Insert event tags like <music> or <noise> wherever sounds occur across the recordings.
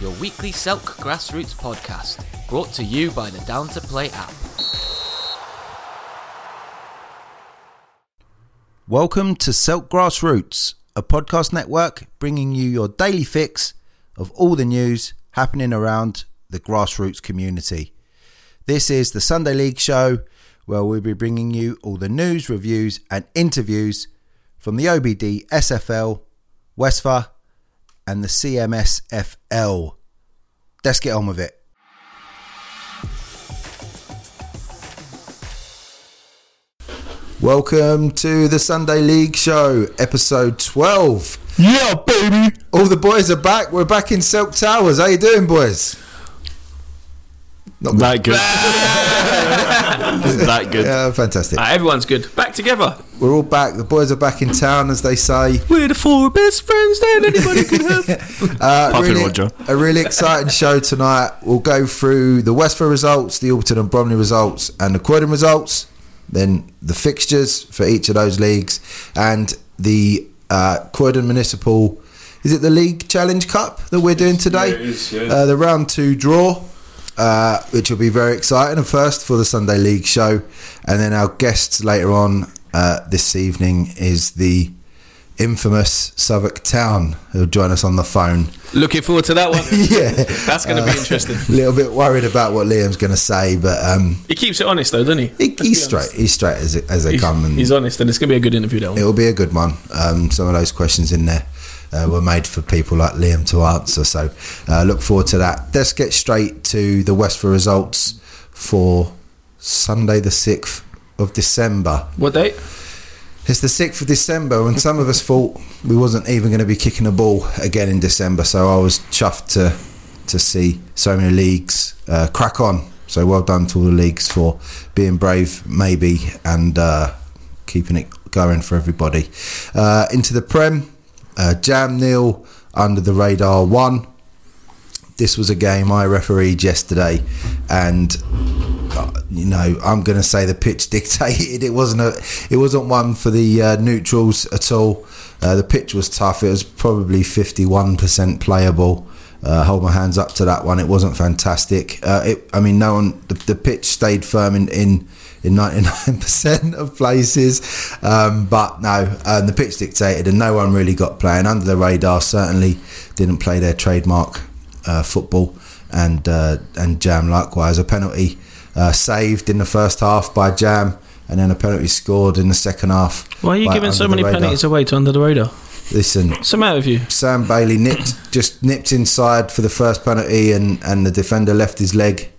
your weekly Selk Grassroots podcast, brought to you by the Down to Play app. Welcome to Selk Grassroots, a podcast network bringing you your daily fix of all the news happening around the grassroots community. This is the Sunday League show where we'll be bringing you all the news, reviews, and interviews from the OBD, SFL, Westphal, and the CMSFL. Let's get on with it. Welcome to the Sunday League Show, episode 12. Yeah, baby. All the boys are back. We're back in Silk Towers. How you doing, boys? Not That good. <laughs> <laughs> that good. Yeah, fantastic. Ah, everyone's good. Back together. We're all back. The boys are back in town, as they say. We're the four best friends that anybody could <laughs> have. Uh, really, Roger. A really exciting show tonight. We'll go through the Westford results, the Alton and Bromley results, and the Croydon results. Then the fixtures for each of those leagues, and the uh, Croydon Municipal. Is it the League Challenge Cup that we're doing today? Yeah, it is, yeah. Uh, the round two draw, uh, which will be very exciting. And first for the Sunday League show, and then our guests later on uh, this evening is the infamous Southwark Town who'll join us on the phone. Looking forward to that one. <laughs> yeah, That's going to be interesting. a <laughs> little bit worried about what Liam's going to say, but um, He keeps it honest though, doesn't he? he, he's straight. He's straight as as they He's, come, and he's honest, and it's going to be a good interview. That one. it'll be a good one. Um, some of those questions in there uh, were made for people like Liam to answer, so uh, look forward to that. Let's get straight to the Westford results for Sunday, the sixth of December. What date? It's the 6th of December, and some of us thought we wasn't even going to be kicking a ball again in December. So I was chuffed to to see so many leagues uh, crack on. So well done to all the leagues for being brave, maybe, and uh, keeping it going for everybody. Uh, into the Prem, uh, Jam Nil under the radar one. This was a game I refereed yesterday, and uh, you know I'm going to say the pitch <laughs> dictated. It wasn't a, it wasn't one for the uh, neutrals at all. Uh, the pitch was tough. It was probably 51% playable. Uh, hold my hands up to that one. It wasn't fantastic. Uh, it, I mean, no one. The, the pitch stayed firm in in, in 99% of places, um, but no, um, the pitch dictated, and no one really got playing under the radar. Certainly didn't play their trademark uh, football, and uh, and Jam likewise. A penalty uh, saved in the first half by Jam, and then a penalty scored in the second half. Why are you giving so many penalties away to under the radar? Listen, What's the matter with you? Sam Bailey nipped just nipped inside for the first penalty, and and the defender left his leg,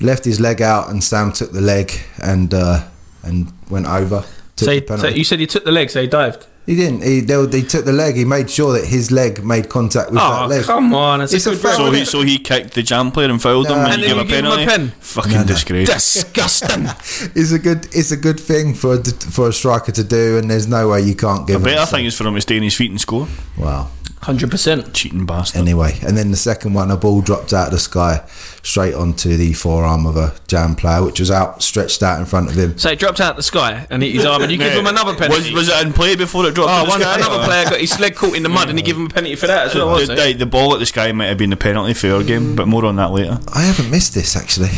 left his leg out, and Sam took the leg and uh, and went over. Took So, the you- so you said you took the leg, so he dived. he didn't. He they, he took the leg. He made sure that his leg made contact with that Oh leg. come on! It's, It's a a foul. So he, so he kicked the jam player and fouled him, and, And you then give a you give him a penalty. pen. Fucking No, no. disgrace. Disgusting. <laughs> It's a good. It's a good thing for a, for a striker to do, and there's no way you can't The A better him thing is for him to stay on his feet and score. Wow. Hundred percent. Cheating bastard. Anyway, and then the second one, a ball dropped out of the sky straight onto the forearm of a jam player, which was out, stretched out in front of him. So it dropped out of the sky and hit his arm, and you give <laughs> him another penalty. Was, was it in play before it dropped? Oh, to the one, sky? another oh. player got his leg caught in the mud, and he gave him a penalty for that as well. The, the, the ball at the sky might have been the penalty for your game, but more on that later. I haven't missed this actually.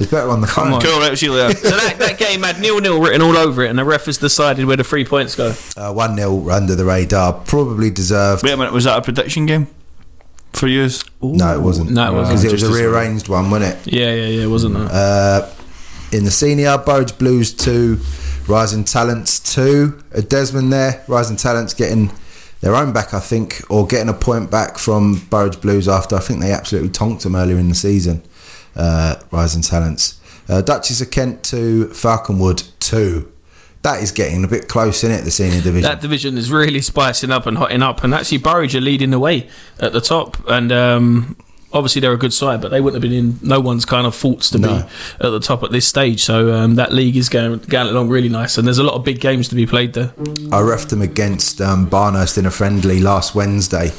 It's better on the phone. on. Cool, right, see you later. So that, that game had nil nil written all over it, and the ref has decided where the three points go. Uh, One 0 under the radar, probably deserved. Wait a minute, was that a prediction game for you? No, it wasn't. No, it wasn't. because it was Just a as- rearranged one, wasn't it? Yeah, yeah, yeah, wasn't it? Uh, in the senior, Burridge Blues two, Rising Talents two. A Desmond there, Rising Talents getting their own back, I think, or getting a point back from Burridge Blues after I think they absolutely tonked them earlier in the season. Uh, Rising Talents, uh, Duchess of Kent two, Falconwood two. That is getting a bit close in it, the senior division. that division is really spicing up and hotting up, and actually Burridge are leading the way at the top, and um, obviously they're a good side, but they wouldn't have been in no one's kind of thoughts to No. be at the top at this stage. So um, that league is going going along really nice, and there's a lot of big games to be played there. I refed them against um, Barnehurst in a friendly last Wednesday,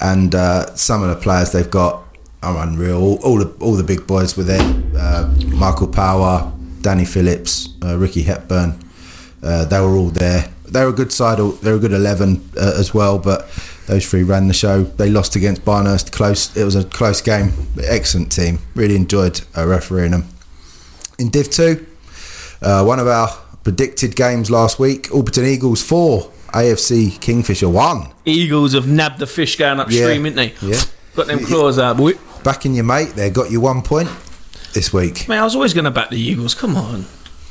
and uh, some of the players they've got are unreal. All, all the all the big boys were there. Uh, Michael Power, Danny Phillips, uh, Ricky Hepburn. Uh, they were all there. They're a good side. They're a good eleven uh, as well, but Those three ran the show. They lost against Barnehurst. Close. It was a close game. Excellent team. Really enjoyed uh, refereeing them. In Div 2, uh, one of our predicted games last week, Alberton Eagles 4, AFC Kingfisher 1. Eagles have nabbed the fish going upstream, Yeah. didn't they? Yeah. Got them claws out, boy. Backing your mate there, got you one point this week. Man, I was always going to back the Eagles. Come on.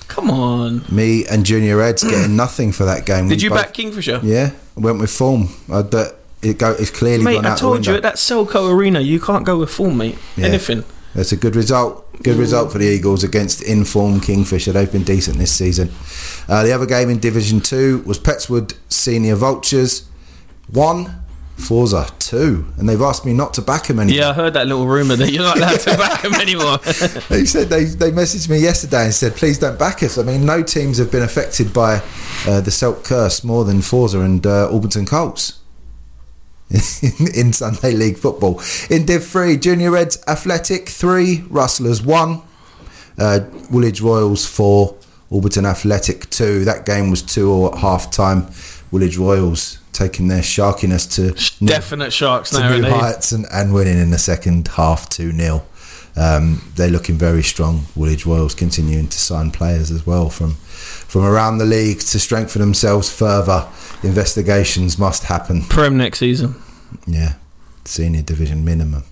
Come on. Me and Junior Eds getting <clears throat> nothing for that game. Did We you both- back Kingfisher? Yeah, went with form. I, that, it go, it's clearly Mate, I told you at that Selco Arena, you can't go with form, mate. Yeah. Anything. That's a good result. Good result for the Eagles against informed Kingfisher. They've been decent this season. Uh, the other game in Division 2 was Petts Wood Senior Vultures 1, Forza 2. And they've asked me not to back them anymore. Yeah, I heard that little rumour that you're not allowed to back them anymore. <laughs> They said they, they messaged me yesterday and said, please don't back us. I mean, no teams have been affected by uh, the Celt curse more than Forza and uh, Alberton Colts. in, <laughs> in Sunday League football. In Div 3, Junior Reds Athletic 3, Rustlers 1, uh, Woolwich Royals 4, Alberton Athletic 2. That game was 2 or at half time. Woolwich Royals taking their sharkiness to new, Definite sharks to now, new heights and, and winning in the second half 2 0. Um, they're looking very strong. Woolwich Royals continuing to sign players as well from from around the league to strengthen themselves further. Investigations must happen. Prem next season. Yeah, senior division minimum.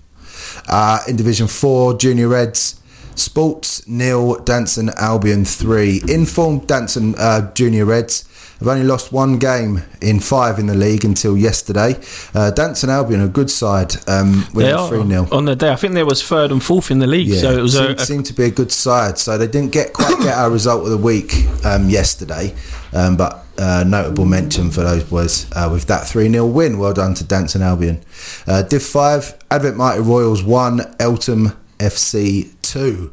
Uh, in Division 4, Junior Reds, Sports, nil, Danson, Albion 3. Informed Danson uh, Junior Reds have only lost one game in five in the league until yesterday. Uh, Danson Albion, a good side, um, winning are 3 0. on the day. I think they was third and fourth in the league, Yeah, so it was a, seemed, a seemed to be a good side. So they didn't get quite get our result of the week um, yesterday, um, but uh, notable mention for those boys uh, with that 3 0 win. Well done to Danson Albion. Uh, Div 5, Advent Mighty Royals 1, Eltham FC 2.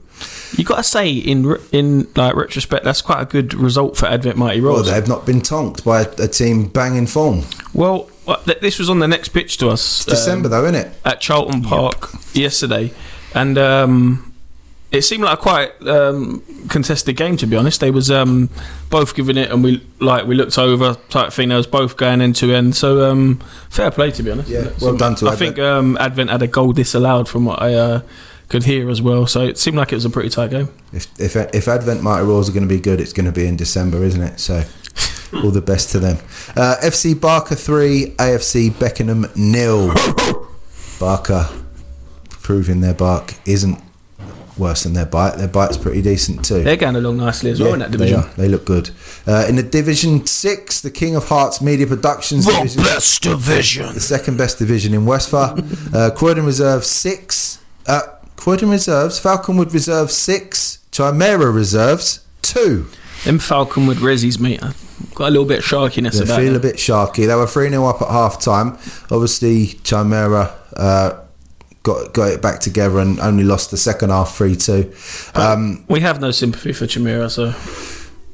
You got to say, in in like retrospect, that's quite a good result for Advent Mighty Well, they've not been tonked by a, a team banging form. Well, this was on the next pitch to us It's December, um, though, isn't it? at Charlton Park yesterday, and um, it seemed like a quite um, contested game. To be honest, they was um, both giving it, and we like we looked over type thing. They was both going end to end. So um, fair play, to be honest. Yeah, well done to I Advent. think um, Advent had a goal disallowed from what I uh, could hear as well. So it seemed like it was a pretty tight game. If, if, if Advent Mighty Royals are going to be good, it's going to be in December, isn't it? So, <laughs> all the best to them. Uh, FC Barker 3, AFC Beckenham nil. <laughs> Barker proving their bark isn't worse than their bite. Their bite's pretty decent too. They're going along nicely as well in that they division. are. They look good. Uh, in the Division 6, the King of Hearts Media Productions division. best division. the second best division in Westphal. <laughs> uh, Croydon Reserve six. Uh, Croydon Reserves, Falconwood Reserve six. Chimera Reserves two. Them Falconwood Rezzies, mate, got a little bit of sharkiness They about feel a bit sharky. They were 3 0 up at half time. Obviously, Chimera uh, got got it back together and only lost the second half 3 2. Um, We have no sympathy for Chimera, so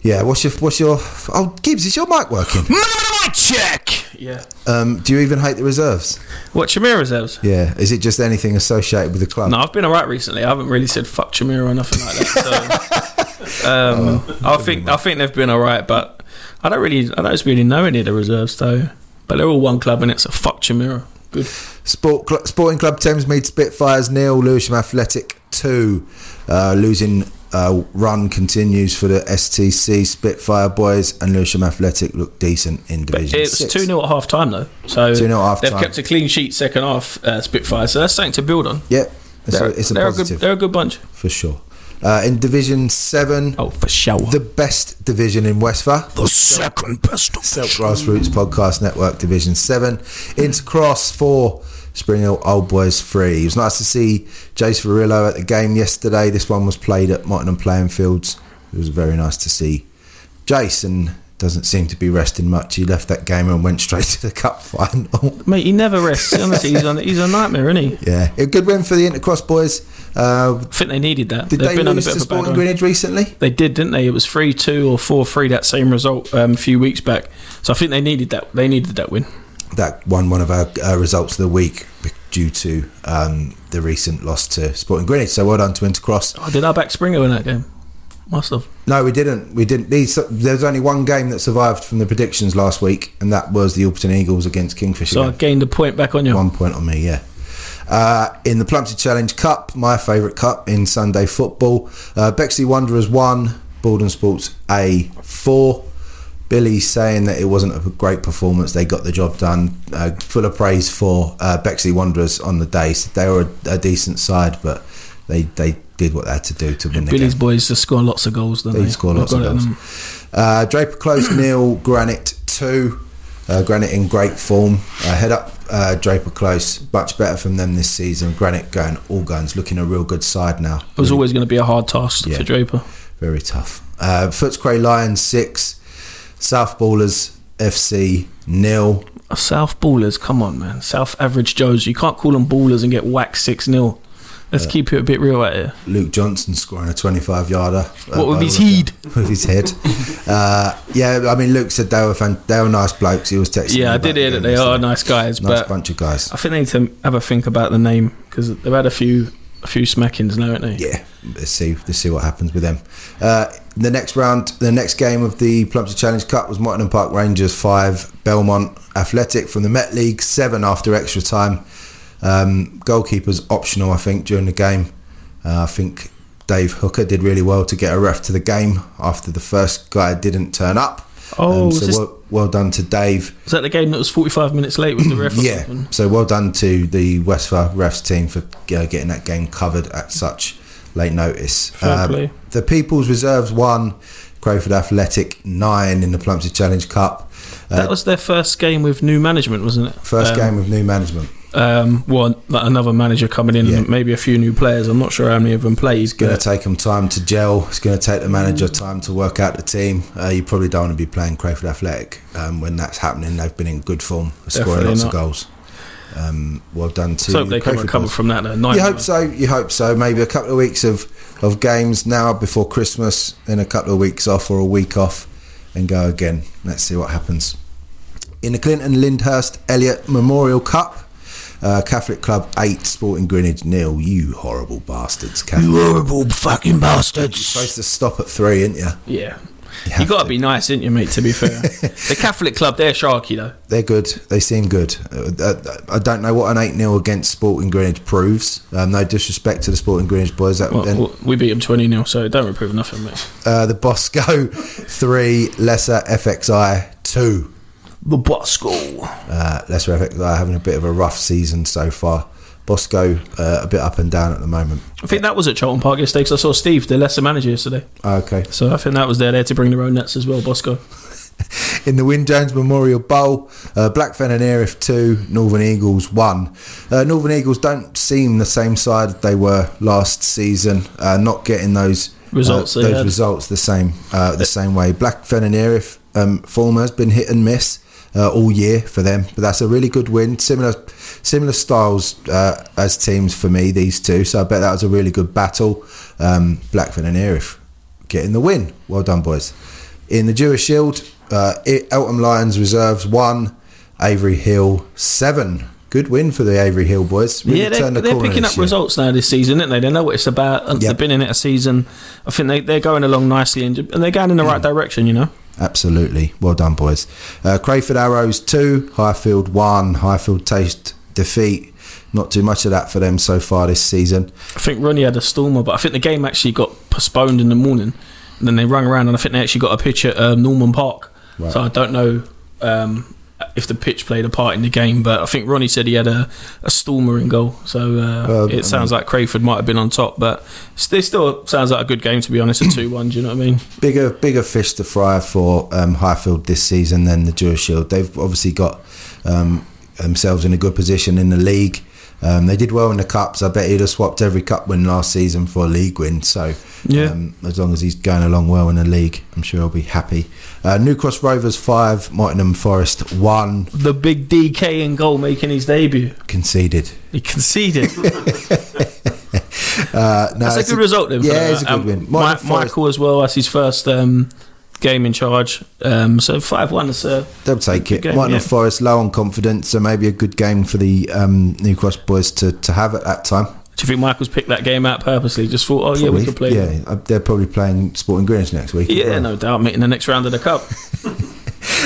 yeah, what's your. what's your Oh, Gibbs, is your mic working? <laughs> check. yeah. Um, do you even hate the reserves? What Chimera reserves? Yeah. Is it just anything associated with the club? No, I've been alright recently. I haven't really said fuck Chimera or nothing like that. So, <laughs> um, I think I think they've been alright, but I don't really I don't really know any of the reserves though. But they're all one club, and it's a fuck Chimera. Good. Sport Cl- Sporting Club Thamesmead Spitfires nil, Lewisham Athletic two. Uh, losing uh, run continues for the STC Spitfire boys, and Lewisham Athletic look decent in Division It was Six. two 0 at half time though. So 2-0 at half they've time. kept a clean sheet second half. Uh, Spitfire, so that's something to build on. Yep, it's, They're, a, it's a they're positive good. They're a good bunch. for sure. Uh, in Division Seven, Oh, for sure. the best division in Westphal. The second best Self Grassroots Podcast Network Division 7. Intercross 4. Spring Hill Old Boys 3. It was nice to see Jace Varillo at the game yesterday. This one was played at Mottingham Playing Fields. It was very nice to see Jason doesn't seem to be resting much. He left that game and went straight to the cup <laughs> final. Mate, he never rests. Honestly, he's a, he's a nightmare, isn't he? yeah, a good win for the Intercross boys. Uh, I think they needed that. did They've they been on a bit to of a bad Sporting. Greenwich recently? They did, didn't they? It was three two or four three that same result um, a few weeks back. So I think they needed that. They needed that win. That won one of our uh, results of the week due to um, the recent loss to Sporting Greenwich. So well done to Intercross. Oh, did I back Springer in that game? Must have. No, we didn't. We didn't. These, there's only one game that survived from the predictions last week, and that was the Alperton Eagles against Kingfisher. So I gained a point back on you. One point on me, yeah. Uh, in the Plumstead Challenge Cup, my favourite cup in Sunday football, uh, Bexley Wanderers won, Borden Sports A four. Billy saying that it wasn't a great performance. They got the job done. Uh, full of praise for uh, Bexley Wanderers on the day. So they were a, a decent side, but they they did what they had to do to win the Billy's game. boys just score lots of goals, don't They they? score lots of got it in goals. Uh, Draper Close <coughs> nil, Granite two. Uh, Granite in great form. Uh, head up uh, Draper Close, much better from them this season. Granite going all guns, looking a real good side now. It was always going to be a hard task Yeah. for Draper. very tough. Uh, Footscray Lions six, South Ballers FC nil. South ballers, come on, man. South average Joes. You can't call them ballers and get whacked 6 0. Let's keep it a bit real out here. Luke Johnson scoring a 25 yarder. What with his head? With his head. <laughs> uh, yeah, I mean, Luke said they were, fan- they were nice blokes. He was texting. Yeah, I did hear that they are nice guys, Nice bunch of guys. I think they need to have a think about the name because they've had a few a few smackings now, haven't they? yeah, let's see, let's see what happens with them. Uh, the next round, the next game of the Plumstead Challenge Cup was Mottingham Park Rangers five, Belmont Athletic from the Met League seven after extra time. Um, goalkeepers optional, I think, during the game. Uh, I think Dave Hooker did really well to get a ref to the game after the first guy didn't turn up. Oh, Um, so this- well, well done to Dave. Was that the game that was 45 minutes late with the ref? <clears throat> Yeah, so well done to the Westphal refs team for uh, getting that game covered at such late notice. Um, play. the People's Reserves won, Crayford Athletic nine in the Plumstead Challenge Cup. Uh, That was their first game with new management, wasn't it? first Um, game with new management. Um, well, another manager coming in, Yeah. maybe a few new players. I'm not sure how many of them played. It's going to take them time to gel. It's going to take the manager time to work out the team. Uh, you probably don't want to be playing Crayford Athletic um, when that's happening. They've been in good form, scoring lots not. of goals. Um, well done to Let's hope they can recover boys. from that. though. Nine You hope so. You hope so. Maybe a couple of weeks of, of games now before Christmas, then a couple of weeks off or a week off, and go again. Let's see what happens. In the Clinton Lyndhurst Elliott Memorial Cup, uh, Catholic Club eight, Sporting Greenwich nil. You horrible bastards! Catholic. You horrible fucking bastards. You're supposed to stop at three, ain't you? Yeah. You You have got to to. be nice, didn't you, mate? To be fair, <laughs> the Catholic club they're sharky though. They're good. They seem good. Uh, uh, I don't know what an 8 0 against Sporting Greenwich proves. Um, no disrespect to the Sporting Greenwich boys. That, Well, and, well, we beat them twenty 0 so don't reprove nothing, mate. uh, the Bosco <laughs> 3, Lesser FXI 2. The Bosco. Uh, Lesser FXI having a bit of a rough season so far. Bosco uh, a bit up and down at the moment. I think that was at Charlton Park yesterday 'cause I saw Steve, the lesser manager, yesterday. Okay. So I think that was there there to bring their own nets as well, Bosco. <laughs> In the Win Jones Memorial Bowl, uh, Blackfen and Erith 2, Northern Eagles 1. Uh, Northern Eagles don't seem the same side they were last season, uh, not getting those Results uh, those had. results the same uh, the same way. Blackfen and Erith um, form has been hit and miss uh, all year for them, but that's a really good win. Similar similar styles uh, as teams for me, these two. So I bet that was a really good battle. Um, Blackfen and Erith getting the win. Well done, boys. In the Jewish Shield, uh, Eltham Lions reserves one, Avery Hill seven. Good win for the Avery Hill boys. Really yeah, they're, the they're picking up year. results now this season, aren't they? They know what it's about. Yep. They've been in it a season. I think they, they're going along nicely and, and they're going in the right direction, you know? Absolutely. Well done, boys. Uh, Crayford Arrows 2, Highfield 1, Highfield Taste defeat. Not too much of that for them so far this season. I think Ronnie had a stormer, but I think the game actually got postponed in the morning. And then they rung around and I think they actually got a pitch at um, Norman Park. Right. So I don't know um, if the pitch played a part in the game, but I think Ronnie said he had a, a stormer in goal. So uh, Well, I it sounds like Crayford might have been on top, but it still sounds like a good game to be honest. A 2 1, do you know what I mean? Bigger bigger fish to fry for um, Highfield this season than the Jewish Shield. They've obviously got um, themselves in a good position in the league. Um, they did well in the cups. I bet he'd have swapped every cup win last season for a league win. So, Yeah. um, as long as he's going along well in the league, I'm sure he'll be happy. Uh, New Cross Rovers five, Mottingham Forest one, The big DK in goal making his debut. conceded. He conceded. <laughs> Uh, no, That's a good result then. Yeah, it's a good Um, win. Forest- Michael as well. That's his first um, game in charge. Um, so five one. That's uh, They'll take it. game, Mottingham yeah. Forest low on confidence, so maybe a good game for the um, New Cross boys to, to have at that time. Do you think Michael's picked that game out purposely? Just thought, oh yeah, we could play. Yeah, uh, they're probably playing Sporting Greens next week. Yeah, well. no doubt. Meeting the next round of the cup. <laughs>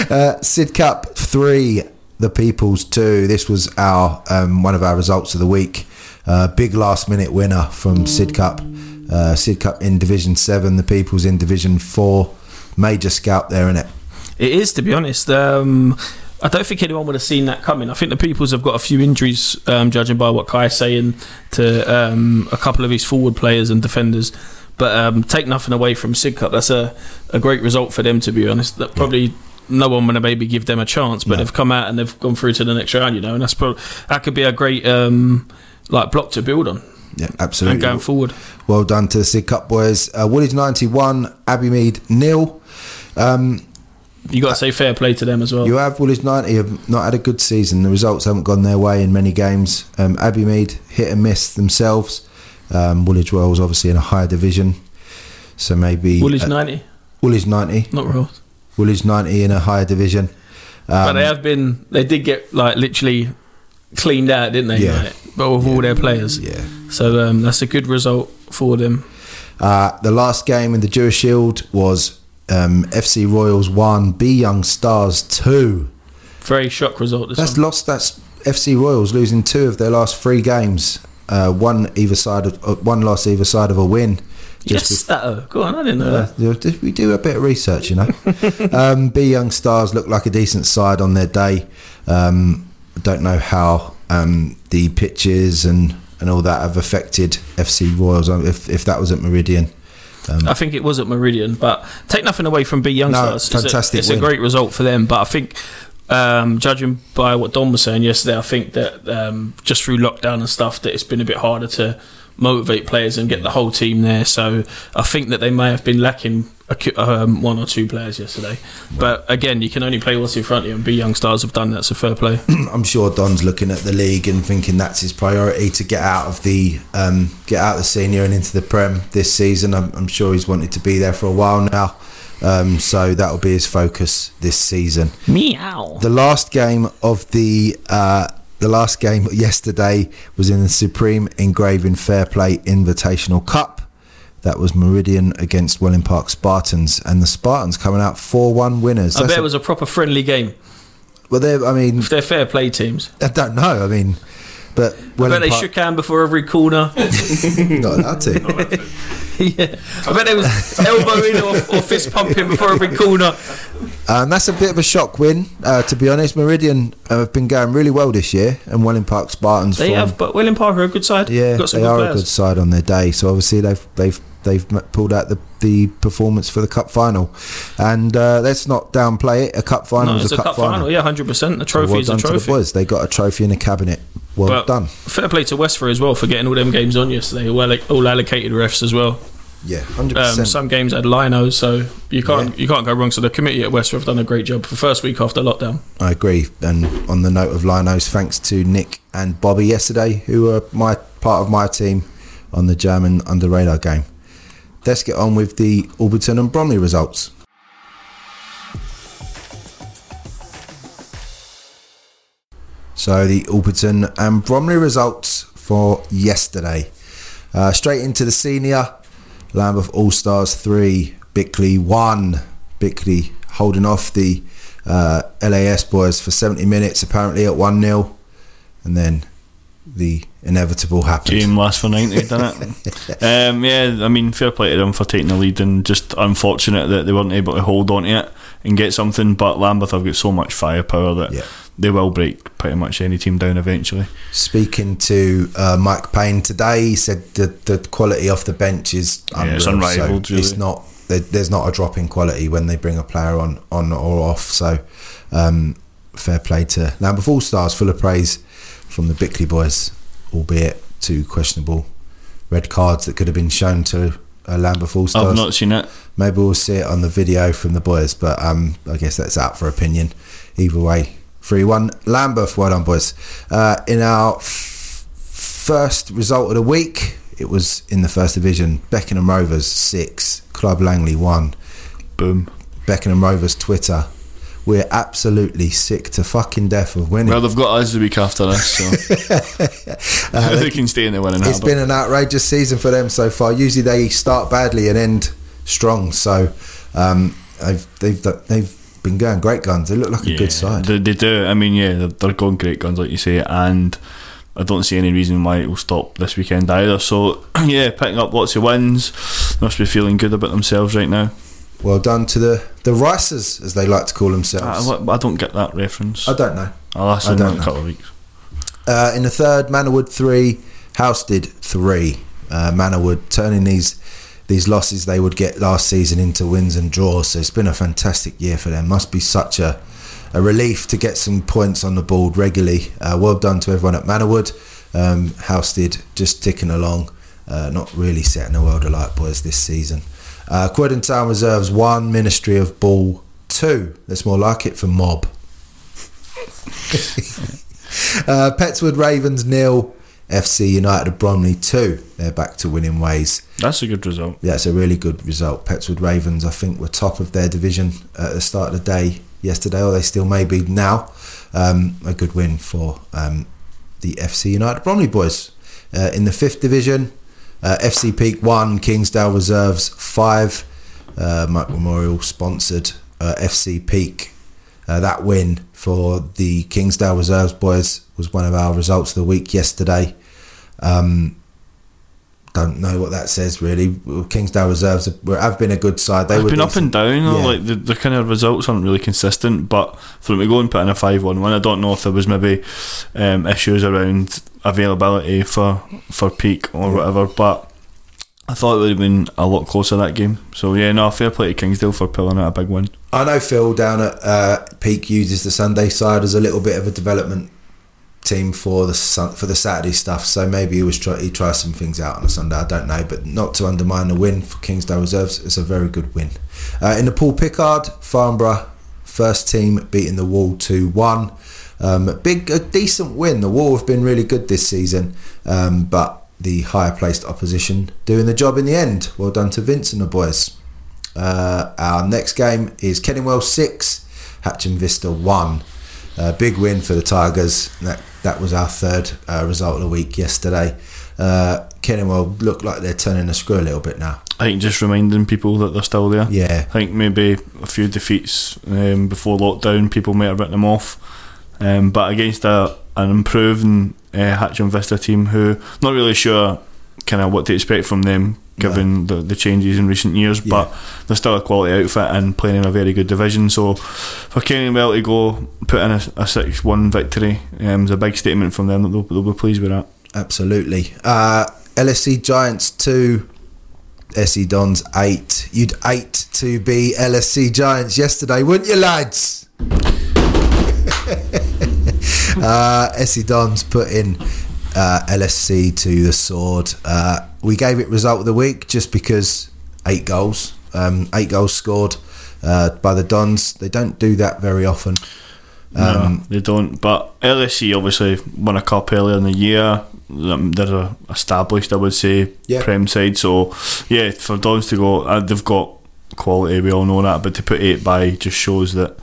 Uh, Sid Cup three, the People's two. This was our um, one of our results of the week. Uh, big last minute winner from Sidcup. Uh, Sidcup in Division Seven, the People's in Division Four. Major scalp there in it. It is, to be honest. Um, I don't think anyone would have seen that coming. I think the Peoples have got a few injuries, um, judging by what Kai's saying to um, a couple of his forward players and defenders. But um, take nothing away from Sidcup. That's a, a great result for them, to be honest. That probably no one would have maybe give them a chance, but No. they've come out and they've gone through to the next round, you know, and that's probably, that could be a great um, like block to build on Yeah, absolutely. and going forward. Well done to the Sidcup boys. Uh, Woolwich ninety one, Abbey Mead nil. Um, You got to say fair play to them as well. You have Woolwich 90 have not had a good season. The results haven't gone their way in many games. Um, Abbey Mead hit and miss themselves. Um, Woolwich Wells obviously in a higher division, so maybe Woolwich uh, 90, Woolwich 90, not Royal. Woolwich 90 in a higher division. but Um, they have been. They did get like literally cleaned out, didn't they? Yeah. But with all their players. yeah. So um, that's a good result for them. Uh, the last game in the Jewish Shield was um, FC Royals one, B Young Stars two. Very shock result. That's one. lost. That's FC Royals losing two of their last three games. Uh, one either side of uh, one loss either side of a win. Yes, that. uh, Go on, I didn't know Uh, that. we do a bit of research, you know. <laughs> um, B Young Stars look like a decent side on their day. Um, don't know how um, the pitches and, and all that have affected FC Royals. Um, If, if that was at Meridian, um, I think it was at Meridian, but take nothing away from B Young Stars. No, fantastic It's, a, it's a great result for them, but I think. Um, judging by what Don was saying yesterday, I think that um, just through lockdown and stuff, that it's been a bit harder to motivate players and get the whole team there. So I think that they may have been lacking a, um, one or two players yesterday. But again, you can only play what's in front of you, and B Young Stars have done that. So fair play. <clears throat> I'm sure Don's looking at the league and thinking that's his priority to get out of the um, get out of the senior and into the Prem this season. I'm, I'm sure he's wanted to be there for a while now, um, so that'll be his focus this season. Meow. The last game of the uh, the last game yesterday was in the Supreme Engraving Fair Play Invitational Cup. That was Meridian against Welling Park Spartans, and the Spartans coming out four one winners. I That's bet it was a proper friendly game. well, they're- I mean, If they're fair play teams, I don't know. I mean, but I bet they shook hand before every corner. <laughs> not allowed to. yeah, I bet they was elbowing or, or fist pumping before every corner. Um, that's a bit of a shock win, uh, to be honest. Meridian have been going really well this year, and Welling Park Spartans. They form- have, but Welling Park are a good side. Yeah, got some they good are players. a good side on their day. So obviously they've they've they've pulled out the, the performance for the cup final, and uh, let's not downplay it. A cup final No, is it's a cup, final. Yeah, hundred percent. The So trophy well is a done to the trophy. boys. They got a trophy in a cabinet. Well But done. Fair play to Westford as well for getting all them games on yesterday. Well, like, all allocated refs as well. Yeah, hundred Um, percent. some games had linos, so you can't Yeah. you can't go wrong. So the committee at Westford have done a great job for first week after lockdown. I agree. And on the note of Linos, thanks to Nick and Bobby yesterday, who were my part of my team on the German under radar game. Let's get on with the Alberton and Bromley results. So the Alberton and Bromley results for yesterday. Uh, straight into the senior, Lambeth All Stars 3, Bickley 1. Bickley holding off the uh, LAS boys for 70 minutes, apparently at 1 0. And then the inevitable happened. Game last for 90, didn't it? <laughs> um, yeah, I mean, fair play to them for taking the lead and just unfortunate that they weren't able to hold on to it and get something. But Lambeth have got so much firepower that Yeah. They will break pretty much any team down eventually. Speaking to uh, Mike Payne today, he said that the quality off the bench is Yeah, unreal. it's unrivaled, so It's not there's not a drop in quality when they bring a player on on or off. So um, fair play to Lambeth All Stars, full of praise from the Bickley boys, albeit two questionable red cards that could have been shown to uh, Lambeth All Stars. I've not seen it. Maybe we'll see it on the video from the boys, but um, I guess that's out for opinion. Either way, 3 1. Lambeth, well done, boys. Uh, in our f- first result of the week, it was in the first division. Beckenham Rovers 6, Club Langley 1. Boom. Beckenham Rovers Twitter we're absolutely sick to fucking death of winning. Well, they've got us the week after this, so <laughs> <laughs> they can stay in the winning Uh, it's habit. been an outrageous season for them so far. Usually they start badly and end strong. So um, they've they've they've been going great guns. They look like a good side. They, they do. I mean, yeah, they're, they're going great guns, like you say, and I don't see any reason why it will stop this weekend either. So, <clears throat> yeah, picking up lots of wins. Must be feeling good about themselves right now. Well done to the the Ricers, as they like to call themselves. I, I don't get that reference. I don't know. I'll ask them don't in a know. couple of weeks. Uh, in the third, Manorwood three, Housestead three. Uh, Manorwood turning these these losses they would get last season into wins and draws. So it's been a fantastic year for them. Must be such a a relief to get some points on the board regularly. Uh, well done to everyone at Manorwood. Um, Housestead just ticking along, uh, not really setting the world alight, boys, this season. Uh, Town Reserves one, Ministry of Ball two. That's more like it for Mob. <laughs> Uh, Petts Wood Ravens nil, FC United of Bromley two. They're back to winning ways. That's a good result. Yeah, it's a really good result. Petts Wood Ravens, I think, were top of their division at the start of the day yesterday, or they still may be now. Um, a good win for um, the FC United Bromley boys. Uh, in the fifth division, uh, FC Peak one, Kingsdale Reserves five. Uh, Mike Memorial sponsored uh, FC Peak. Uh, that win for the Kingsdale Reserves boys was one of our results of the week yesterday. Um, don't know what that says really. Kingsdale Reserves have, have been a good side. They They've were been up and down. Yeah. Like the, the kind of results aren't really consistent. But for them to go and put in a five-one-one, I don't know if there was maybe um, issues around availability for for peak or whatever. But I thought it would have been a lot closer that game. So yeah, no, fair play to Kingsdale for pulling out a big win. I know Phil down at uh, Peak uses the Sunday side as a little bit of a development team for the for the Saturday stuff. So maybe he was try he tries some things out on a Sunday. I don't know, but not to undermine the win for Kingsdale Reserves. It's a very good win. Uh, in the Paul Pickard, Farnborough first team beating the Wall two one. Um, big, a decent win. The Wall have been really good this season, um, but the higher placed opposition doing the job in the end. Well done to Vince and the boys. Uh, our next game is Kenningwell 6, Hatcham Vista 1. Uh, big win for the Tigers. That that was our third uh, result of the week yesterday. Uh, Kenningwell look like they're turning the screw a little bit now. I think just reminding people that they're still there. Yeah, I think maybe a few defeats um, before lockdown, people might have written them off. Um, but against a, an improving uh, Hatcham Vista team, who not really sure kind of what to expect from them, given the, the changes in recent years. But they're still a quality outfit and playing in a very good division. So for Kenningwell to go put in a, a six-one victory um, is a big statement from them that they'll, they'll be pleased with that. absolutely. Uh, LSC Giants 2, SE Dons 8. You'd 8 to be LSC Giants yesterday, wouldn't you, lads? <laughs> <laughs> uh, Dons put in uh, LSC to the sword. Uh, we gave it result of the week just because eight goals, um, eight goals scored uh, by the Dons. They don't do that very often. no, they don't. But LSC obviously won a cup earlier in the year. Um, they're a established, I would say, Yeah. prem side. So yeah, for Dons to go, uh, they've got quality. We all know that, but to put eight by just shows that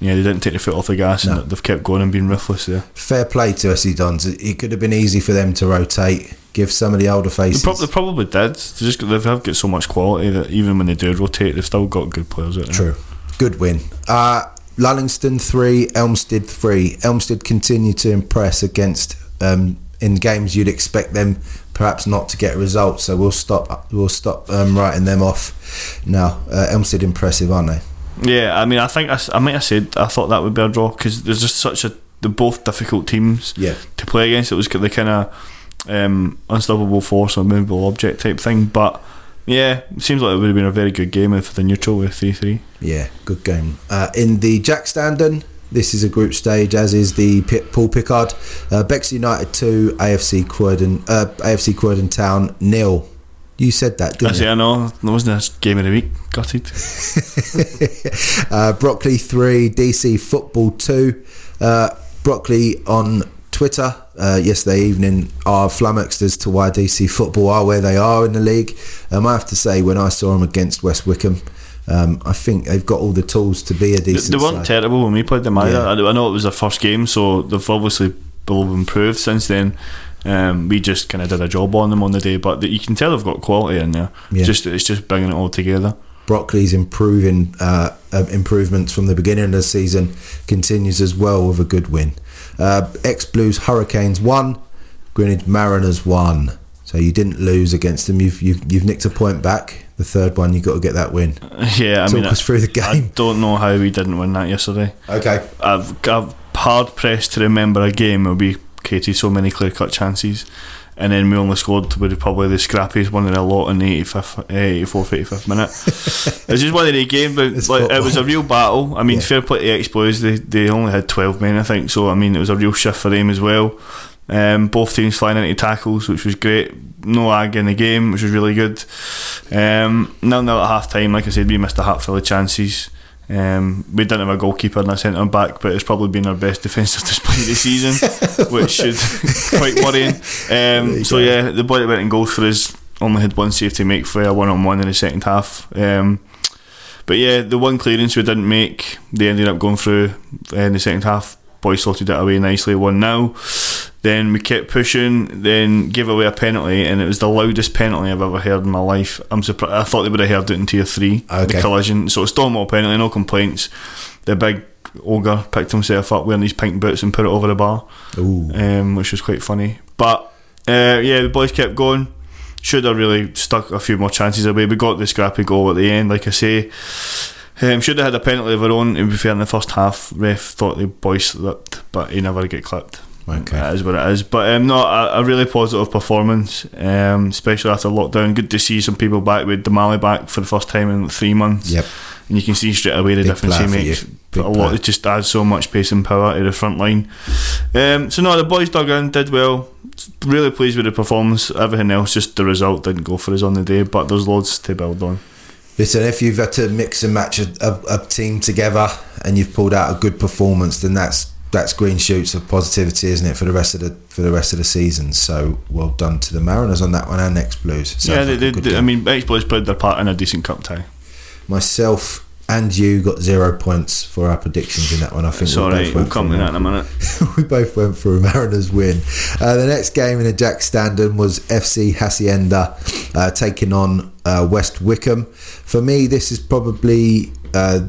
yeah they didn't take the foot off the gas and No. that they've kept going and been ruthless there. Fair play to SE Dons. It, could have been easy for them to rotate, give some of the older They, faces. prob- they probably did. They just they have got so much quality that even when they do rotate, they've still got good players out there. True. Good win. Uh, Lullingstone 3, Elmstead 3. Elmstead continue to impress against um, in games you'd expect them perhaps not to get results. So we'll stop we'll stop um, writing them off now. Uh, Elmstead impressive, aren't they? Yeah, I mean, I think I might have said I thought that would be a draw because there's just such a they're both difficult teams Yeah. to play against. It was the kind of um, unstoppable force or movable object type thing. But yeah, it seems like it would have been a very good game for the neutral with three three. Yeah, good game. Uh, in the Jack Standen, this is a group stage, as is the Paul Pickard. Uh, Bexley United 2, AFC Croydon, uh, AFC Croydon Town nil. You said that, I didn't say you? I know that wasn't a game of the week. Gutted. <laughs> uh, Brockley 3, DC Football 2. Uh, Brockley on Twitter uh, yesterday evening are flummoxed as to why DC Football are where they are in the league. Um, I have to say, when I saw them against West Wickham, Um, I think they've got all the tools to be a decent they weren't side. terrible when we played them either. Yeah. I, I know it was their first game, so they've obviously improved since then. Um, we just kind of did a job on them on the day, but the, you can tell they've got quality in there. Yeah. Just it's just bringing it all together. Brockley's improving uh, uh, improvements from the beginning of the season continues as well with a good win. Uh, Ex Blues Hurricanes one, Greenwich Mariners one. So you didn't lose against them. You've you've, you've nicked a point back. The third one, you've got to get that win. <laughs> Yeah, I Talk mean, us through the game. I don't know how we didn't win that yesterday. Okay. I've, I'm hard pressed to remember a game where we created so many clear cut chances, and then we only scored with probably the scrappiest one in a lot in the 85th, eh, 84th, 85th minute. <laughs> it's just one of the games, but It's like, it was a real battle. I mean, Yeah. fair play to the Exploits, they, they only had 12 men, I think, so I mean, it was a real shift for them as well. Um, both teams flying into tackles, which was great. No ag in the game, which was really good. Um, nil nil at half time, like I said, we missed a hatful of chances. Um, we didn't have a goalkeeper and a centre back, but it's probably been our best defensive <laughs> display of the season, which should <laughs> quite worrying. Um, so yeah, the boy that went in goals for us only had one save to make for a one on one in the second half. Um, but yeah, the one clearance we didn't make, they ended up going through uh, in the second half. Boys sorted it away nicely, one now. Then we kept pushing, then gave away a penalty, and it was the loudest penalty I've ever heard in my life. I'm surprised. I thought they would have heard it in tier three, Okay. the collision. So it's Stonewall penalty, no complaints. The big ogre picked himself up wearing these pink boots and put it over the bar, Ooh. um, which was quite funny. But uh, yeah, the boys kept going. Should have really stuck a few more chances away. We got the scrappy goal at the end, like I say. Um, should have had a penalty of our own. To be fair, in the first half, ref thought the boys slipped, but he never get clipped. Okay. That is what it is. But um, no, a, a really positive performance, um, especially after lockdown. Good to see some people back with Damali back for the first time in three months. Yep. And you can see straight away the Big difference he makes. a lot. It just adds so much pace and power to the front line. Um, so no, the boys dug in, did well. Really pleased with the performance. Everything else, just the result didn't go for us on the day. But there's loads to build on. Listen, if you've had to mix and match a, a, a team together and you've pulled out a good performance, then that's that's green shoots of positivity, isn't it, for the rest of the for the rest of the season? So well done to the Mariners on that one and next Blues. Yeah, they, a they, I mean, ex boys played their part in a decent cup tie. myself and you got zero points for our predictions in that one. I think It's we all both right. We'll went come for to a- that in a minute. <laughs> we both went for a Mariners win. Uh, the next game in the Jack Standen was FC Hacienda uh, taking on uh, West Wickham. For me, this is probably uh,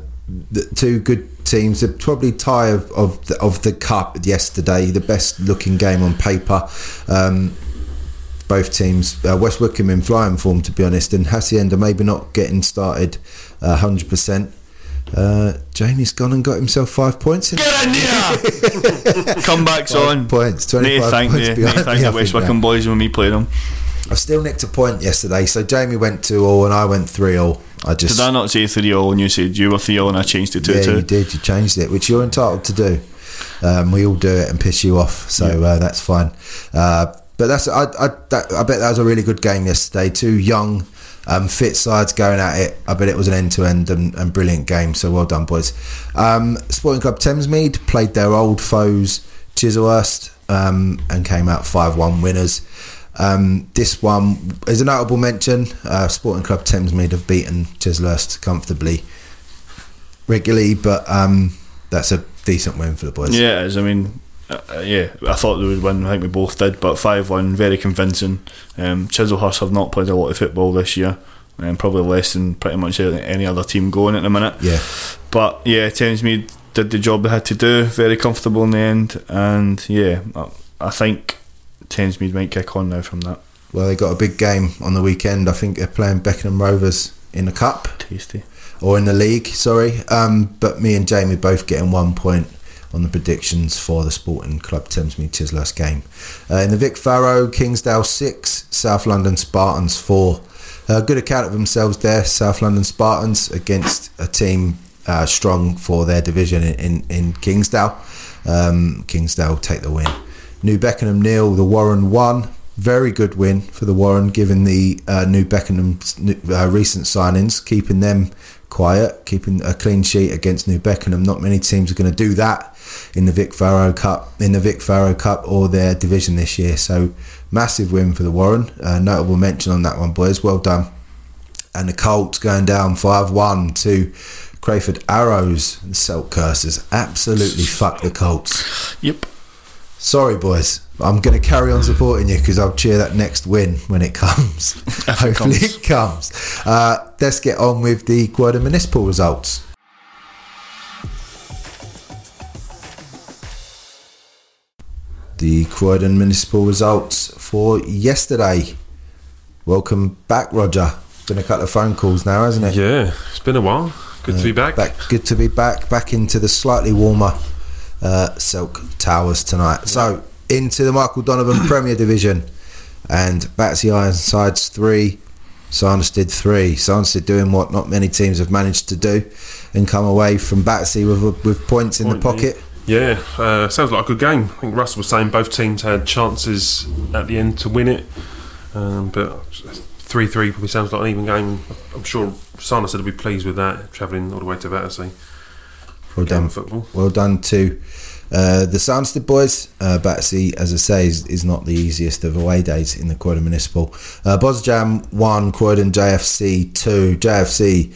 the two good teams. The probably tie of of the, of the cup yesterday. The best looking game on paper. Um, both teams, uh, West Wickham in flying form, to be honest, and Hacienda maybe not getting started uh, 100%. Uh, Jamie's gone and got himself five points. In Get in there! <laughs> Comebacks Five on. points, 25 to thank points behind thank me, the I West Wickham boys when we played them. I've still nicked a point yesterday, so Jamie went 2 all and I went 3 all. I just. Did I not say 3 all and you said you were 3 all and I changed it to yeah, 2 you did. You changed it, which you're entitled to do. Um, we all do it and piss you off, so uh, that's fine. Uh, but that's I, I, that, I bet that was a really good game yesterday. Two young, um, fit sides going at it. I bet it was an end to end and brilliant game. So well done, boys. Um, Sporting Club Thamesmead played their old foes Chislehurst um, and came out five one winners. Um, this one is a notable mention. Uh, Sporting Club Thamesmead have beaten Chislehurst comfortably regularly, but um, that's a decent win for the boys. Yeah, it is. I mean, uh, yeah, I thought they would win. I think we both did, but five one, very convincing. Um, Chislehurst have not played a lot of football this year, and probably less than pretty much any other team going at the minute. Yeah. But yeah, Thamesmead did the job they had to do. Very comfortable in the end, and yeah, I, I think Thamesmead might kick on now from that. Well, they got a big game on the weekend. I think they're playing Beckenham Rovers in the cup Tasty. or in the league. Sorry, um, but me and Jamie both getting one point on the predictions for the Sporting Club Thamesmead Chislehurst game. Uh, in the Vic Farrow, Kingsdale six, South London Spartans four. Uh, good account of themselves there, South London Spartans against a team uh, strong for their division in, in, in Kingsdale. Um, Kingsdale take the win. New Beckenham nil, the Warren one. Very good win for the Warren, given the uh, New Beckenham's new- uh, recent signings, keeping them quiet, keeping a clean sheet against New Beckenham. Not many teams are going to do that in the Vic Farrow Cup, in the Vic Farrow Cup or their division this year. So massive win for the Warren. Uh, notable mention on that one, boys. Well done. and the Colts going down 5 1 to Crayford Arrows. And Celt Cursors absolutely fuck the Colts. Yep. Sorry, boys. I'm going to carry on supporting you because I'll cheer that next win when <laughs> it comes. Hopefully, it comes. Uh, let's get on with the Croydon Municipal results. The Croydon Municipal results for yesterday. Welcome back, Roger. Been a couple of phone calls now, hasn't it? Yeah, it's been a while. Good to be back. Back, good to be back. Back into the slightly warmer uh, Silk Towers tonight. So into the Michael Donovan <coughs> Premier Division, and Battersea Ironsides three, Sanderstead three. Sanderstead doing what not many teams have managed to do, and come away from Batsy with with points in the pocket. Yeah, uh, sounds like a good game. I think Russell was saying both teams had chances at the end to win it, um, but three three probably sounds like an even game. I'm sure said he'd be pleased with that, travelling all the way to Battersea. Well done, football. well done to uh, the Sanderstead boys. Uh, Battersea, as I say, is, is not the easiest of away days in the Croydon Municipal. Uh, Bosjam one, Croydon JFC two. JFC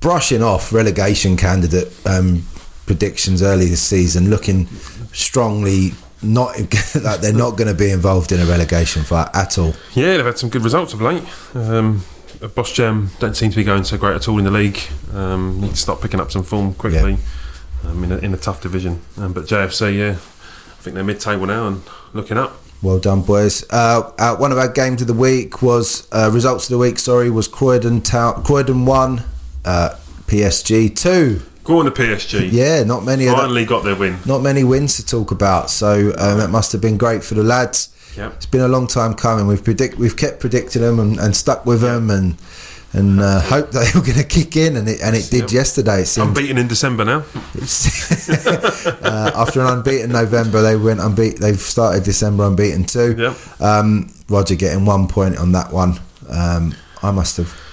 brushing off relegation candidate um, predictions early this season, looking strongly not <laughs> like they're not going to be involved in a relegation fight at all. Yeah, they've had some good results of late. Um, Boss Jam don't seem to be going so great at all in the league. Um, need to start picking up some form quickly um, in, a, in a tough division. Um, but JFC, yeah, I think they're mid-table now and looking up. Well done, boys. Uh, uh, one of our games of the week was uh, results of the week. Sorry, was Croydon Town. Croydon one, uh, PSG two. Go on to PSG. Yeah, not many Finally got their win. not many wins to talk about. So um, that must have been great for the lads. Yep. It's been a long time coming. We've predict we've kept predicting them and, and stuck with them and and uh, hope <laughs> they were going to kick in and it and it did Yep. yesterday. It seemed Unbeaten in December now. <laughs> uh, after an unbeaten November, they went unbeaten. They've started December unbeaten too. Yep. Um, Roger getting one point on that one. Um, I must have.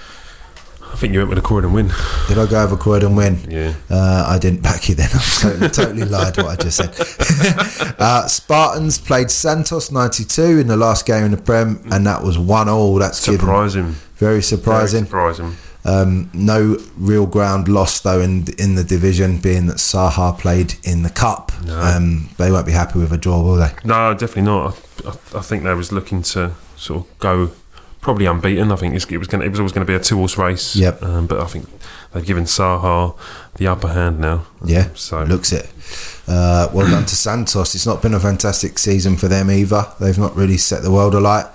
I think you went with a Croydon win. Did I go over Croydon win? Yeah. Uh, I didn't back you then. <laughs> I totally, totally lied what I just said. <laughs> uh, Spartans played Santos 92 in the last game in the Prem, and that was 1 all. That's Surprising. very Very surprising. surprising. Um, no real ground lost though in in the division, being that Saha played in the cup. No. Um, they won't be happy with a draw, will they? No, definitely not. I, I, I think they was looking to sort of go probably unbeaten. I think it was going. It was always going to be a two horse race. Yep. Um, but I think they've given Saha the upper hand now. Yeah, So looks it. Uh, well done to Santos. It's not been a fantastic season for them either. They've not really set the world alight.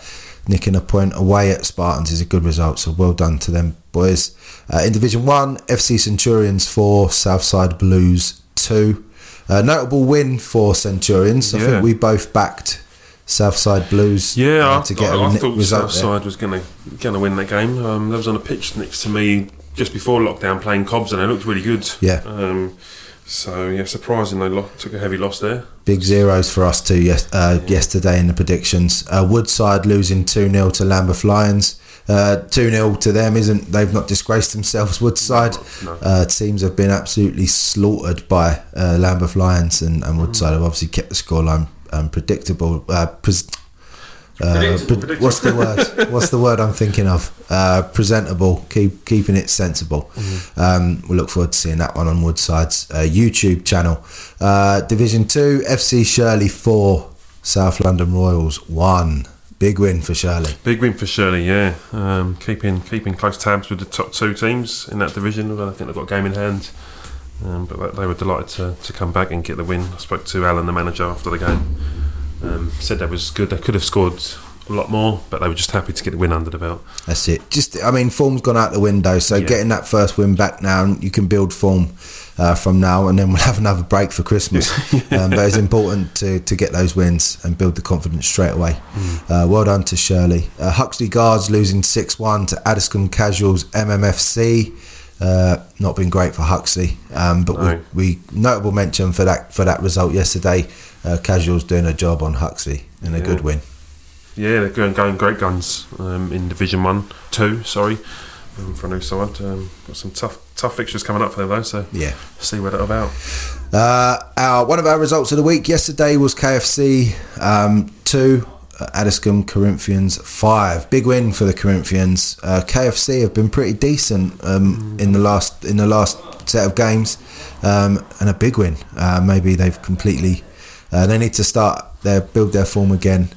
Nicking a point away at Spartans is a good result, so well done to them boys. Uh, in Division 1, FC Centurions 4, Southside Blues 2. Uh, notable win for Centurions. I Yeah. think we both backed Southside Blues Yeah, uh, I, to get I, a I ni- thought result. Southside was going to going to win that game. Um, that was on a pitch next to me just before lockdown playing Cobbs, and they looked really good. Yeah. Um, so yeah, surprising they lo- took a heavy loss there. Big zeros for us too yes, uh, yesterday in the predictions. Uh, Woodside losing 2 0 to Lambeth Lions. Uh, 2 0 to them isn't, they've not disgraced themselves, Woodside. No. Uh, teams have been absolutely slaughtered by uh, Lambeth Lions and, and Woodside have obviously kept the scoreline um, predictable. Uh, pres- uh, Predictable. pre- what's the word? <laughs> What's the word I'm thinking of? Uh, presentable, keep keeping it sensible. Um, we look forward to seeing that one on Woodside's uh, YouTube channel. Uh, Division Two, FC Shirley four, South London Royals one. Big win for Shirley. Big win for Shirley, yeah. Um, keeping keeping close tabs with the top two teams in that division. I think they've got a game in hand. Um, but they- were delighted to, to come back and get the win. I spoke to Alan, the manager, after the game. Um, said that was good. They could have scored a lot more, but they were just happy to get the win under the belt. That's it. Just, I mean, form's gone out the window. So Yeah. getting that first win back now, you can build form uh, from now, and then we'll have another break for Christmas. <laughs> um, but it's important to, to get those wins and build the confidence straight away. Uh, well done to Shirley. Uh, Huxley Guards losing six one to Addiscombe Casuals MMFC. Uh, not been great for Huxley, um, but No. we, we notable mention for that for that result yesterday. Uh, Casuals doing a job on Huxley and a Yeah. good win. Yeah, they're going, going great guns um, in Division One, Two. Sorry, um, for a new side. Um, got some tough tough fixtures coming up for them though. So Yeah. see what it's about. Uh, our one of our results of the week yesterday was KFC um, two, Addiscombe Corinthians five. Big win for the Corinthians. Uh, KFC have been pretty decent um, in the last in the last set of games, um, and a big win. Uh, maybe they've completely. Uh, they need to start their build their form again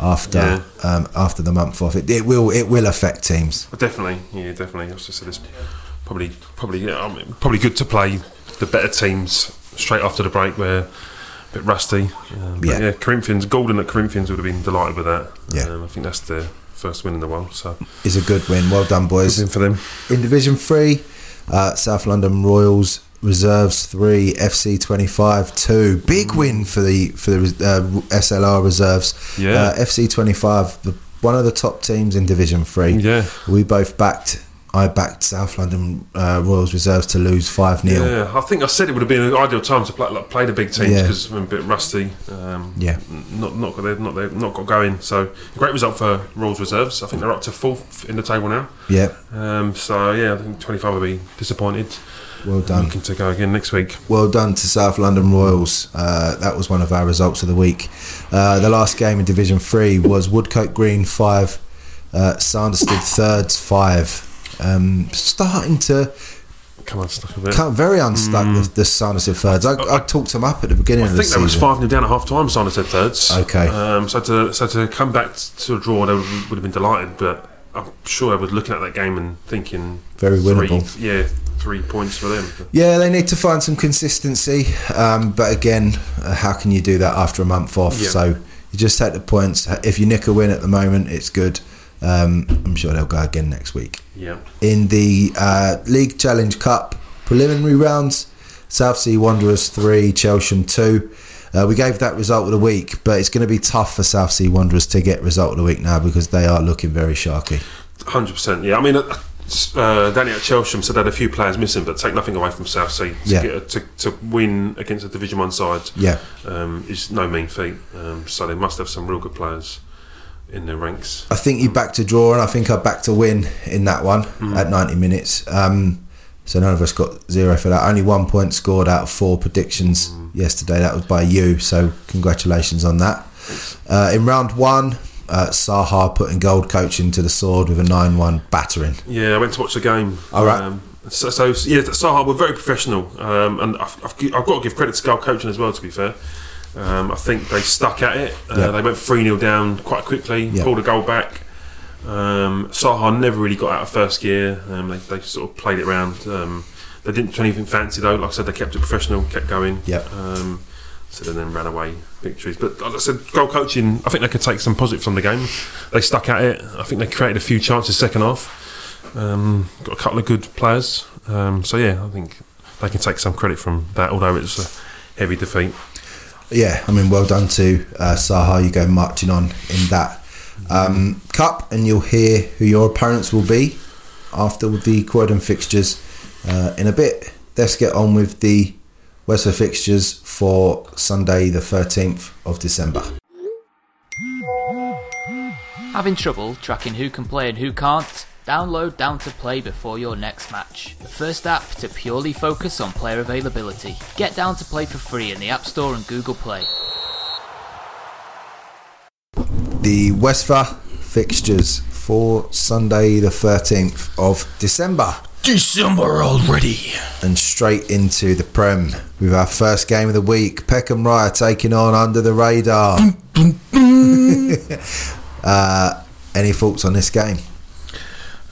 after Yeah. um, after the month off. It, it will it will affect teams. Definitely, yeah, definitely. I was just said it's probably probably yeah, I mean, probably good to play the better teams straight after the break. Where bit rusty. Um, Yeah. yeah. Corinthians, Golden at Corinthians would have been delighted with that. Yeah. um, I think that's the first win in the world. So It's a good win. Well done, boys. good win for them. In Division Three, uh, South London Royals reserves three, FC twenty five two. Big win for the for the uh, SLR reserves. Yeah. uh, FC twenty five, one of the top teams in Division Three. Yeah. we both backed. I backed South London uh, Royals reserves to lose five 0 Yeah, I think I said it would have been an ideal time to play, like, play the big teams Yeah. because we're a bit rusty. Um, Yeah. not not got not they've not got going. So great result for Royals reserves. I think they're up to fourth in the table now. Yeah, Um, so yeah, I think 25 will be disappointed. well done. Looking to go again next week. Well done to South London Royals. Uh, that was one of our results of the week. Uh, the last game in Division Three was Woodcote Green five, uh, Sanderstead Thirds five. Um, starting to Come on, stuck a bit. come very unstuck the, the Sanderstead Thirds. I, I talked them up at the beginning I of the think that was five 0 down at half time. Said thirds. Okay. Um, so to so to come back to a draw, they would, would have been delighted. But I'm sure I was looking at that game and thinking Very three- winnable. yeah, three points for them. Yeah, they need to find some consistency. Um, but again, uh, how can you do that after a month off? Yeah. So you just take the points. If you nick a win at the moment, it's good. Um, I'm sure they'll go again next week. Yeah. in the uh, League Challenge Cup preliminary rounds. South Sea Wanderers 3, Chelsham 2. Uh, we gave that result of the week, but it's going to be tough for South Sea Wanderers to get result of the week now because they are looking very sharky. Hundred percent. Yeah, I mean, uh, uh, Danny at Chelsham said they had a few players missing, but take nothing away from South Sea. To, Yeah. get, to, to win against a Division One side Yeah, um, is no mean feat. Um, so they must have some real good players in their ranks. I think you backed a draw, and I think I backed a win in that one at 90 minutes. Um, so none of us got zero for that. Only one point scored out of four predictions yesterday. That was by you, so congratulations on that. Uh, in round one, uh, Sahar putting gold coaching to the sword with a 9 1 battering. Yeah, I went to watch the game. All right. Um, so, so yeah, Sahar were very professional, um, and I've, I've, I've got to give credit to Gold coaching as well. To be fair, um, I think they stuck at it. Uh, Yeah. They went three 0 down quite quickly, Yeah. pulled a goal back. Um, Sahar never really got out of first gear. Um, they, they sort of played it around. Um, they didn't do anything fancy though. Like I said, they kept it professional, kept going. Yep. Um, so they then ran away victories. But like I said, goal coaching, I think they could take some positive from the game. They stuck at it. I think they created a few chances second half. Um, got a couple of good players. Um, so yeah, I think they can take some credit from that. Although it's a heavy defeat. Yeah, I mean, well done to uh, Saha. You go marching on in that um, cup, and you'll hear who your opponents will be after the Croydon fixtures uh, in a bit. Let's get on with the Westford fixtures for Sunday, the 13th of December. Having trouble tracking who can play and who can't? Download Down to Play before your next match. The first app to purely focus on player availability. Get Down to Play for free in the App Store and Google Play. The Westford fixtures for Sunday, the 13th of December. December already. and straight into the Prem with our first game of the week. Peckham Rye taking on Under the Radar. <laughs> uh, any thoughts on this game?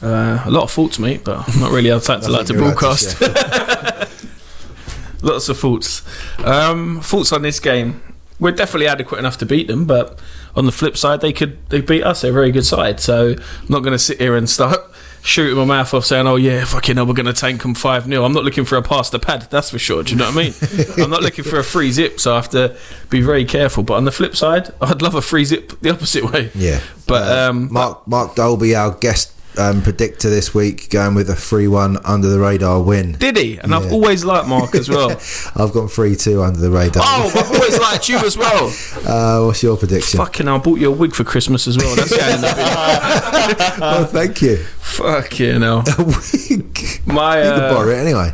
Uh, a lot of thoughts, mate, but I'm not really outside to like to broadcast. <laughs> Lots of thoughts. Um, thoughts on this game. We're definitely adequate enough to beat them, but on the flip side, they could they beat us. They're a very good side, so I'm not going to sit here and start <laughs> shooting my mouth off saying, "Oh yeah, fucking hell, we're going to tank them five 0 I'm not looking for a pass the pad, that's for sure. Do you know what I mean? <laughs> I'm not looking for a free zip, so I have to be very careful. But on the flip side, I'd love a free zip the opposite way. Yeah. But um, Mark Mark Dolby, our guest um, predictor this week, going with a 3 1 Under the Radar win. did he? And I've always liked Mark as well. <laughs> I've gone 3 2 Under the Radar. oh, I've always liked you as well. <laughs> Uh, what's your prediction? Fucking, I bought you a wig for Christmas as well. That's going to be <laughs> oh, thank you. fucking hell. A wig. My you could uh, borrow it anyway.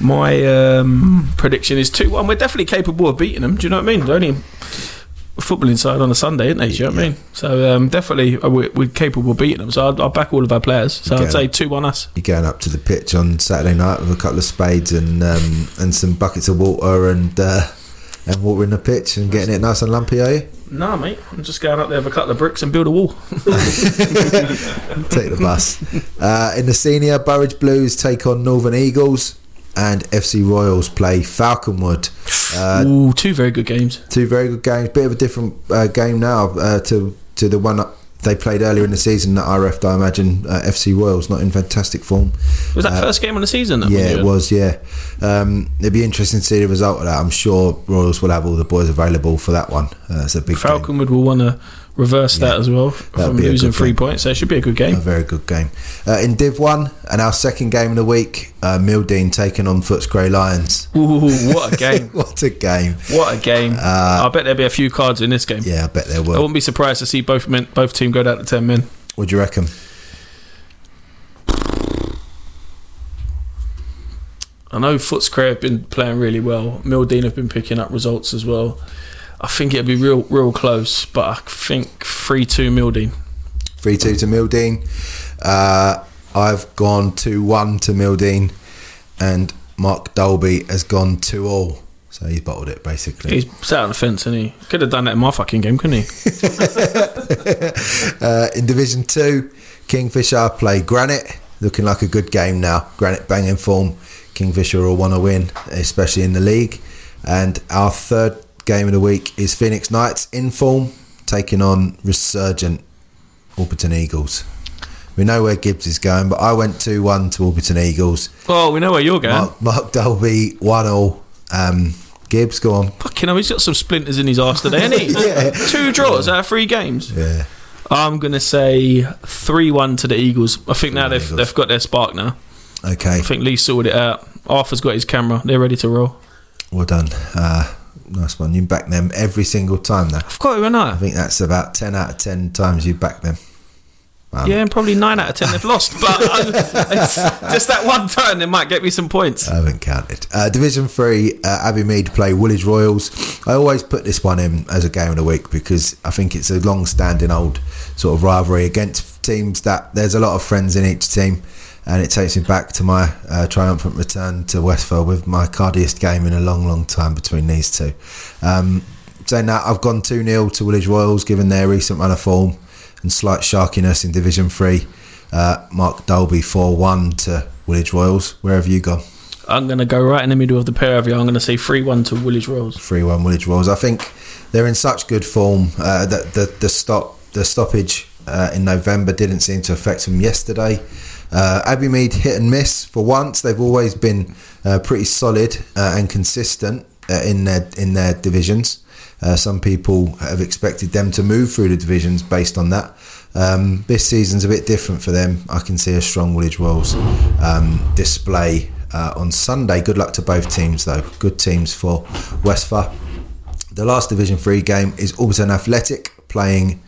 my um, prediction is two one. We're definitely capable of beating them. Do you know what I mean? The only footballing side on a Sunday, isn't they? Do you know what I mean? So um, definitely uh, we're, we're capable of beating them. So I'll, I'll back all of our players. So. I'd say two one us. You're going up to the pitch on Saturday night with a couple of spades and um, and some buckets of water and uh, and watering the pitch and getting it nice and lumpy, are you? Nah, mate. I'm just going up there with a couple of bricks and build a wall. <laughs> <laughs> Take the bus. Uh, in the senior, Burridge Blues take on Northern Eagles and FC Royals play Falconwood. Uh, Ooh, two very good games. two very good games. Bit of a different uh, game now uh, to to the one they played earlier in the season that I refed. I imagine uh, FC Royals not in fantastic form. Was that first game of the season? that Uh, Yeah, it was. Yeah, um, it'd be interesting to see the result of that. I'm sure Royals will have all the boys available for that one. Uh, it's a big game. Falconwood will want to reverse that as well from losing three points. So it should be a good game. A very good game. Uh, in Div 1, and our second game of the week, uh, Mildeen taking on Footscray Lions. Ooh, <laughs> what a game! what a game. What a game! I bet there'll be a few cards in this game. Uh, Yeah, I bet there will. I wouldn't be surprised to see both men, both team go down to ten men. What do you reckon? I know Footscray have been playing really well. Mildeen have been picking up results as well. I think it'll be real, real close, but I think three two Mildeen. 3 2 to Mildeen. Uh, I've gone 2 1 to Mildeen, and Mark Dolby has gone 2 all. So he's bottled it basically. He's sat on the fence, and he could have done that in my fucking game, couldn't he? <laughs> Uh, in Division 2, Kingfisher play Granite. Looking like a good game now. Granite banging form. Kingfisher will want to win, especially in the league. And our third game of the week is Phoenix Knights in form, taking on resurgent Orpington Eagles. We know where Gibbs is going, but I went 2 1 to Orpington Eagles. Oh, we know where you're going. Mark, Mark Dolby, 1 all. Um, Gibbs, go on. Fucking hell, he's got some splinters in his arse today, hasn't he? <laughs> Yeah. Two draws out of three games. Yeah. I'm gonna say three one to the Eagles. I think now they've Eagles. they've got their spark now. Okay. I think Lee sorted it out. Arthur's got his camera. They're ready to roll. Well done. Uh, nice one. You back them every single time now. I've got it, haven't I I? think that's about 10 out of 10 times you back them. Um, Yeah, and probably nine out of ten they've lost. But um, <laughs> it's just that one turn, it might get me some points. I haven't counted. Uh, Division 3, uh, Abbey Mead play Woolwich Royals. I always put this one in as a game of the week because I think it's a long standing old sort of rivalry against teams that there's a lot of friends in each team. And it takes me back to my uh, triumphant return to Westfield with my cardiest game in a long, long time between these two. Um, saying that, I've gone 2 0 to Woolwich Royals given their recent run of form and slight sharkiness in Division 3. Uh, Mark Dolby 4 1 to Woolwich Royals. Where have you gone? I'm gonna go right in the middle of the pair of you. I'm gonna say three one to Woolwich Royals. three one Woolwich Royals. I think they're in such good form uh, that the the stop the stoppage uh, in November didn't seem to affect them yesterday. Uh, Abbey Mead hit and miss for once. They've always been uh, pretty solid uh, and consistent uh, in their in their divisions. Uh, some people have expected them to move through the divisions based on that. Um, this season's a bit different for them. I can see a strong Woolwich Royals um, display uh, on Sunday. Good luck to both teams, though. Good teams for Westphal. The last Division 3 game is Alberton Athletic playing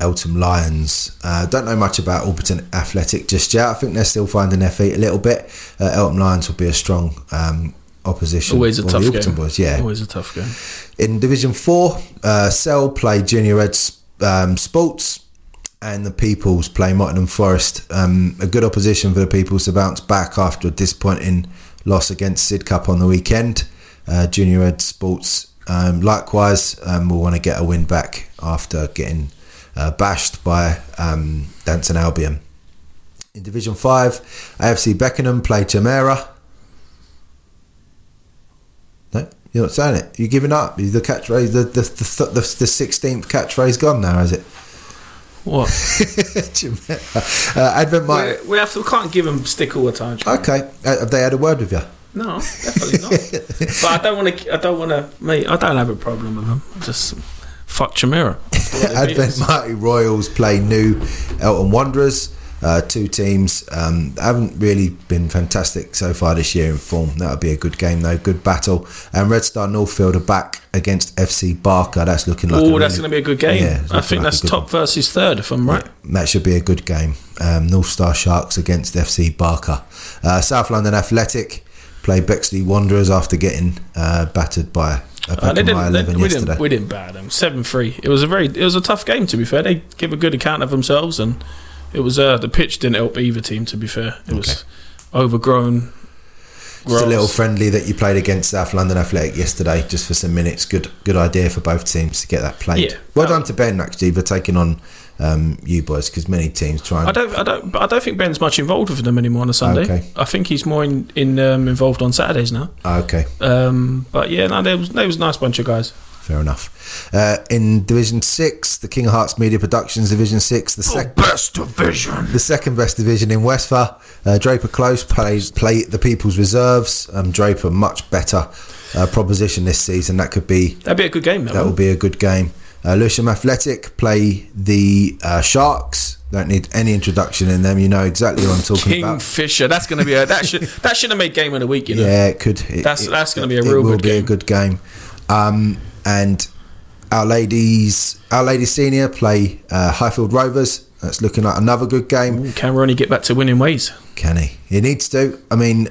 Eltham Lions. Uh, don't know much about Alberton Athletic just yet. I think they're still finding their feet a little bit. Uh, Eltham Lions will be a strong um, opposition. Always a tough game. Boys. Yeah. Always a tough game. In Division 4, uh, Cell play Junior Red um, Sports and the Peoples play Mottingham Forest. Um, a good opposition for the Peoples to bounce back after a disappointing loss against Sidcup on the weekend. Uh, Junior Red Sports, um, likewise, um, will want to get a win back after getting uh, bashed by um, Danson Albion. In Division 5, AFC Beckenham play Chimera. No, you're not saying it. You're giving up. The catchphrase, the the the the, the 16th catchphrase gone now, is it? What? <laughs> Uh, Advent might. we, we have to. We can't give them stick all the time. Okay, uh, have they had a word with you? No, definitely not. <laughs> but I don't want to. I don't want to. Mate, I don't have a problem with them. Just fuck Chimera. <laughs> Advent Mighty Royals play new Eltham Wanderers. Uh, two teams um, haven't really been fantastic so far this year in form. That'll be a good game though, good battle. And Red Star Northfield are back against FC Barker. That's looking like. Oh, that's really- going to be a good game. Yeah, I think like that's top one. versus third, if I'm right. That should be a good game. Um, North Star Sharks against FC Barker. Uh, South London Athletic play Bexley Wanderers after getting uh, battered by a Uh, they didn't, they, eleven we yesterday. didn't. We didn't bat them. Seven three. It was a very. It was a tough game. To be fair, they give a good account of themselves, and it was. Uh, the pitch didn't help either team. To be fair, it was overgrown. Just a little friendly that you played against South London Athletic yesterday, just for some minutes. Good, good idea for both teams to get that played. Yeah. Well Um, done to Ben actually for taking on um, you boys because many teams try. And, I don't. I don't. But I don't think Ben's much involved with them anymore on a Sunday. Okay. I think he's more in, in um, involved on Saturdays now. Ah, okay, Um, but yeah, no, there was there was a nice bunch of guys. fair enough. Uh, in Division Six, the King of Hearts Media Productions Division Six, the second Best division. the second best division in Westphal. Uh, Draper Close plays play the People's Reserves. Um, Draper much better uh, proposition this season. That could be That'd be a good game. That, that will be a good game. Uh, Lewisham Athletic play the uh, Sharks. Don't need any introduction in them. You know exactly what I'm talking about. Kingfisher. That's going to be a that should that should have made game of the week. You know. Yeah, it could. It, That's- it- that's gonna be a it real will good be a game. good game. Um, and our ladies, our ladies senior play uh, Highfield Rovers. That's looking like another good game. Can Ronnie get back to winning ways? Can he? He needs to. I mean,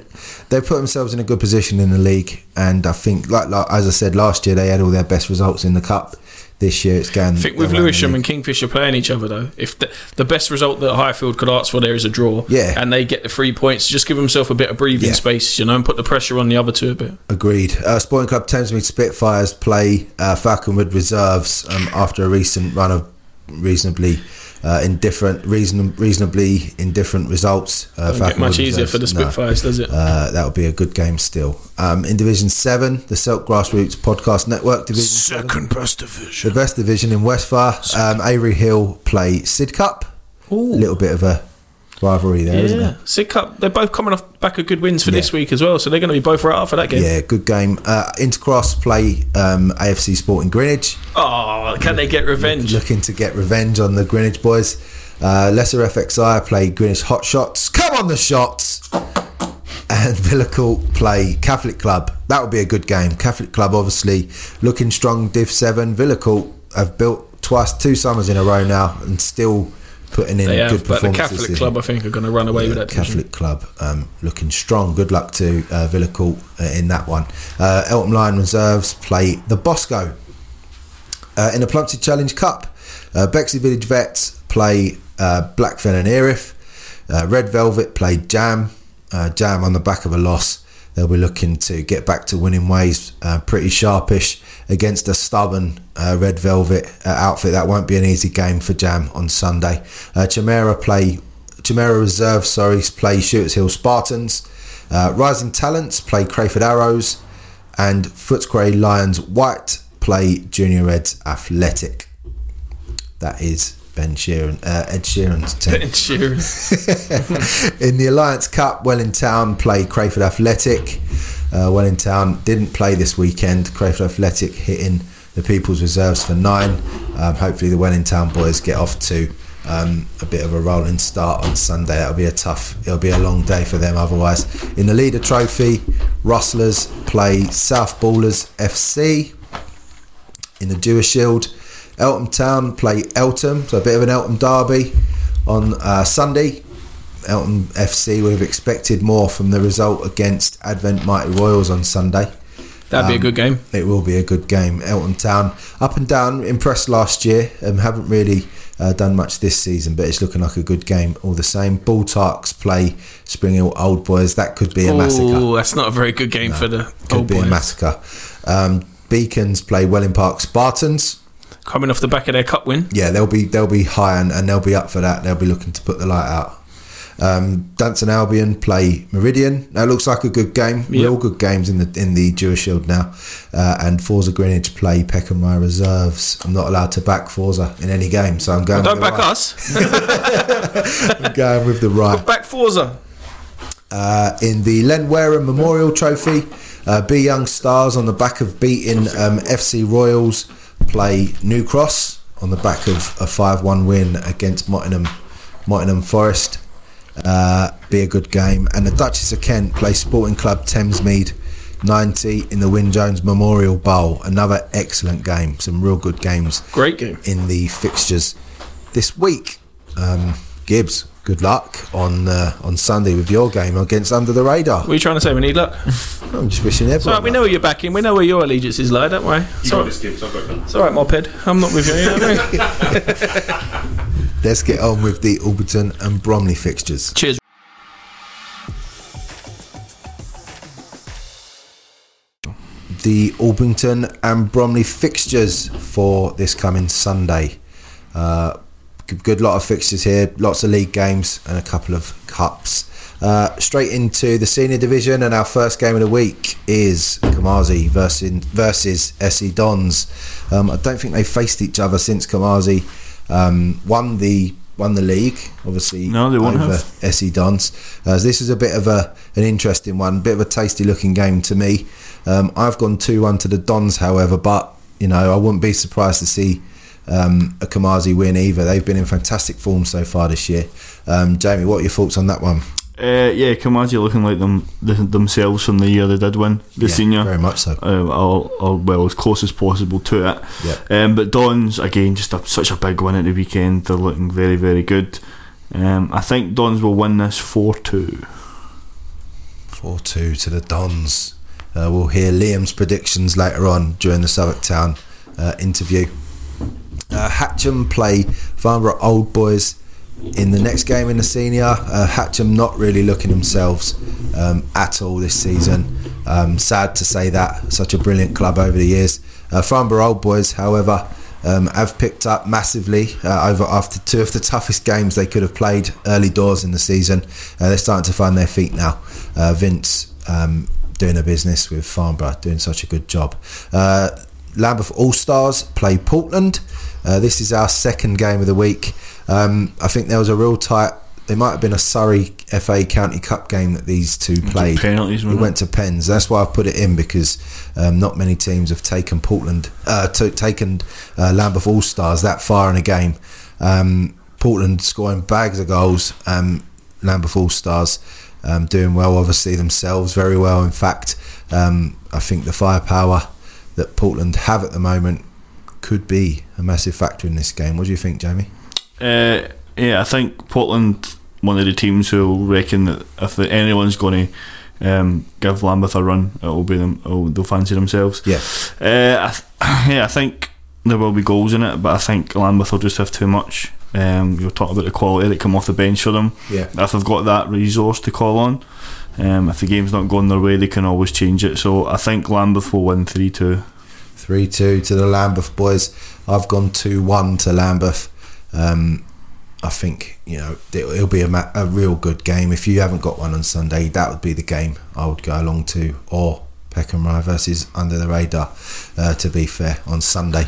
they put themselves in a good position in the league, and I think, like, like as I said last year, they had all their best results in the cup. This year, it's going. I think with Lewisham and Kingfisher playing each other though, if the, the best result that Highfield could ask for there is a draw, Yeah. and they get the three points, just give themselves a bit of breathing Yeah. space, you know, and put the pressure on the other two a bit. Agreed. Uh, Sporting Club Thamesmead Spitfires play uh, Falconwood Reserves um, after a recent run of reasonably uh, indifferent, reason, reasonably indifferent results. Uh, Don't get much Falconwood easier for the Reserves, no. Spitfires, does it? Uh, that would be a good game still. Um, in Division 7, the Silk Grassroots Podcast Network Division 7. Second best The division. best division in Westphal. Um, Avery Hill play Sidcup. A little bit of a rivalry there, not yeah? Sidcup. They're both coming off back of good wins for Yeah. this week as well, so they're going to be both right up for that game. Yeah, good game. Uh, Intercross play um, AFC Sporting Greenwich. Oh, can they get revenge? Looking to get revenge on the Greenwich boys. Uh, Lesser FXI play Greenwich Hot Shots. Come on, the shots! And <laughs> Villacourt play Catholic Club. That would be a good game. Catholic Club, obviously, looking strong. Div 7. Villacourt have built twice, two summers in a row now and still putting in They good have, but the. Catholic club. I think, are going to run away with Yeah, that. division. Catholic Club um, looking strong. Good luck to uh, Villacourt uh, in that one. Uh, Eltham Lion Reserves play the Bosco uh, in the Plumpton Challenge Cup. Uh, Bexley Village Vets play uh, Blackfen and Erith. Uh, Red Velvet play Jam. Uh, Jam on the back of a loss. They'll be looking to get back to winning ways uh, pretty sharpish against a stubborn uh, Red Velvet uh, outfit. That won't be an easy game for Jam on Sunday. Uh, Chimera play Chimera Reserve, sorry, play Shooters Hill Spartans. Uh, Rising Talents play Crayford Arrows, and Footscray Lions White play Junior Reds Athletic. That is Ben Sheeran, uh, Ed Sheeran's team. Ben Sheeran. <laughs> In the Alliance Cup, Wellington play Crayford Athletic. Uh, Wellington didn't play this weekend. Crayford Athletic hitting the People's Reserves for nine. Um, hopefully, the Wellington boys get off to um, a bit of a rolling start on Sunday. That'll be a tough. It'll be a long day for them otherwise. In the Leader Trophy, Rustlers play South Ballers FC. In the Jewish Shield, Eltham Town play Eltham, so a bit of an Eltham derby on uh, Sunday. Eltham FC would have expected more from the result against Advent Mighty Royals on Sunday. That'd be a Um, good game. It will be a good game. Eltham Town up and down, impressed last year. Um, haven't really uh, done much this season, but it's looking like a good game all the same. Bull Tarks play Spring Hill Old Boys. That could be a massacre. Oh, that's not a very good game for the Could old be boys. a massacre. Um, Beacons play Welling Park Spartans. Coming off the back of their cup win. yeah, they'll be they'll be high and, and they'll be up for that. They'll be looking to put the light out. Um, Danson Albion play Meridian. That looks like a good game. Yep. Real good games in the in the Jewish Shield now. Uh, and Forza Greenwich play Peckham Rye Reserves. I'm not allowed to back Forza in any game, so I'm going. Don't with the back Rye. us. <laughs> I'm going with the right. back Forza. Uh, in the Len Wareham Memorial Trophy, uh, B Young Stars on the back of beating um, FC Royals play New Cross on the back of a 5 1 win against Mottingham, Mottingham Forest. Uh, be a good game. And the Duchess of Kent play Sporting Club Thamesmead 90 in the Wyn Jones Memorial Bowl. Another excellent game. Some real good games Great game. in the fixtures this week. Um, Gibbs, good luck on uh, on Sunday with your game against Under the Radar. What are you trying to say? We need luck. <laughs> I'm just wishing It's everyone. all right. We know where you're backing. We know where your allegiances lie, don't we? It's You all got right. this, Gibbs. I've got them. It's all right, moped. I'm not with you. you know what I mean? <laughs> Let's get on with the Alberton and Bromley fixtures. Cheers. the Albington and Bromley fixtures for this coming Sunday. Uh, good, lot of fixtures here, lots of league games and a couple of cups. Uh, straight into the senior division, and our first game of the week is Kamazi versus versus SE Dons. Um, I don't think they've faced each other since Kamazi um, won the won the league. Obviously, No, they won't over have. SE Dons. Uh, so this is a bit of a an interesting one, a bit of a tasty looking game to me. Um, I've gone two one to the Dons, however, but you know I wouldn't be surprised to see um, a Kamazi win either. They've been in fantastic form so far this year. Um, Jamie, what are your thoughts on that one? Uh, yeah, Kamaji looking like them th- themselves from the year they did win the Yeah, senior. very much so. Or, or, well, as close as possible to it. Yeah. Um, but Dons again, just a, such a big win at the weekend. They're looking very, very good. Um, I think Dons will win this four two. Four two to the Dons. Uh, we'll hear Liam's predictions later on during the Southwark Town uh, interview. Uh, Hatcham play Farnborough Old Boys in the next game in the senior. Uh, Hatcham not really looking themselves um, at all this season. Um, sad to say that. Such a brilliant club over the years. Uh, Farnborough Old Boys, however, um, have picked up massively uh, over after two of the toughest games they could have played early doors in the season. Uh, they're starting to find their feet now. Uh, Vince um, doing a business with Farnborough, doing such a good job. Uh, Lambeth All Stars play Portland. Uh, this is our second game of the week. Um, I think there was a real tight. There might have been a Surrey FA County Cup game that these two played. penalties, We it? went to pens. That's why I put it in because um, not many teams have taken Portland, uh, to, taken uh, Lambeth All Stars that far in a game. Um, Portland scoring bags of goals. Um, Lambeth All Stars um, doing well, obviously themselves very well. In fact, um, I think the firepower that Portland have at the moment could be a massive factor in this game. What do you think, Jamie? Uh, yeah, I think Portland, one of the teams who will reckon that if anyone's going to um, give Lambeth a run, it will be them. It'll, they'll fancy themselves. Yeah, Uh, I th- <coughs> yeah, I think there will be goals in it, but I think Lambeth will just have too much. Um, you're talking about the quality that come off the bench for them. yeah. If they've got that resource to call on, um, if the game's not going their way, they can always change it. So I think Lambeth will win three two. 3 2 to the Lambeth boys. I've gone 2 1 to Lambeth. Um, I think, you know, it'll, it'll be a, ma- a real good game. If you haven't got one on Sunday, that would be the game I would go along to. Or Peckham Rye versus Under the Radar, uh, to be fair, on Sunday.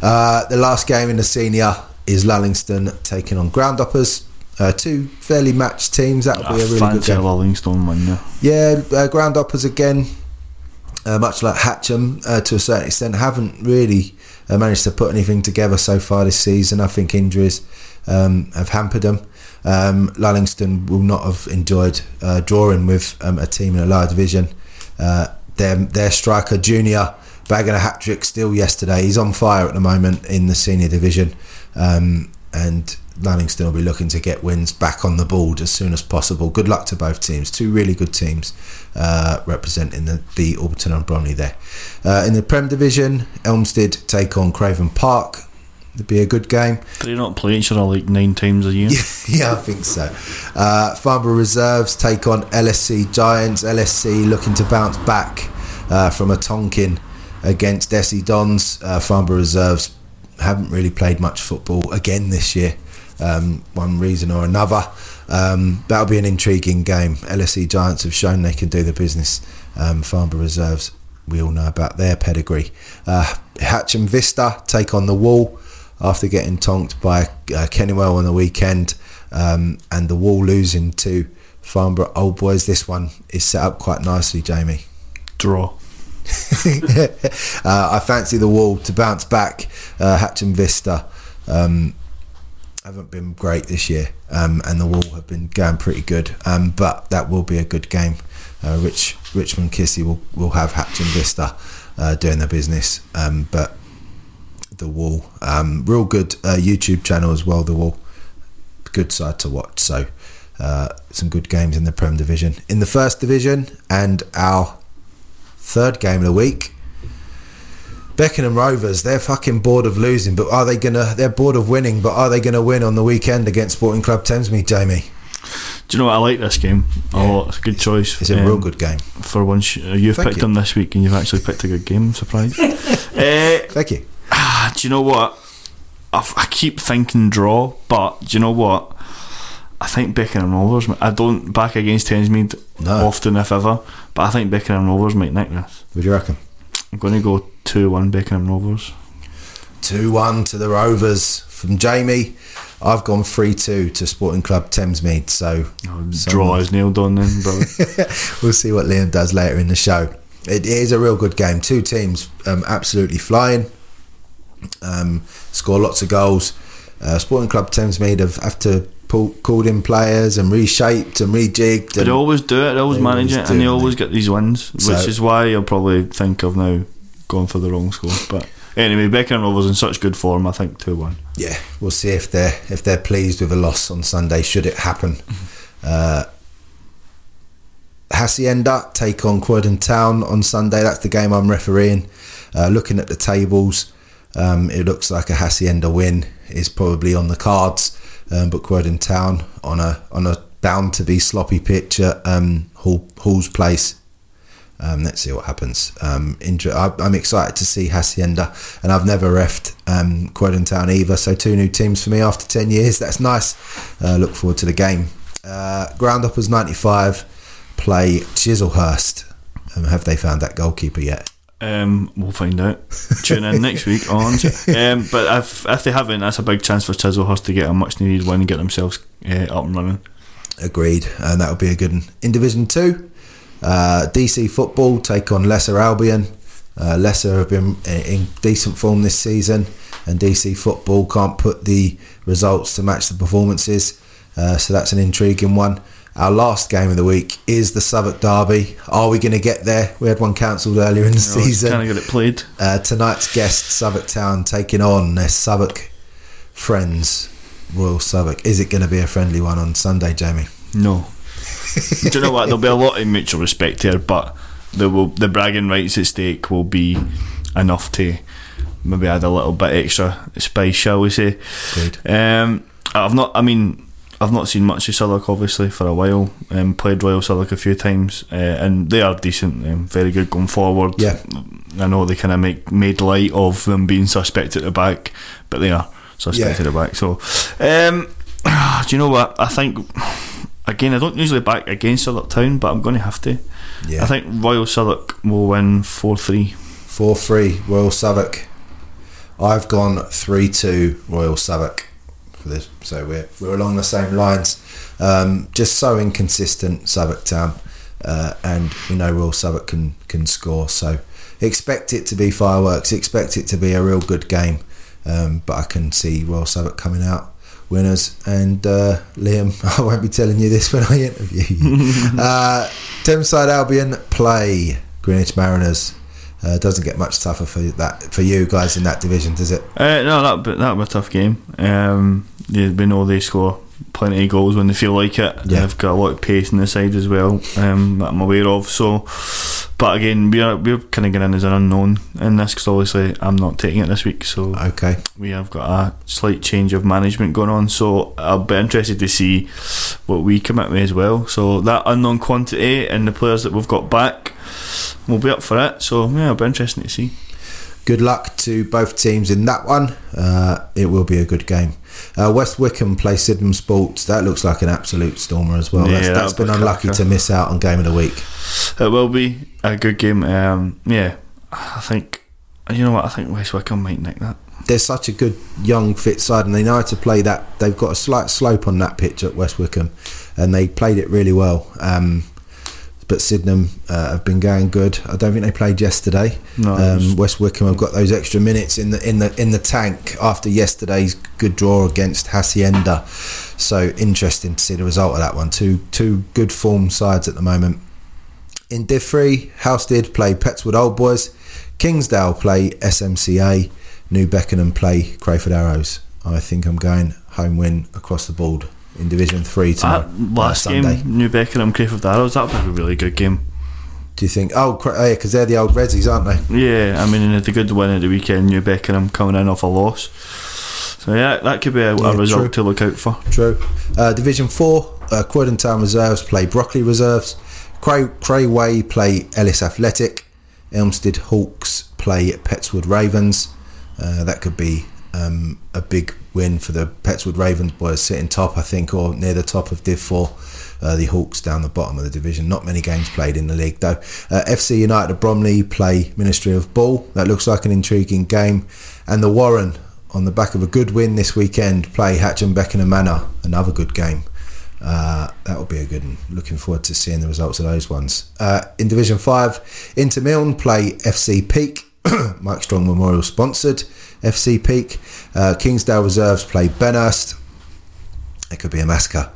Uh, the last game in the senior is Lullingstone taking on Groundhoppers. Uh, two fairly matched teams. That'll be a really good game. Lullingstone win there. Yeah, uh, Groundhoppers again, uh, much like Hatcham uh, to a certain extent, haven't really uh, managed to put anything together so far this season. I think injuries um, have hampered them. Um, Lullingstone will not have enjoyed uh, drawing with um, a team in a lower division. Uh, their, their striker, Junior, bagging a hat trick still yesterday. He's on fire at the moment in the senior division. Um, and Lullingstone will be looking to get wins back on the board as soon as possible. Good luck to both teams. Two really good teams uh, representing the, the Alberton and Bromley there. Uh, in the Prem Division, Elmstead take on Craven Park. It'd be a good game. Do they not play each other like nine times a year? <laughs> yeah, I think so. Uh, Farnborough Reserves take on LSC Giants. LSC looking to bounce back uh, from a Tonkin against SE Dons. Uh, Farnborough Reserves haven't really played much football again this year, um, one reason or another. Um, that'll be an intriguing game. LSE Giants have shown they can do the business. Um, Farnborough Reserves, we all know about their pedigree. Uh, Hatcham Vista take on the Wall after getting tonked by uh, Kennywell on the weekend um, and the Wall losing to Farnborough Old Boys. This one is set up quite nicely, Jamie. Draw. <laughs> uh, I fancy the Wall to bounce back. Uh, Hatcham Vista um, haven't been great this year, um, and the Wall have been going pretty good. Um, but that will be a good game. Uh, Rich Richmond Kissy will, will have Hatcham Vista uh, doing their business, um, but the Wall, um, real good uh, YouTube channel as well. The Wall good side to watch. So uh, some good games in the Prem Division. In the First Division, and our third game of the week, Beckenham Rovers. They're fucking bored of losing, but are they gonna? They're bored of winning, but are they gonna win on the weekend against Sporting Club Thamesmead, Jamie? Do you know what? I like this game a Yeah. lot. It's a good choice. It's a Um, real good game. For once, uh, you've Thank picked you. them this week and you've actually picked a good game. I'm surprised. uh, <laughs> Thank you. Ah, do you know what? I keep thinking draw, but do you know what? I think Beckenham Rovers. I don't back against Thamesmead No. often, if ever, but I think Beckenham Rovers might nick this. What do you reckon? I'm going to go two one Beckenham Rovers. 2 1 to the Rovers from Jamie. I've gone 3 2 to Sporting Club Thamesmead. So Oh, draw is nailed on then, brother. <laughs> we'll see what Liam does later in the show. It is a real good game. Two teams um, absolutely flying. Um, score lots of goals. Uh, Sporting Club Thamesmead have, have to pull, called in players and reshaped and rejigged. And they always do it. They always They manage always it, and they always they? get these wins, which So- is why you'll probably think of now going for the wrong score. But anyway, Beckenham Rovers in such good form. I think two one. yeah, we'll see if they're if they're pleased with a loss on Sunday. Should it happen? <laughs> Uh, Hacienda take on Croydon Town on Sunday. That's the game I'm refereeing. Uh, looking at the tables, um, it looks like a Hacienda win is probably on the cards, um, Croydon Town on a on a bound to be sloppy pitch at um, Hall, Hall's Place. Um, let's see what happens. Um, I'm excited to see Hacienda, and I've never refed um, Croydon Town either. So two new teams for me after ten years. That's nice. Uh, look forward to the game. Uh, Groundhoppers 95 play Chislehurst. Um, have they found that goalkeeper yet? Um, we'll find out. <laughs> Tune in next week on. Um, but if if they haven't, that's a big chance for Chislehurst to get a much needed win and get themselves uh, up and running. Agreed, and that would be a good one. In Division 2, uh, DC Football take on Lesser Albion. Uh, Lesser have been in, decent form this season, and DC Football can't put the results to match the performances, uh, so that's an intriguing one. Our last game of the week is the Southwark Derby. Are we going to get there? We had one cancelled earlier in the season. Kind of get it played. Uh, tonight's guest, Southwark Town, taking on their Southwark friends, Royal Southwark. Is it going to be a friendly one on Sunday, Jamie? No. Do you know what? There'll be a lot of mutual respect here, but there will the bragging rights at stake will be enough to maybe add a little bit extra spice, shall we say? Agreed. Um, I've not. I mean, I've not seen much of Southwark obviously for a while. Um, played Royal Southwark a few times, uh, and they are decent. Um, very good going forward. Yeah. I know they kind of make made light of them being suspect at the back, but they are suspect Yeah. at the back. So, um, <sighs> do you know what? I think again, I don't usually back against Southwark Town, but I'm going to have to. Yeah. I think Royal Southwark will win four three. 4 3 Royal Southwark. I've gone 3 2 Royal Southwark for this. So we're, we're along the same lines. Um, just so inconsistent, Southwark Town. Uh, and we know Royal Southwark can, can score. So expect it to be fireworks. Expect it to be a real good game. Um, but I can see Royal Southwark coming out winners. And uh, Liam, <laughs> I won't be telling you this when I interview you. <laughs> uh, Thameside Albion play Greenwich Mariners. Uh, doesn't get much tougher for that for you guys in that division, does it? Uh, no, that that that'll be a tough game. Um, yeah, we know they score plenty of goals when they feel like it. Yeah. They've got a lot of pace in the side as well. Um, that I'm aware of. So, but again, we're we're kind of getting in as an unknown in this because obviously I'm not taking it this week. So Okay. we have got a slight change of management going on. So I'll be interested to see what we commit with as well. So that unknown quantity and the players that we've got back, we'll be up for it. So yeah, it'll be interesting to see. Good luck to both teams in that one. Uh, it will be a good game. Uh, West Wickham play Sydenham Sports. That looks like an absolute stormer as well. Yeah, that's that's been be unlucky to miss out on game of the week. It will be a good game. Um, yeah, I think you know what I think West Wickham might nick that. They're such a good young fit side, and they know how to play that. They've got a slight slope on that pitch at West Wickham, and they played it really well. Um, but Sydenham uh, have been going good. I don't think they played yesterday. No, Um, West Wickham have got those extra minutes in the in the in the tank after yesterday's good draw against Hacienda. So interesting to see the result of that one. Two two good form sides at the moment. In Div 3, Housestead play Petts Wood Old Boys, Kingsdale play SMCA, New Beckenham play Crayford Arrows. I think I'm going home win across the board in Division Three tomorrow. Uh, last Sunday. game, New Beckenham, Crayford Arrows, that was a really good game. Do you think? Oh, oh yeah, because they're the old Redsies, aren't they? Yeah, I mean, had a good win at the weekend. New Beckenham coming in off a loss. So yeah, that could be a, Yeah, a result true. to look out for. True. Uh, Division 4, uh, Croydon Town Reserves play Brockley Reserves. Cray, Crayway play Ellis Athletic. Elmstead Hawks play Petts Wood Ravens. Uh, that could be um, a big win for the Petts Wood Ravens boys sitting top, I think, or near the top of Div 4. Uh, the Hawks down the bottom of the division. Not many games played in the league though. Uh, FC United of Bromley play Ministry of Ball. That looks like an intriguing game. And the Warren, on the back of a good win this weekend, play Hatcham Beckenham Manor. Another good game. Uh, that will be a good one. Looking forward to seeing the results of those ones. Uh, in Division 5, Inter Milne play FC Peak. <coughs> Mike Strong Memorial sponsored FC Peak. Uh, Kingsdale Reserves play Barnehurst. It could be a massacre.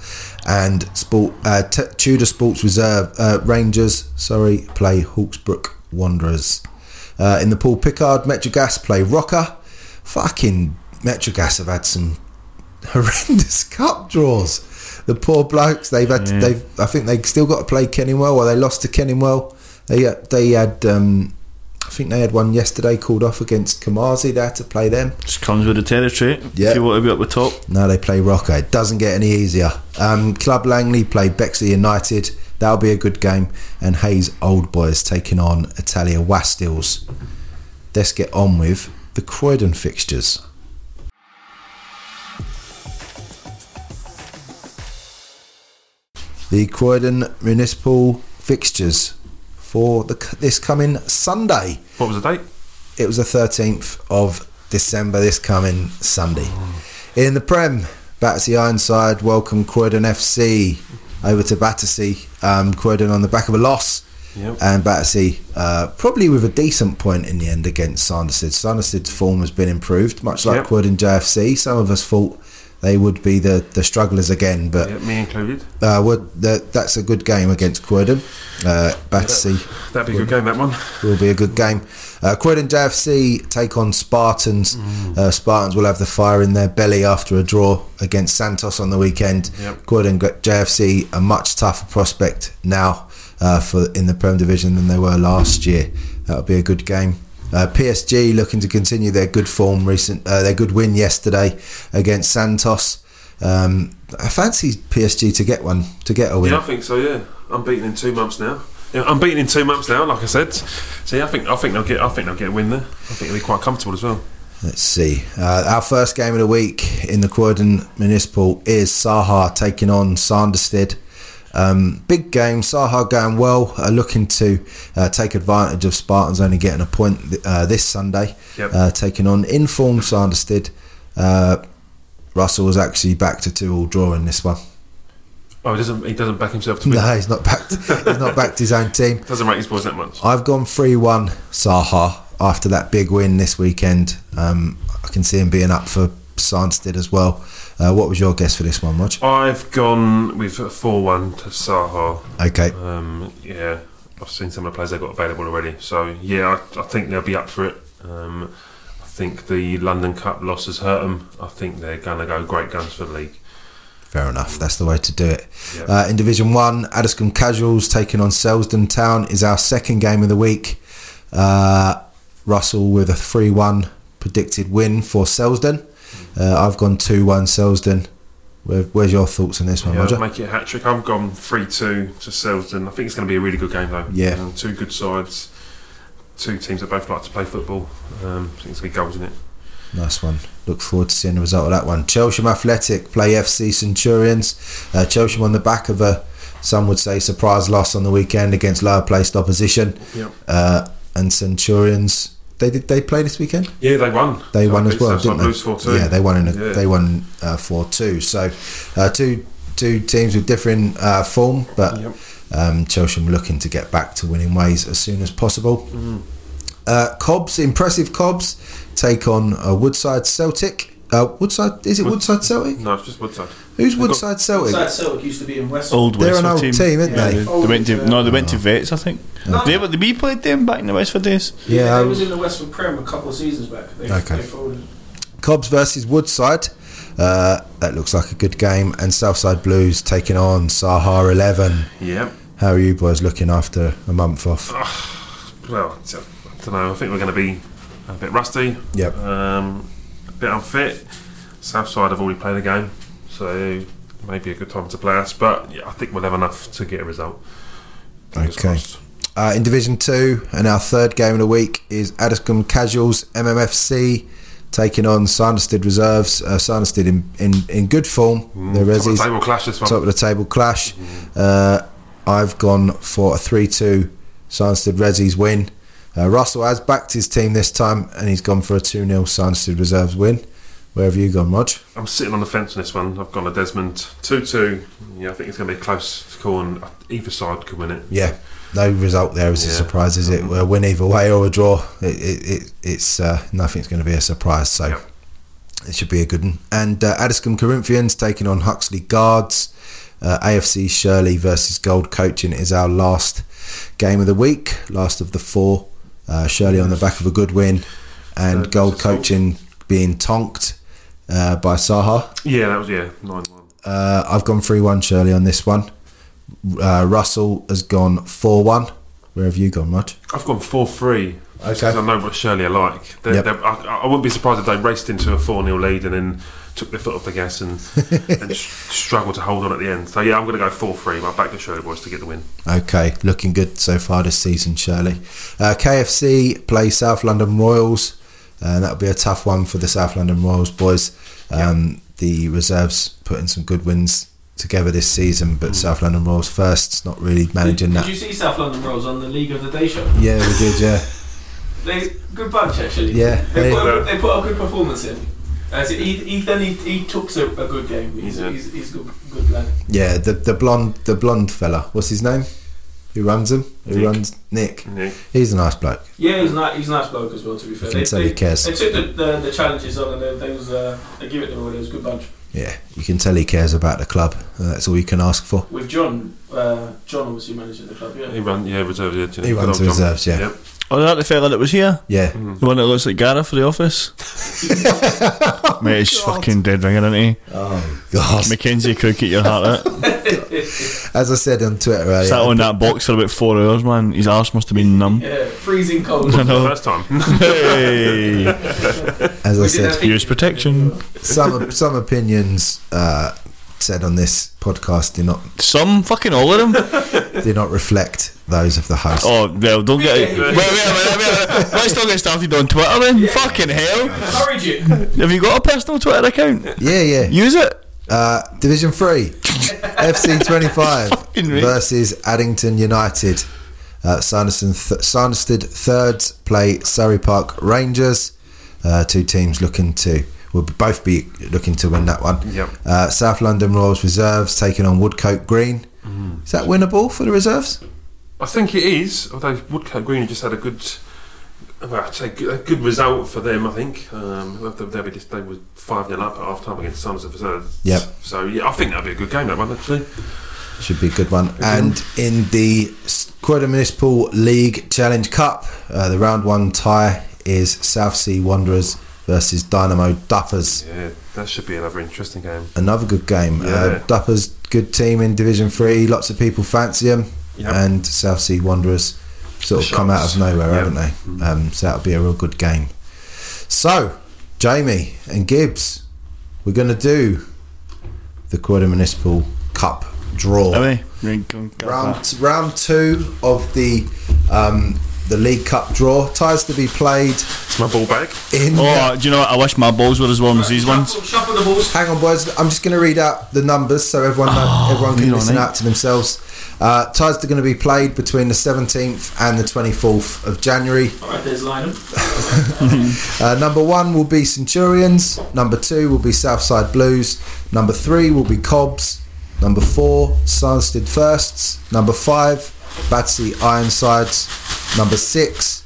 And Sport uh, T- Tudor Sports Reserve uh, Rangers, sorry, play Hawksbrook Wanderers. Uh, in the pool, Pickard Metrogas play Rocker. Fucking Metrogas have had some <laughs> horrendous cup draws. The poor blokes. They've had. Yeah. They've. I think they still got to play Kenningwell. Well, they lost to Kenningwell. They uh, they had. Um, I think they had one yesterday called off against Kamazi. They had to play them. Just comes with the territory. Yeah. If you want to be up the top, Now they play Rocker. It doesn't get any easier. Um, Club Langley play Bexley United. That'll be a good game. And Hayes Old Boys taking on Italia Wastils. Let's get on with the Croydon fixtures. The Croydon Municipal fixtures for the, this coming Sunday. What was the date? It was the 13th of December, this coming Sunday. In the Prem, Battersea Ironside welcome Croydon FC over to Battersea. Um, Croydon on the back of a loss. Yep. And Battersea uh, probably with a decent point in the end against Sanderstead. Sanderstead's form has been improved, much like Yep. Croydon JFC. Some of us thought they would be the, the strugglers again, but Yeah, me included. uh, would- the, that's a good game against Croydon. Uh, Battersea That'd be a good game, that one. will be a good game. Uh, Croydon JFC take on Spartans. Uh, Spartans will have the fire in their belly after a draw against Santos on the weekend. Yep. Croydon JFC a much tougher prospect now uh, for in the Prem Division than they were last year. That'll be a good game. Uh, PSG looking to continue their good form recent uh, their good win yesterday against Santos. Um, I fancy PSG to get one to get a win. Yeah, I think so. Yeah, I'm beaten in two months now. Yeah, I'm beaten in two months now. Like I said, see, I think I think they'll get I think they'll get a win there. I think they'll be quite comfortable as well. Let's see. Uh, our first game of the week in the Croydon Municipal is Saha taking on Sanderstead. Um, big game. Saha going well, uh, looking to uh, take advantage of Spartans only getting a point uh, this Sunday, Yep. uh, taking on informed Sanderstead. Uh, Russell was actually back to two all draw in this one. Oh, he doesn't he doesn't back himself to win. No, he's not backed. <laughs> he's not backed his own team. Doesn't rate his boys that much. I've gone 3 1 Saha after that big win this weekend. Um, I can see him being up for Sanderstead as well. Uh, what was your guess for this one, Rog? I've gone with four one to Saha. Okay, Um, yeah, I've seen some of the players they've got available already. So yeah, I, I think they'll be up for it. Um, I think the London Cup loss has hurt them. I think they're gonna go great guns for the league. fair enough. That's the way to do it. Yeah. Uh, in Division 1, Addiscombe Casuals taking on Selsdon Town is our second game of the week. Uh, Russell with a 3 1 predicted win for Selsdon. Uh, I've gone 2 1 Selsdon. Where, where's your thoughts on this one, Yeah, Roger? make it a hat trick. I've gone three two to Selsdon. I think it's going to be a really good game though. Yeah. Um, two good sides, two teams that both like to play football. Um, I think there's going to be goals in it. Nice one. Look forward to seeing the result of that one. Chelsham Athletic play FC Centurions. Uh, Chelsham on the back of a, some would say, surprise loss on the weekend against lower placed opposition. Yep. Uh, and Centurions, they did they play this weekend? Yeah, they won. They So won as well, didn't they? 4-2. Yeah, they won in a, Yeah. they won uh, four two. So uh, two two teams with different uh, form, but Yep. um, Chelsham looking to get back to winning ways as soon as possible. Mm. Uh, Cobbs, impressive Cobbs, take on uh, Woodside Celtic. Uh, Woodside is it Wood- Woodside Celtic? No, it's just Woodside. Who's They've got- Woodside Celtic? South Celtic used to be in West. old They're an Westford old team. team, aren't Yeah, they? they, they went to no, they went to Vets, I think. No. They, they, we played them back in the Westford days. Yeah, Yeah, I- they was in the Westford Prem a couple of seasons back. They, Okay. they folded. Cobbs versus Woodside. Uh, that looks like a good game. And Southside Blues taking on Saha 11. Yep. How are you boys looking after a month off? Well, it's- I don't know. I think we're going to be a bit rusty, Yep. um, a bit unfit. Southside have already played a game, so maybe a good time to play us. But yeah, I think we'll have enough to get a result. Fingers Okay. Uh, in Division 2, and our third game of the week is Addiscombe Casuals MMFC taking on Sanderstead Reserves. Uh, in, in, in good form. the Top of the table clash this one. top of the table clash. Uh, I've gone for a 3 2 Sanderstead Resis win. Uh, Russell has backed his team this time and he's gone for a 2 0 Sanderstead Reserves win. Where have you gone, Rog? I'm sitting on the fence on this one. I've gone a Desmond two-two. Yeah, I think it's going to be a close call, and either side could win it. Yeah, no result there is a surprise, is it? A win either way or a draw, it, it, it, it's uh, nothing's going to be a surprise. So it should be a good one. And uh, Addiscombe Corinthians taking on Huxley Guards. Uh, AFC Shirley versus Gold Coaching is our last game of the week, last of the four. Uh, Shirley on the back of a good win, and Gold. Coaching being tonked uh, by Saha. Yeah, that was yeah nine-one. Uh, I've gone 3 1 Shirley on this one. Uh, Russell has gone 4 1. Where have you gone, Rog? I've gone four-three. Okay. Because I know what Shirley are like. They're, Yep. they're, I, I wouldn't be surprised if they raced into a 4 0 lead and then took their foot off the gas and, <laughs> and s- struggled to hold on at the end. So, yeah, I'm going to go 4 3. I'll back the Shirley boys to get the win. Okay, looking good so far this season, Shirley. Uh, KFC play South London Royals, and that'll be a tough one for the South London Royals boys. Um, The reserves putting some good wins together this season, but South London Royals first, it's not really managing Did, that. did you see South London Royals on the League of the Day show? Yeah, we did, yeah. They good bunch actually. Yeah, they, they- put a, they put a good performance in. So he, Ethan, he, he took a, a good game. He's, Yeah. he's, he's good, good lad. Yeah, the, the blonde the blonde fella, what's his name? Who runs him? Who Nick. runs Nick? Nick. He's a nice bloke. Yeah, he's not. He's a nice bloke as well. To be fair, You can tell he cares. They took the, the, the challenges on and they, they was uh, they give it them all. It was a good bunch. Yeah, you can tell he cares about the club. and That's all you can ask for. With John, uh, John obviously managing the club. Yeah. He run, yeah, reserve. Yeah, He runs Good John. reserves, yeah. Yep. Oh, is that the fella that was here? Yeah, The one that looks like Gareth for the office? <laughs> Mate, he's fucking dead ringer, isn't he? Oh God! Mackenzie Crook at your heart out. <laughs> As I said on Twitter earlier, Sat on that box for about four hours, man. His arse must have been numb. Yeah, freezing cold. <laughs> I know. First time. Hey! as I We did said, that- Use protection. some some opinions uh, said on this podcast do not Some fucking all of them. <laughs> do not reflect those of the host. Oh, well, don't get it. Wait, wait, wait, wait, wait. Let's not get started on Twitter then. Fucking hell. Encourage it. Have you got a personal Twitter account? Yeah, yeah. Use it. Uh, Division Three, <laughs> FC Twenty Five versus Addington United. Uh, Sanderson th- Sanderstead thirds play Surrey Park Rangers. Uh, two teams looking to will both be looking to win that one. Yep. Uh, South London Royals reserves taking on Woodcote Green. Is that winnable for the reserves? I think it is, although Woodcote Green just had a good, well, I'd say a good result for them. I think um, they'll, they'll be just, they were five 0 up at half time against Summers of Reserves. Yep. So yeah, I think that'll be a good game. That one actually. Should be a good one. And in the Quota Municipal League Challenge Cup, uh, the round one tie is South Sea Wanderers versus Dynamo Duffers. Yeah, that should be another interesting game. Another good game. Uh, Yeah. Duffers, good team in Division Three. Lots of people fancy them, Yep. and South Sea Wanderers sort of The come out of nowhere, Yep. haven't they? Um, so that'll be a real good game. So, Jamie and Gibbs, we're going to do the Quota Municipal Cup draw Are round round two of the um, the League Cup draw. Ties to be played It's my ball back. in. Oh, do you know what? I wish my balls were as warm as these ones. Shuffle, shuffle the balls. Hang on, boys. I'm just going to read out the numbers so everyone know, everyone can listen out to themselves. Uh, ties are going to be played between the 17th and the 24th of January. All right, there's Lynham. <laughs> Uh, number one will be Centurions. Number two will be Southside Blues. Number three will be Cobbs. Number four, Sanderstead Firsts. Number five, Battersea Ironsides. Number six,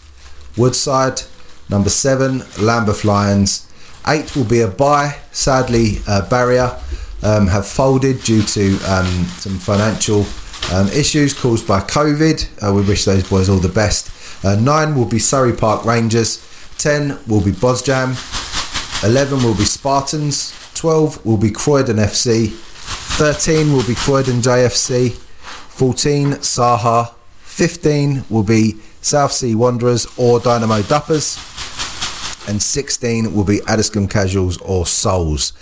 Woodside. Number seven, Lambeth Lions. Eight will be a bye. Sadly, uh, Barrier um, have folded due to um, some financial um, issues caused by COVID. Uh, we wish those boys all the best. Uh, nine will be Surrey Park Rangers. Ten will be Bosjam. Eleven will be Spartans. 12 will be Croydon FC. 13 will be Croydon JFC. 14 Saha. 15 will be South Sea Wanderers or Dynamo Duffers. And 16 will be Addiscombe Casuals or Souls.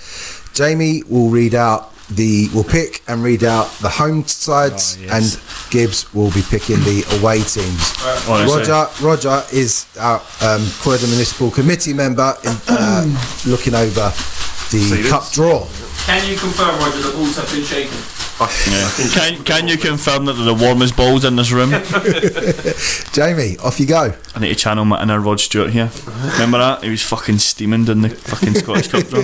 Jamie will read out the will pick and read out the home sides, Oh, yes. and Gibbs will be picking the away teams. Honestly. Roger, Roger is our um, Croydon Municipal Committee member, in, uh, looking over the this? cup draw. Can you confirm, Roger, the balls have been shaken? Yeah. Can, can you confirm that they're the warmest balls in this room? <laughs> Jamie, off you go. I need to channel my inner Rod Stewart here. Remember that? He was fucking steaming in the fucking Scottish Cup draw.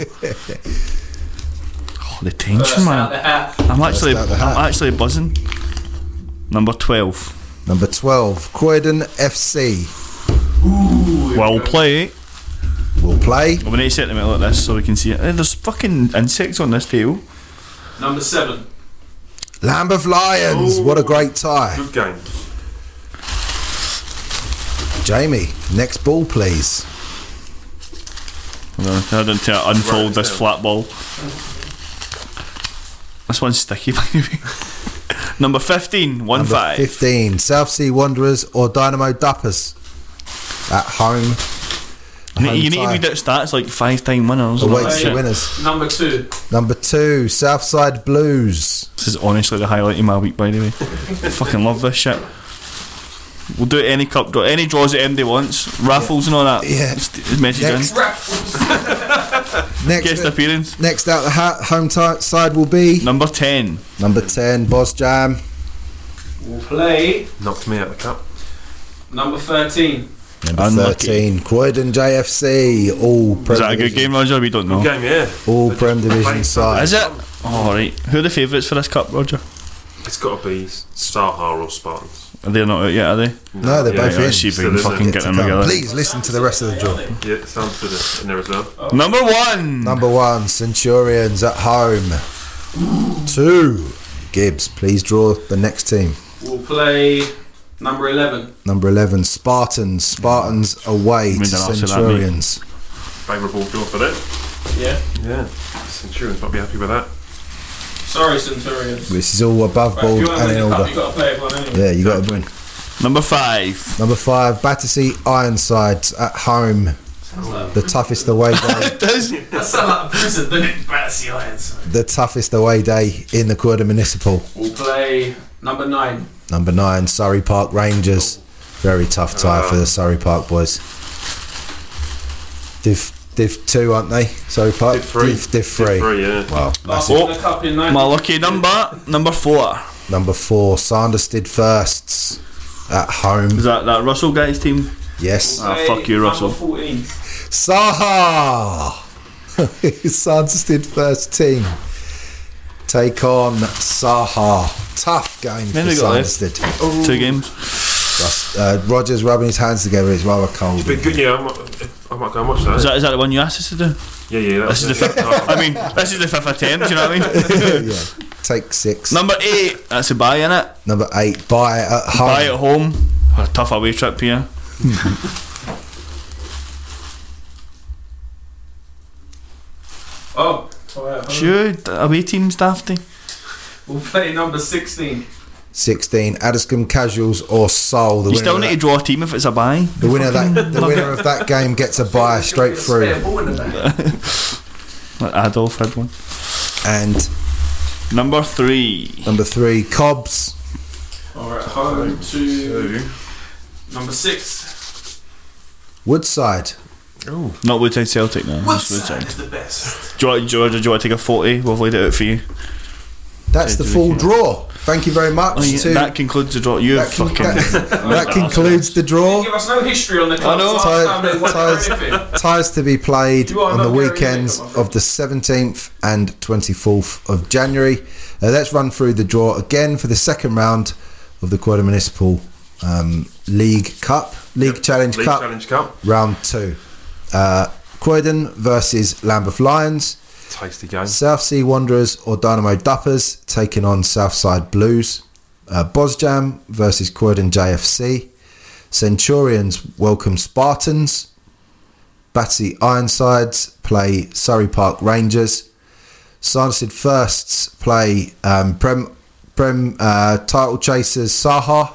Oh, the tension, man. I'm actually, out the hat. I'm actually buzzing. Number twelve. Number 12, Croydon FC Well play. will play. We need to set them out like this so we can see it. Eh, There's fucking insects on this table. Number seven. Lambeth Lions, what a great tie. Good game. Jamie, next ball, please. Hold on, I don't to unfold Right, this yeah. flat ball. This one's sticky, by the way. Number 15, 1 Number 5. 15, South Sea Wanderers or Dynamo Duffers at home. You need- you need to tie. read out stats like five time winners. and all Away that to winners. Number two. Number two, Southside Blues. This is honestly the highlight of my week, by the way. <laughs> fucking love this shit. We'll do any cup draw, any draws that MD wants, raffles and all that. Yeah. Just his message Next. in. <laughs> Next, Guest uh, appearance. next out the hat, home ti side will be Number 10. number 10, Boss Jam. We'll play Knocked me out of the cup. number 13. Number Unlucky. 13, Croydon JFC. All Prem Is that a good game, Roger? We don't know. Good game, yeah. All They Prem Division played side. Is it? Oh, right. Who are the favourites for this cup, Roger? It's got to be Saha or Spartans. Are they not out yet, are they? No, they're Yeah, both yeah, in. let's see if we can Still, fucking it? get To them come. together. Please listen to the rest of the draw. Yeah, sounds good in there as well. Number one. Number one, Centurions at home. Two, Gibbs. Please draw the next team. We'll play number 11. Number 11, Spartans. Spartans away to Made an ass of that, mate. Centurions. Favourable draw for them. Yeah. Yeah. Centurions might be happy with that. Sorry, Centurions. This is all above Right, board you want to and in the cup, order. you've got to play everyone anyway. Yeah, you got to win. Number five. Number five, Battersea Ironsides at home. The toughest away <laughs> day. That sounds like a prison, doesn't it? Battersea Irons. the toughest away day in the Croydon Municipal. We'll play number 9. Number nine, Surrey Park Rangers. Very tough tie for the Surrey Park boys. Div Div two, aren't they? Surrey Park. Div three. Div, Div three. Three, yeah. Wow. Oh. in the cup in 9. My lucky number. Number four. Number four, Sanderstead Firsts at home. Is that that Russell guy's team? Yes. Ah, fuck you, Russell. Number 14. Saha! <laughs> Sanderstead first team. Take on Saha. Tough game Then for we got left. Sanderstead. Two games. Russ- Uh, Roger's rubbing his hands together. It's rather cold. But good, yeah, I might, I might go and watch that. Is that is that the one you asked us to do? yeah, yeah. That This is the it. fifth. I mean, this is the fifth attempt. Do you know what I mean? <laughs> yeah. Take six. Number eight. That's a buy in it. Number eight, buy at home. Buy at home. A tough away trip here. <laughs> Oh. Alright, hold on. Should away teams dafty. We'll play number 16. 16, Addiscombe Casuals or Seoul. The You still of need to draw a team if it's a buy. the winner of that the winner of that game gets a buy straight through. Spare ball in the back. <laughs> Like Adolf had one. And Number three. number three, Cobbs. Alright, home to number 6. Woodside. Not Woodside Celtic now. It's Woodside. is the best. Do you, want, do, you want, do you want to take a 40? We've laid it out for you. That's the full draw. Thank you very much. Oh, yeah, to, that concludes the draw. You that, con- fucking. that, <laughs> <laughs> that concludes the draw. Give us no history on the club. know. Last time they Ties- Ties to be played on the weekends of the 17th and 24th of January. Uh, let's run through the draw again for the second round of the Croydon Municipal um, League Cup, League Challenge League Cup, Challenge Cup. round two. Uh, Croydon versus Lambeth Lions. Tasty game. South Sea Wanderers or Dynamo Duffers taking on Southside Blues. Uh, Bosjam versus Croydon JFC. Centurions welcome Spartans. Battersea Ironsides play Surrey Park Rangers. Sarnsid Firsts play um, Prem, Prem uh, title chasers Saha.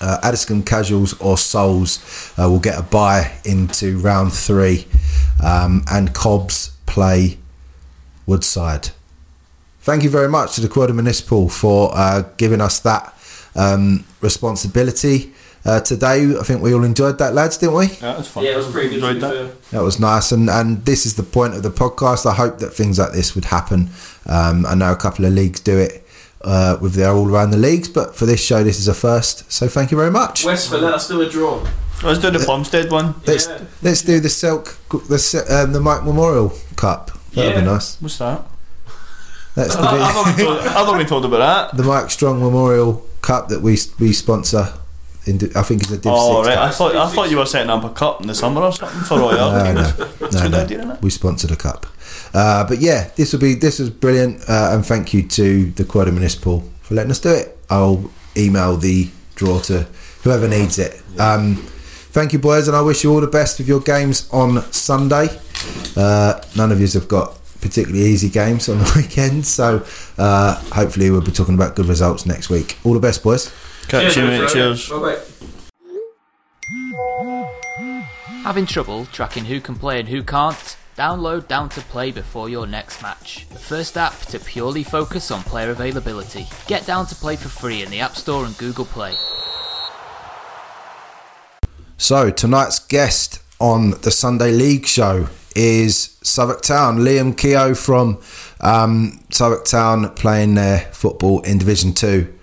Uh, Addiscombe Casuals or Souls uh, will get a bye into round three. Um, and Cobbs play Woodside. Thank you very much to the Quota Municipal for uh, giving us that um, responsibility uh, today. I think we all enjoyed that, lads, didn't we? Yeah, it was fun. Yeah, it was pretty good. Enjoyed that. That was nice, and and this is the point of the podcast. I hope that things like this would happen. Um, I know a couple of leagues do it uh, with their all around the leagues, but for this show, this is a first. So thank you very much. Westford, let us do a draw. Let's do the Plumstead one. Let's Yeah. let's do the Silk the um, the Mike Memorial Cup. That'd Yeah. be nice. What's that? That's <laughs> I- I've the, not told, I've not been told about that. the Mike Strong Memorial Cup that we we sponsor. I think it's a Div Oh, right. I thought I thought you were setting up a cup in the summer or something for Royal. No, no, no, no. idea. We sponsored a cup. Uh, but yeah, this will be this is brilliant, uh, and thank you to the Quota Municipal for letting us do it. I'll email the draw to whoever needs it. Um, thank you, boys, and I wish you all the best with your games on Sunday. Uh, none of you have got particularly easy games on the <laughs> weekend, so uh, hopefully we'll be talking about good results next week. All the best, boys. Catch you, mate. Cheers. Bye-bye. Having trouble tracking who can play and who can't? Download Down to Play before your next match. The first app to purely focus on player availability. Get Down to Play for free in the App Store and Google Play. So tonight's guest on the Sunday League show is Southwark Town. Liam Keogh from um, Southwark Town playing their football in Division Two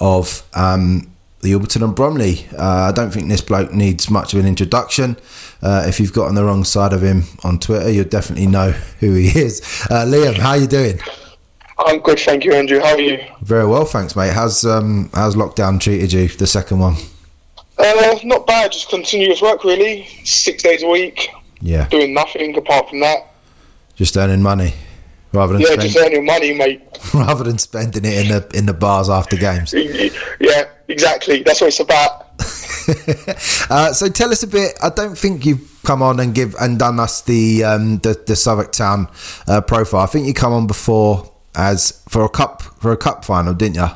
of um, the Orpington and Bromley. Uh, I don't think this bloke needs much of an introduction. Uh, if you've got on the wrong side of him on Twitter, you'll definitely know who he is. Uh, Liam, how you doing? I'm good, thank you, Andrew. How are you? Very well, thanks, mate. How's um, how's lockdown treated you? The second one. Uh, not bad, just continuous work, really. Six days a week, Yeah, doing nothing apart from that. just earning money rather than Yeah, spend- just earning money, mate. <laughs> rather than spending it in the in the bars after games. Yeah, exactly. That's what it's about. <laughs> uh, so tell us a bit. I don't think you've come on and give and done us the um, the, the Southwark Town uh, profile. I think you come on before as for a cup for a cup final, didn't you?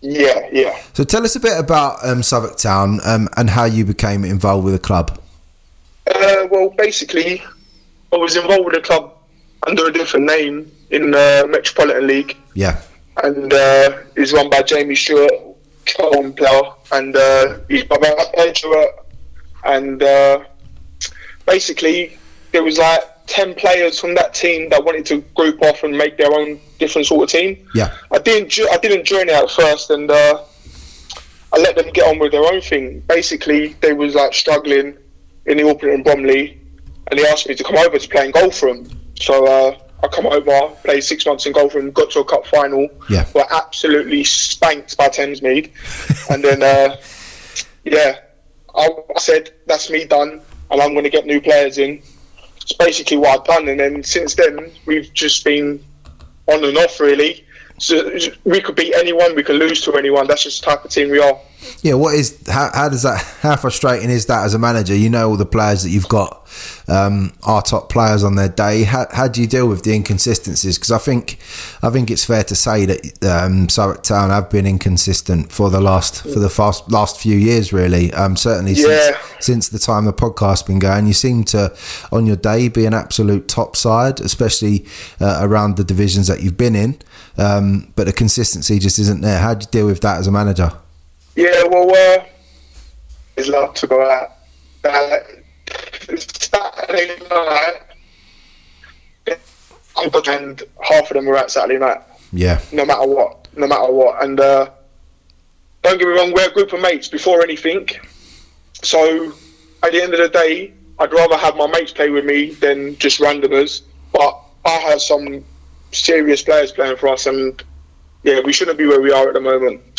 Yeah, yeah. So tell us a bit about um, Southwark Town um, and how you became involved with the club. Uh, well, basically, I was involved with the club under a different name in the Metropolitan League, Yeah, and uh, it's run by Jamie Stewart, Colin player, and uh, he's my manager. And uh, basically, there was like ten players from that team that wanted to group off and make their own different sort of team. yeah, I didn't. I didn't join it at first, and uh, I let them get on with their own thing. Basically, they was like struggling in the Orpington and Bromley, and they asked me to come over to play in goal for them. So uh, I come over, played six months in for them, got to a cup final, Yeah. were absolutely spanked by Thamesmead, and then uh, yeah, I, I said that's me done, and I'm going to get new players in. It's basically what I've done, and then since then we've just been on and off really. So we could beat anyone, we could lose to anyone. That's just the type of team we are. Yeah. What is how, how does that? How frustrating is that as a manager? You know all the players that you've got um, are top players on their day. How, how do you deal with the inconsistencies? Because I think I think it's fair to say that um, Southwark Town have been inconsistent for the last for the fast, last few years. Really, um, certainly Yeah. since since the time the podcast's been going. You seem to on your day be an absolute top side, especially uh, around the divisions that you've been in. Um, but the consistency just isn't there. How do you deal with that as a manager? Yeah, well, uh, a lot to go out. Uh, Saturday night, and half of them were out Saturday night. Yeah, no matter what, no matter what. And uh, don't get me wrong, we're a group of mates before anything. So at the end of the day, I'd rather have my mates play with me than just randomers. But I have some serious players playing for us, and yeah, we shouldn't be where we are at the moment.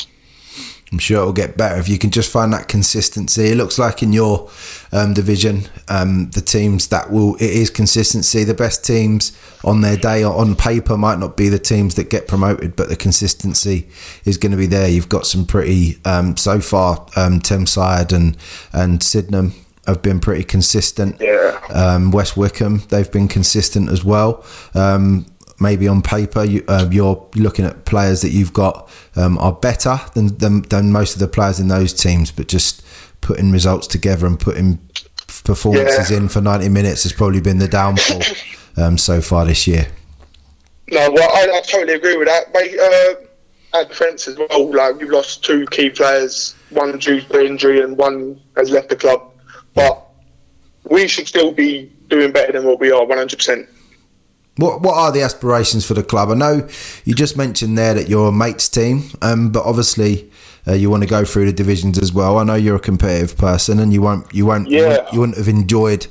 I'm sure it'll get better if you can just find that consistency. It looks like in your um, division, um, the teams that will it is consistency. The best teams on their day or on paper might not be the teams that get promoted, but the consistency is going to be there. You've got some pretty um, so far. Um, Thameside and and Sydenham have been pretty consistent. Yeah. Um, West Wickham they've been consistent as well. Maybe on paper you, uh, you're looking at players that you've got um, are better than, than than most of the players in those teams, but just putting results together and putting performances Yeah. in for 90 minutes has probably been the downfall <coughs> um, so far this year. No, well, I, I totally agree with that. Mate, uh, at defence as well, like we've lost two key players, one due to injury and one has left the club. But we should still be doing better than what we are, 100%. What what are the aspirations for the club? I know you just mentioned there that you're a mates team, um, but obviously uh, you want to go through the divisions as well. I know you're a competitive person, and you won't you won't you, Yeah. wouldn't, you wouldn't have enjoyed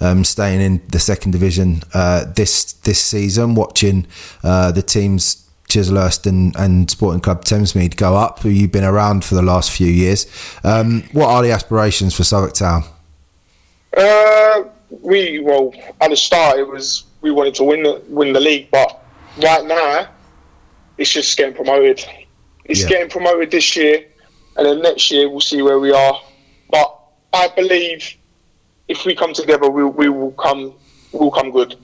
um, staying in the second division uh, this this season, watching uh, the teams. Chislehurst and, and Sporting Club Thamesmead go up, who you've been around for the last few years. Um, what are the aspirations for Southwark Town? Uh, we, well, at the start, it was we wanted to win the, win the league, but right now, it's just getting promoted. It's Yeah. getting promoted this year, and then next year we'll see where we are. But I believe if we come together, we, we will come. We'll come good.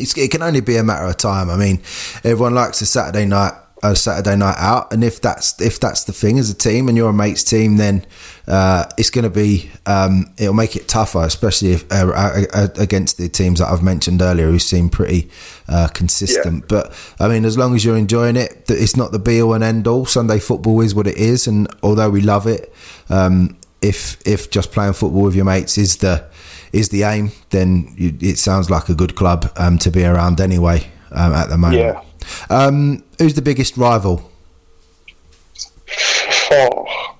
it's, it can only be a matter of time. I mean, everyone likes a Saturday night a Saturday night out, and if that's if that's the thing as a team, and you're a mates team, then uh, it's going to be um, it'll make it tougher, especially if, uh, uh, against the teams that I've mentioned earlier, who seem pretty uh, consistent. But I mean, as long as you're enjoying it, it's not the be all and end all. Sunday football is what it is, and although we love it, um, if if just playing football with your mates is the is the aim, then you, it sounds like a good club um, to be around anyway um, at the moment. Yeah. Um, who's the biggest rival? Oh,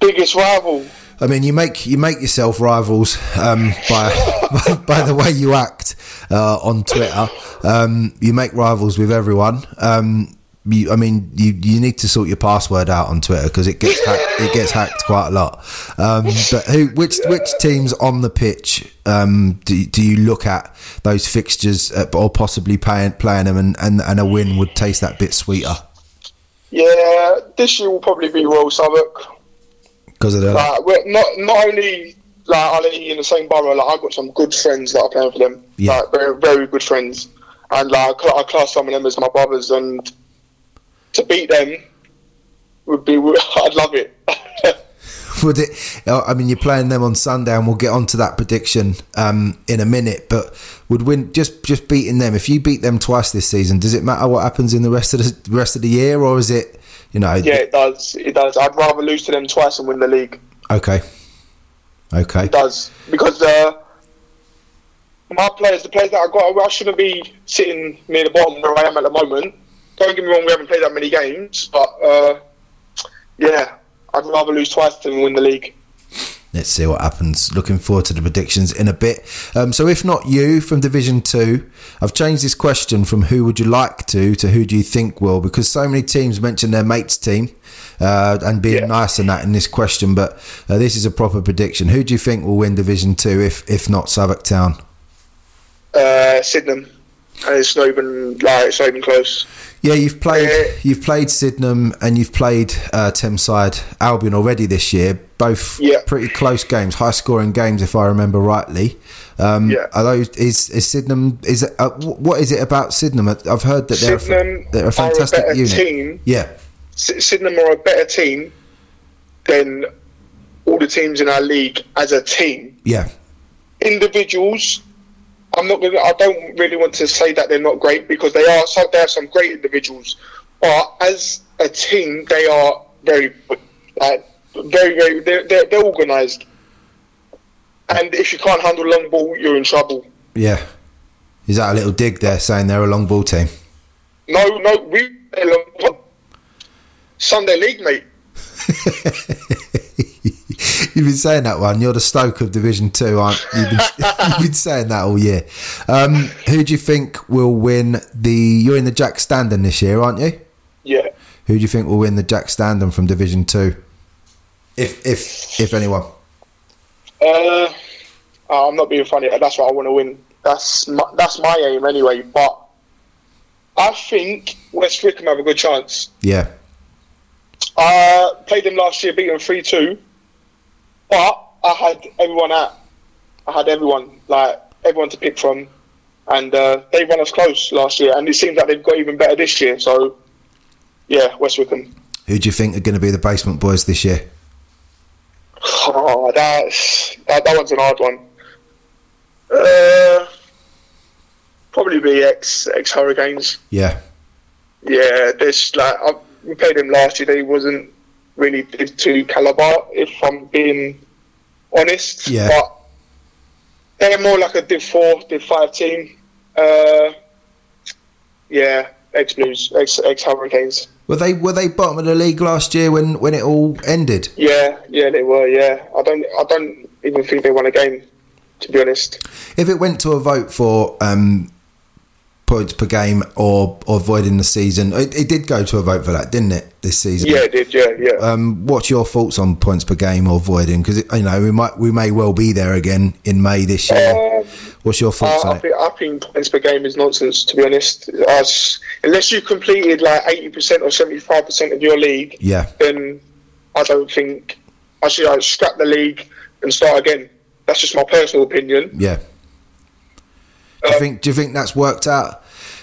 biggest rival. I mean, you make you make yourself rivals um, by <laughs> by the way you act uh, on Twitter. Um, you make rivals with everyone. Um, you, I mean, you, you need to sort your password out on Twitter because it gets hacked, it gets hacked quite a lot. Um, but who which which teams on the pitch um, do, do you look at those fixtures uh, or possibly playing playing them and, and, and a win would taste that bit sweeter Yeah, this year will probably be Royal Southwark. because of that. Like, we're not not only like are they in the same borough. Like I've got some good friends that are playing for them. Yeah. Like very very good friends, and like I class some of them as my brothers. And to beat them would be <laughs> I'd love it. <laughs> Would it? I mean, you're playing them on Sunday, and we'll get onto that prediction um, in a minute. But would win just just beating them? If you beat them twice this season, does it matter what happens in the rest of the rest of the year, or is it? You know, yeah, it does. It does. I'd rather lose to them twice and win the league. okay, okay, It does because uh, my players, the players that I got, I shouldn't be sitting near the bottom where I am at the moment. Don't get me wrong, we haven't played that many games, but uh, yeah, I'd rather lose twice than win the league. Let's see what happens. Looking forward to the predictions in a bit. Um, so, if not you from Division Two, I've changed this question from who would you like to to who do you think will, because so many teams mention their mates team uh, and being Yeah. nice and that in this question. But uh, this is a proper prediction. Who do you think will win Division Two, if if not Southwark Town? Uh, Sydenham, and it's not even like it's not even close. Yeah, you've played Yeah. you've played Sydenham and you've played uh, Thameside Albion already this year. Both Yeah. pretty close games, high scoring games, if I remember rightly. Um, Yeah. Are those is is Sydenham? Is it, uh, what is it about Sydenham? I've heard that they're a, Sydenham they're a are a fantastic unit. team. Yeah, Sy- Sydenham are a better team than all the teams in our league as a team. yeah, individuals. I'm not gonna. I don't really want to say that they're not great because they are. So they have some great individuals, but as a team, they are very, like, very, very. They're, they're, they're organised, and if you can't handle long ball, you're in trouble. yeah. Is that a little dig there, saying they're a long ball team? No, no, we they're long ball. Sunday league, mate. <laughs> <laughs> You've been saying that one. You're the Stoke of Division Two, aren't you? You've been, <laughs> you've been saying that all year. Um, who do you think will win the? You're in the Jack Standen this year, aren't you? Yeah. Who do you think will win the Jack Standen from Division Two? If if if anyone. Uh, I'm not being funny. That's what I want to win. That's my, that's my aim anyway. But I think West Wickham have a good chance. Yeah. I played them last year, beat them three two, but I had everyone out. I had everyone like everyone to pick from. and uh, they ran us close last year, and it seems like they've got even better this year. So, yeah, West Wickham. Who do you think are going to be the basement boys this year? Oh, that's that, that one's an hard one. Uh, probably be ex ex Hurricanes. Yeah, Yeah, there's like I, we played him last year. They wasn't really Div two caliber, if I'm being honest. Yeah. But they're more like a Div four, Div five team. Uh, yeah, ex Blues, ex ex Hurricanes. were they were they bottom of the league last year when when it all ended? Yeah, yeah, they were. Yeah, I don't, I don't even think they won a game, to be honest. If it went to a vote for um, points per game or or voiding the season, it, it did go to a vote for that, didn't it? This season. Yeah, it did. Yeah, yeah. Um, what's your thoughts on points per game or voiding? Because you know we might we may well be there again in May this year. Um, What's your thoughts Uh, on I it? think, I think points per game is nonsense, to be honest. Unless you completed like 80% or 75% of your league, Yeah, then I don't think I should scrap the league and start again. That's just my personal opinion. yeah. Do you think do you think that's worked out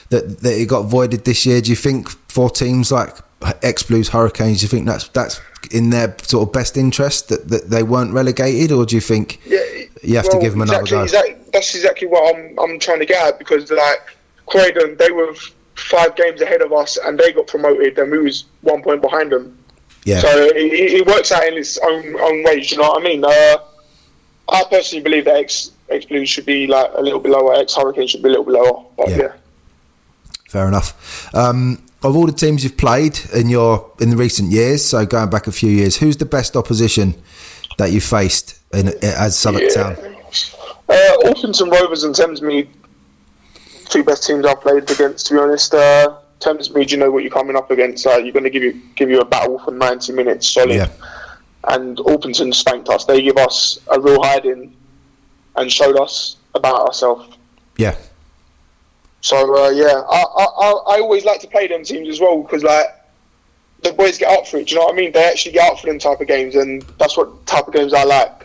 that that it got voided this year? Do you think for teams like ex Blues Hurricanes, do you think that's that's in their sort of best interest that, that they weren't relegated, or do you think Yeah, you have to give them another exactly, go? exact- that's exactly what I'm, I'm trying to get at because like Croydon, they were five games ahead of us and they got promoted and we was one point behind them. Yeah, So it, it works out in its own own ways. You know what I mean? Uh, I personally believe that X X Blues should be like a little bit lower. X Hurricane should be a little bit lower. But Yeah. yeah, fair enough. Um, of all the teams you've played in your in the recent years, so going back a few years, who's the best opposition that you faced in, as Southwark Yeah. Town? Uh, Orpington Rovers and Thamesmead, two best teams I've played against. To be honest, uh, Thamesmead, you know what you're coming up against. Uh, you're going to give you give you a battle for 90 minutes solid. Yeah. And Orpington spanked us. They give us a real hiding and showed us about ourselves. Yeah, So uh, yeah, I, I I- always like to play them teams as well because like the boys get up for it. Do you know what I mean? They actually get up for them type of games, and that's what type of games I like.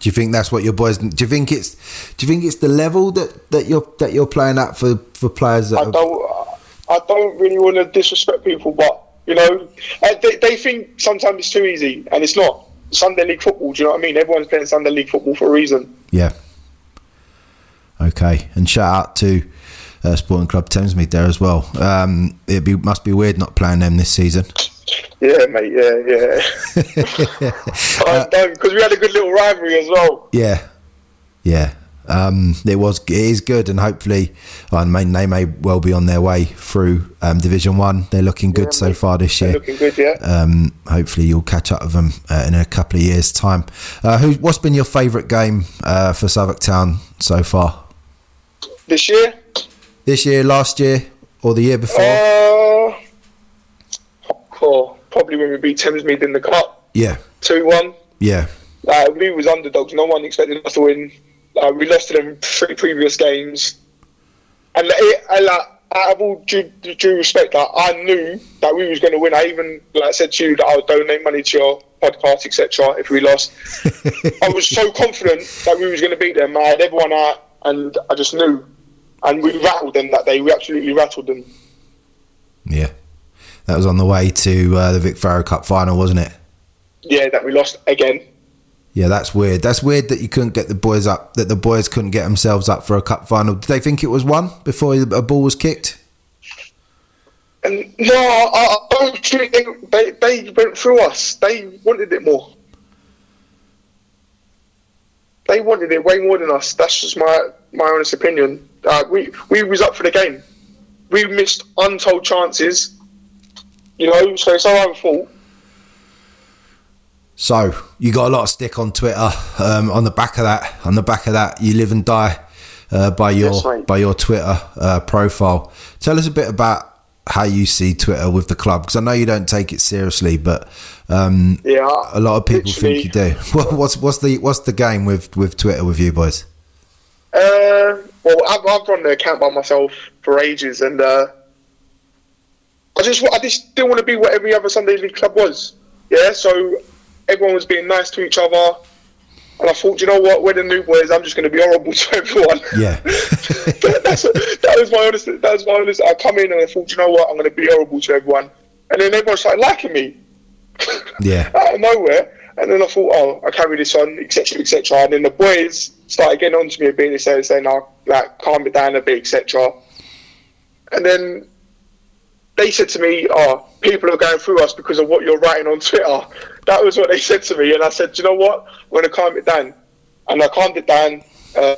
Do you think that's what your boys? Do you think it's? Do you think it's the level that, that you're that you're playing at for, for players that? I don't I don't really want to disrespect people, but you know uh, they they think sometimes it's too easy, and it's not. Sunday league football. Do you know what I mean? Everyone's playing Sunday league football for a reason. yeah. Okay, and shout out to uh, Sporting Club Thamesmead there as well. Um, it be must be weird not playing them this season. Yeah, mate. Yeah, yeah. <laughs> <laughs> Because we had a good little rivalry as well. Yeah, yeah. Um, it was it is good, and hopefully, mean, they may well be on their way through um, Division One. They're looking good so far this They're year. looking good, yeah. Um, hopefully, you'll catch up with them uh, in a couple of years' time. Uh, who, what's been your favourite game uh, for Southwark Town so far? This year, This year, last year, or the year before? uh, oh, probably when we beat Thamesmead in the cup, yeah, two one. yeah, Like we was underdogs. No one expected us to win. Like, we lost to them three previous games, and it, I, like, out of all due, due respect, like, I knew that we was going to win. I even like said to you that I would donate money to your podcast, etc. If we lost, <laughs> I was so confident that we was going to beat them. I had everyone out, and I just knew. And we rattled them that day. We absolutely rattled them. yeah. That was on the way to uh, the Vic Farrow Cup final, wasn't it? Yeah, that we lost again. Yeah, that's weird. That's weird that you couldn't get the boys up. That the boys couldn't get themselves up for a cup final. Did they think it was won before a ball was kicked? And no, I, I don't think they, they, they went through us. They wanted it more. They wanted it way more than us. That's just my my honest opinion. Uh, we we was up for the game. We missed untold chances. You know, so it's our own fault. So you got a lot of stick on Twitter. Um, on the back of that, on the back of that, you live and die uh, by your by your Twitter uh, profile. Tell us a bit about how you see Twitter with the club, because I know you don't take it seriously, but um, Yeah, a lot of people think you do. <laughs> What's what's the what's the game with with Twitter with you boys? Uh, well, I've, I've run the account by myself for ages, and uh, I just I just didn't want to be what every other Sunday League club was. Yeah, so everyone was being nice to each other. And I thought, you know what? We're the new boys. I'm just going to be horrible <laughs> to everyone. Yeah. <laughs> That's that was my honest. That was my honest. I come in and I thought, you know what? I'm going to be horrible to everyone. And then everyone started liking me <laughs> yeah. out of nowhere. And then I thought, oh, I carry this on, etc., etc. And then the boys started getting on to me a bit and saying, saying, oh, like, calm it down a bit, etc. And then they said to me, oh, people are going through us because of what you're writing on Twitter. That was what they said to me. And I said, you know what? I'm going to calm it down. And I calmed it down. Uh,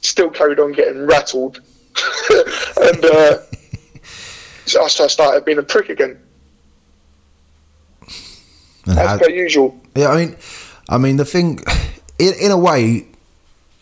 still carried on getting rattled. <laughs> and uh, so I started being a prick again, And as how- per usual. Yeah, I mean, I mean the thing, in, in a way,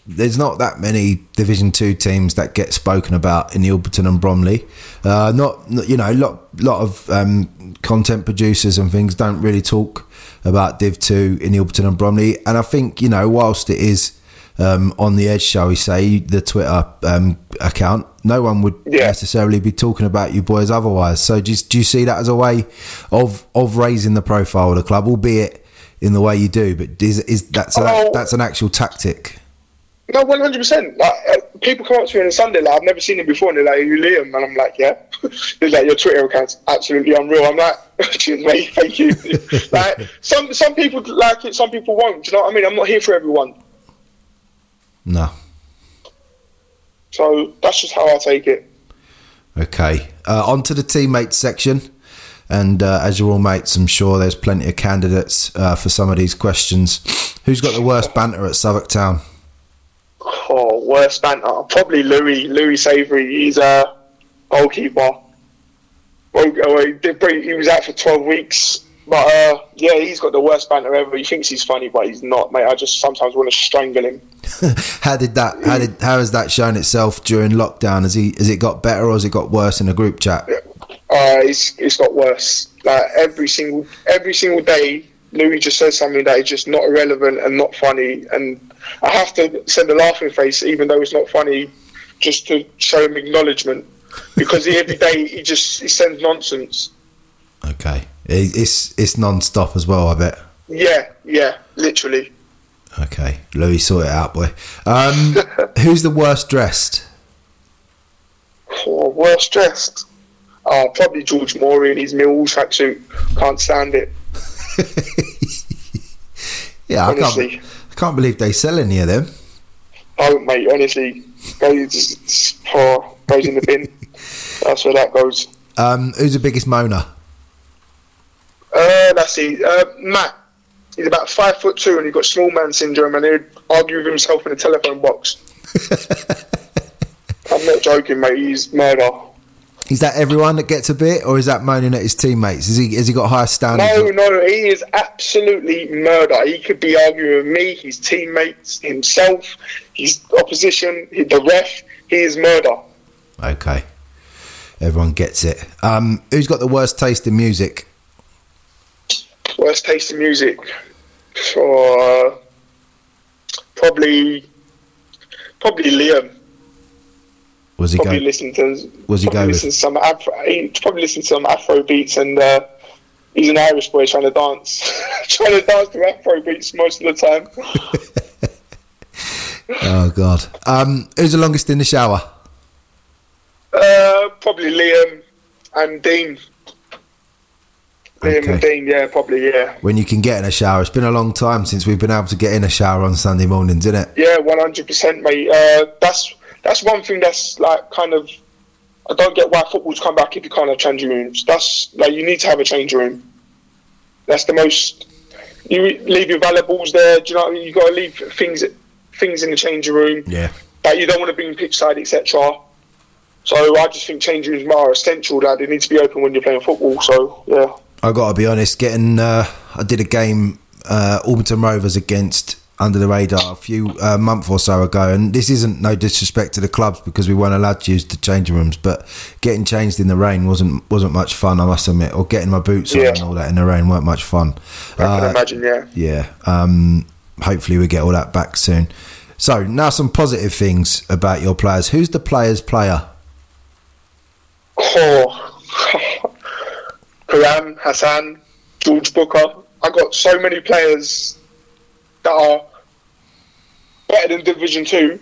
there's not that many Division Two teams that get spoken about in the Orpington and Bromley. Uh, not, you know, a lot, lot of um, content producers and things don't really talk about Div Two in Orpington and Bromley. And I think you know, whilst it is um, on the edge, shall we say, the Twitter um, account, no one would Yeah. necessarily be talking about you boys otherwise. So do you, do you see that as a way of of raising the profile of the club, albeit in the way you do? But is is that's a, Oh. that's an actual tactic? No, one hundred percent. Like uh, people come up to me on a Sunday, like I've never seen him before, and they're like, Are "You Liam?" And I'm like, "Yeah." <laughs> they're like, "Your Twitter account's absolutely unreal." I'm like, "Cheers, mate. Thank you." <laughs> like some some people like it, some people won't. Do you know what I mean? I'm not here for everyone, No. so that's just how I take it. Okay. Uh, on to the teammates section. And uh, as you're all mates, I'm sure there's plenty of candidates uh, for some of these questions. Who's got the worst banter at Southwark Town? Oh, worst banter. Probably Louis Louis Savory. He's a goalkeeper. Well, he, he was out for twelve weeks, but uh, yeah, he's got the worst banter ever. He thinks he's funny, but he's not, mate. I just sometimes want to strangle him. <laughs> How did that? How did? How has that shown itself during lockdown? Has he? Has it got better or has it got worse in the group chat? uh, it's it's got worse. Like every single every single day, Louis just says something that is just not relevant and not funny, and I have to send a laughing face even though it's not funny, just to show him acknowledgement, because he, every day he just he sends nonsense. Okay, it's it's non-stop as well. I bet. Yeah, yeah, literally. Okay, Louis, sort it out, boy. Um, <laughs> who's the worst dressed? Oh, worst dressed. Oh, probably George Moore in his Millwall tracksuit. Can't stand it. <laughs> Yeah, I can't. I can't believe they sell any of them. Oh, mate, honestly, goes, oh, goes in the bin. <laughs> That's where that goes. Um, who's the biggest moaner? Uh, let's see. Uh, Matt. He's about five foot two and he's got small man syndrome and he'd argue with himself in a telephone box. <laughs> I'm not joking, mate. He's murder. Is that everyone that gets a bit, or is that moaning at his teammates? Is he? Has he got higher standards? No, no, he is absolutely murder. He could be arguing with me, his teammates, himself, his opposition, the ref. He is murder. Okay, everyone gets it. Um, who's got the worst taste in music? Worst taste in music. For uh, probably, probably Liam. Was he probably go? listen to Was he go with? listen to some Afro, he probably listen to some Afro beats and uh, he's an Irish boy trying to dance <laughs> trying to dance to Afro beats most of the time. <laughs> Oh God. Um, who's the longest in the shower? Uh, probably Liam and Dean. Liam and Dean, yeah, probably, yeah. When you can get in a shower. It's been a long time since we've been able to get in a shower on Sunday mornings, isn't it? Yeah, one hundred percent, mate. Uh, that's that's one thing that's like kind of. I don't get why football's come back if you can't have changing rooms. That's like you need to have a change room. That's the most. You leave your valuables there. Do you know what I mean? You got to leave things things in the changing room Yeah. that you don't want to be in pitch side, etc. So I just think changing rooms are essential. That they need to be open when you're playing football. So yeah. I got to be honest. Getting, uh, I did a game, uh, Alberton Rovers against Under the Radar a few uh, month or so ago, and this isn't no disrespect to the clubs because we weren't allowed to use the changing rooms, but getting changed in the rain wasn't wasn't much fun. I must admit, or getting my boots on and all that in the rain weren't much fun. I can Uh, imagine. Yeah. yeah. Um, hopefully we get all that back soon. So now some positive things about your players. Who's the player's player? Oh, <laughs> Karam, Hassan, George Booker. I got so many players that are better than Division Two,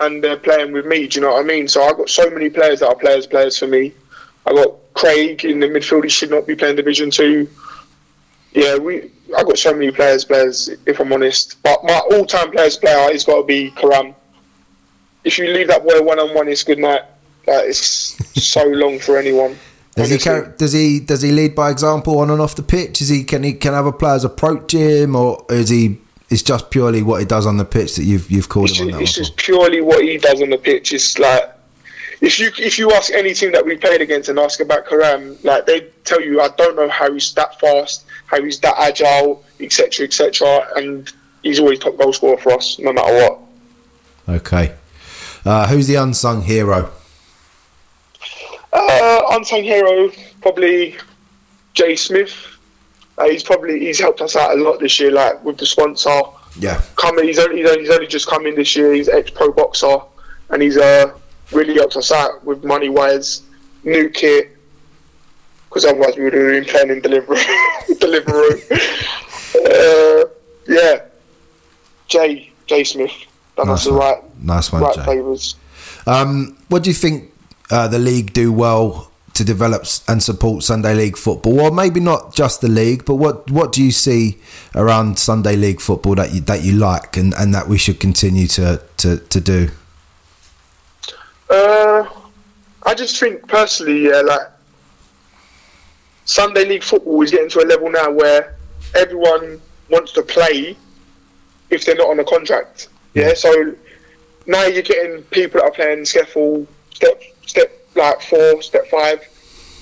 and they're playing with me. Do you know what I mean? So I've got so many players that are players, players for me. I got Craig in the midfield. He should not be playing Division Two. Yeah, we. I got so many players, players. If I'm honest, but my all-time players player is got to be Karam. If you leave that boy one-on-one, it's good night. That is <laughs> so long for anyone. Does he, carry, does he does he lead by example on and off the pitch? Is he can he can other players approach him, or is he? It's just purely what he does on the pitch that you've you've called It's, him on just, that it's just purely what he does on the pitch. It's like if you if you ask any team that we played against and ask about Karam, like they tell you, I don't know how he's that fast, how he's that agile, etc., etc. And he's always top goal scorer for us, no matter what. Okay. Uh, who's the unsung hero? Uh, unsung hero, probably Jay Smith. Uh, he's probably he's helped us out a lot this year, like with the sponsor. Yeah. Coming, he's only he's only, he's only just come in this year. He's ex pro boxer, and he's uh really helped us out with money wise, new kit. Because otherwise we would have been playing in delivery, <laughs> delivery. uh, yeah, Jay Jay Smith done Nice us the right Nice one, right Jay. favours. Um, what do you think uh, the league do well to develop and support Sunday League football? Or maybe not just the league, but what what do you see around Sunday League football that you that you like and, and that we should continue to, to, to do? Uh, I just think personally, yeah, like Sunday league football is getting to a level now where everyone wants to play if they're not on a contract. Yeah, so now you're getting people that are playing Skeffel, step step like four, step five,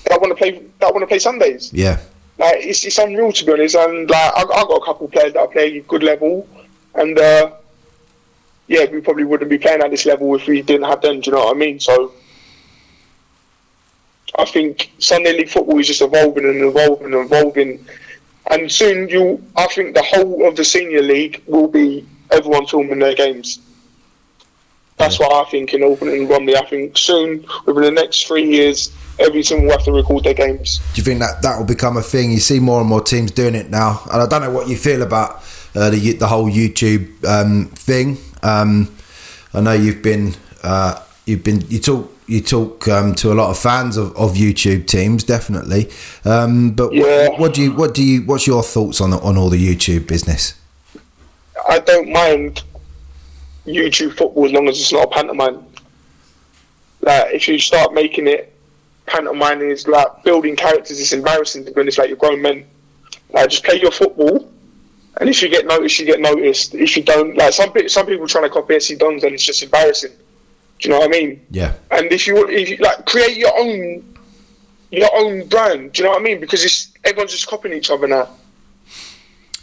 that want to play that want to play Sundays. Yeah. Like it's, it's unreal to be honest, and like I, I got a couple of players that are playing good level, and uh, yeah, we probably wouldn't be playing at this level if we didn't have them. Do you know what I mean? So I think Sunday League football is just evolving and evolving and evolving, and soon you, I think the whole of the senior league will be everyone filming their games. That's what I think in Orpington and Bromley. I think soon, within the next three years, every team will have to record their games. Do you think that that will become a thing? You see more and more teams doing it now, and I don't know what you feel about uh, the the whole YouTube um, thing. Um, I know you've been uh, you've been you talk you talk um, to a lot of fans of, of YouTube teams, definitely. Um, but Yeah. what, what do you what do you what's your thoughts on on all the YouTube business? I don't mind YouTube football as long as it's not a pantomime. Like if you start making it pantomime is like building characters, it's embarrassing to be honest. Like you're grown men. Like just play your football, and if you get noticed, you get noticed. If you don't, like some some people trying to copy SE Dons, and it's just embarrassing. Do you know what I mean? Yeah, And if you if you like create your own your own brand, do you know what I mean? Because it's everyone's just copying each other now.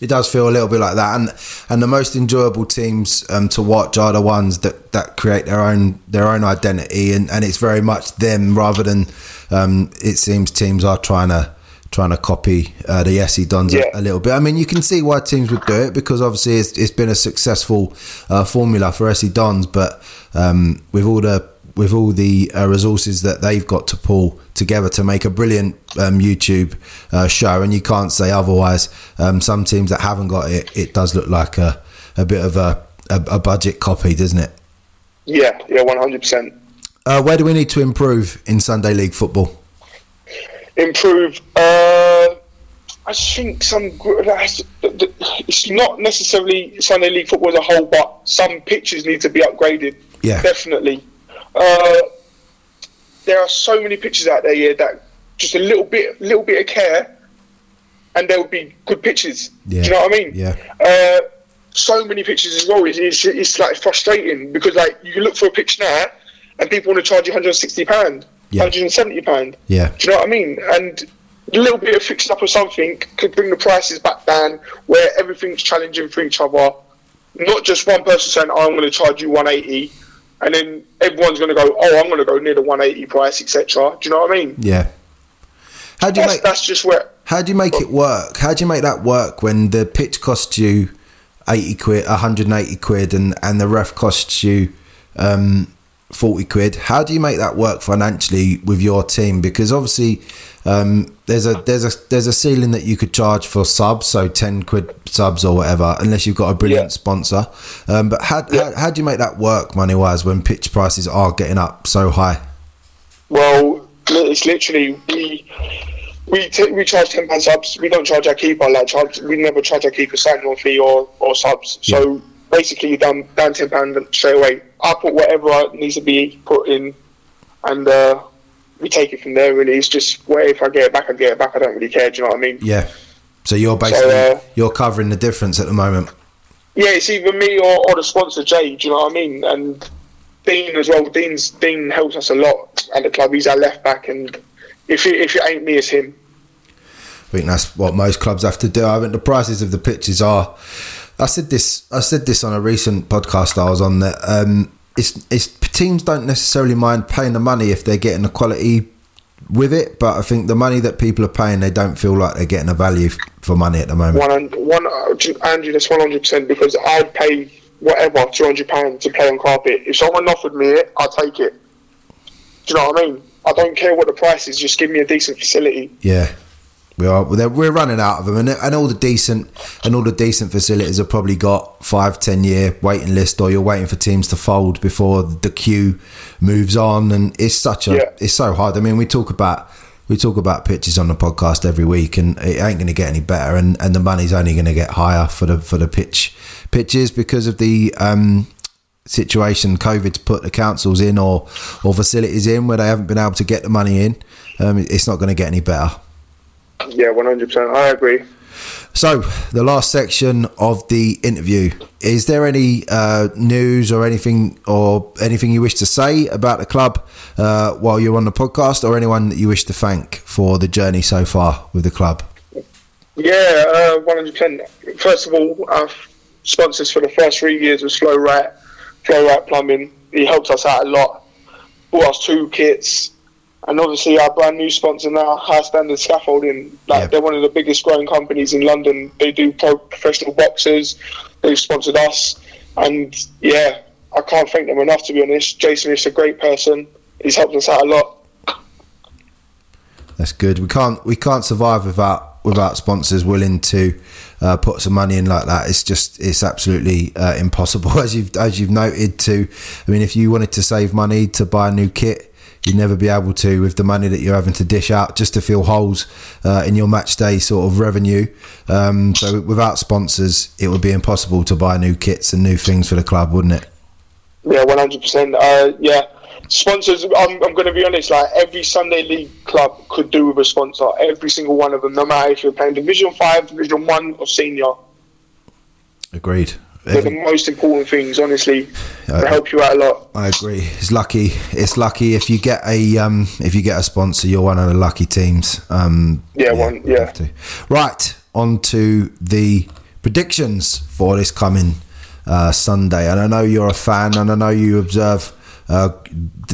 It does feel a little bit like that, and and the most enjoyable teams um, to watch are the ones that, that create their own their own identity, and, and it's very much them rather than um, it seems teams are trying to trying to copy uh, the SE Dons Yeah. a, a little bit. I mean, you can see why teams would do it because obviously it's, it's been a successful uh, formula for SE Dons, but um, with all the with all the uh, resources that they've got to pull together to make a brilliant um, YouTube uh, show, and you can't say otherwise. Um, some teams that haven't got it, it does look like a, a bit of a, a, a budget copy, doesn't it? Yeah, yeah, one hundred percent. Uh, where do we need to improve in Sunday League football? improve. Uh, I think some. It's not necessarily Sunday League football as a whole, but some pitches need to be upgraded. Yeah. definitely. Uh, there are so many pitches out there, yeah, that just a little bit, little bit of care, and there would be good pitches. Yeah. Do you know what I mean? Yeah. Uh, so many pitches as well. It's, it's, it's like frustrating because like you can look for a pitch now, and people want to charge you 160 pound, Yeah. 170 pound. Yeah. Do you know what I mean? And a little bit of fixing up or something could bring the prices back down where everything's challenging for each other. Not just one person saying, oh, I'm going to charge you 180, and then everyone's going to go, oh, I'm going to go near the 180 price, etc. Do you know what I mean? Yeah. How do you That's, make that's just where. How do you make it work? How do you make that work when the pitch costs you eighty quid, hundred and eighty quid, and and the ref costs you um, forty quid? How do you make that work financially with your team? Because obviously, Um, there's a there's a there's a ceiling that you could charge for subs, so ten quid subs or whatever, unless you've got a brilliant Yeah. sponsor. Um, but how, Yeah. how how do you make that work money wise when pitch prices are getting up so high? Well, it's literally we we t- we charge ten pound subs. We don't charge our keeper like charge. We never charge our keeper signing fee or, or subs. So basically, you're down down ten pound straight away. I put whatever needs to be put in, and uh, we take it from there. Really, it's just where if I get it back, I get it back. I don't really care. Do you know what I mean? Yeah. So you're basically uh, you're covering the difference at the moment. Yeah, it's either me or, or the sponsor Jay. Do you know what I mean? And Dean as well. Dean's Dean helps us a lot at the club. He's our left back, and if it, if it ain't me, it's him. I think that's what most clubs have to do. I think the prices of the pitches are. I said this. I said this on a recent podcast I was on that um, it's, it's teams don't necessarily mind paying the money if they're getting the quality with it, but I think the money that people are paying, they don't feel like they're getting a value for money at the moment. One, one, uh, Andrew, that's one hundred percent because I'd pay whatever two hundred pounds to play on carpet. If someone offered me it, I'd take it. Do you know what I mean? I don't care what the price is. Just give me a decent facility. Yeah, we are. We're running out of them, and, and all the decent and all the decent facilities have probably got five, ten year waiting list, or you're waiting for teams to fold before the queue moves on, and it's such a Yeah. it's so hard. I mean, we talk about we talk about pitches on the podcast every week, and it ain't going to get any better, and, and the money's only going to get higher for the for the pitch pitches because of the. Um, situation COVID's put the councils in or or facilities in where they haven't been able to get the money in um, it's not going to get any better Yeah, one hundred percent. I agree. so, the last section of the interview. Is there any uh, news or anything or anything you wish to say about the club uh, while you're on the podcast, or anyone that you wish to thank for the journey so far with the club? Yeah, uh, one hundred percent. First of all, our sponsors for the first three years was Flow Right, Flow Right Plumbing. He helped us out a lot. Bought us two kits, and obviously our brand new sponsor now, High Standard Scaffolding. Like Yeah. they're one of the biggest growing companies in London. They do pro- professional boxers. They've sponsored us, and yeah, I can't thank them enough. To be honest, Jason is a great person. He's helped us out a lot. That's good. We can't we can't survive without without sponsors willing to uh, put some money in like that. It's just it's absolutely uh, impossible <laughs> as you've as you've noted. To I mean, if you wanted to save money to buy a new kit, you'd never be able to with the money that you're having to dish out just to fill holes uh, in your match day sort of revenue. Um, so without sponsors, it would be impossible to buy new kits and new things for the club, wouldn't it? Yeah, one hundred percent. Uh, yeah, sponsors. I'm, I'm going to be honest. Like every Sunday league club could do with a sponsor. Every single one of them, no matter if you're playing Division Five, Division One, or Senior. Agreed. They're the most important things. Honestly, Uh, they help you out a lot. I agree. It's lucky. It's lucky if you get a um, if you get a sponsor, you're one of the lucky teams. Um, Yeah, one- yeah. have to. Right on to the predictions for this coming uh, Sunday, and I know you're a fan, and I know you observe uh,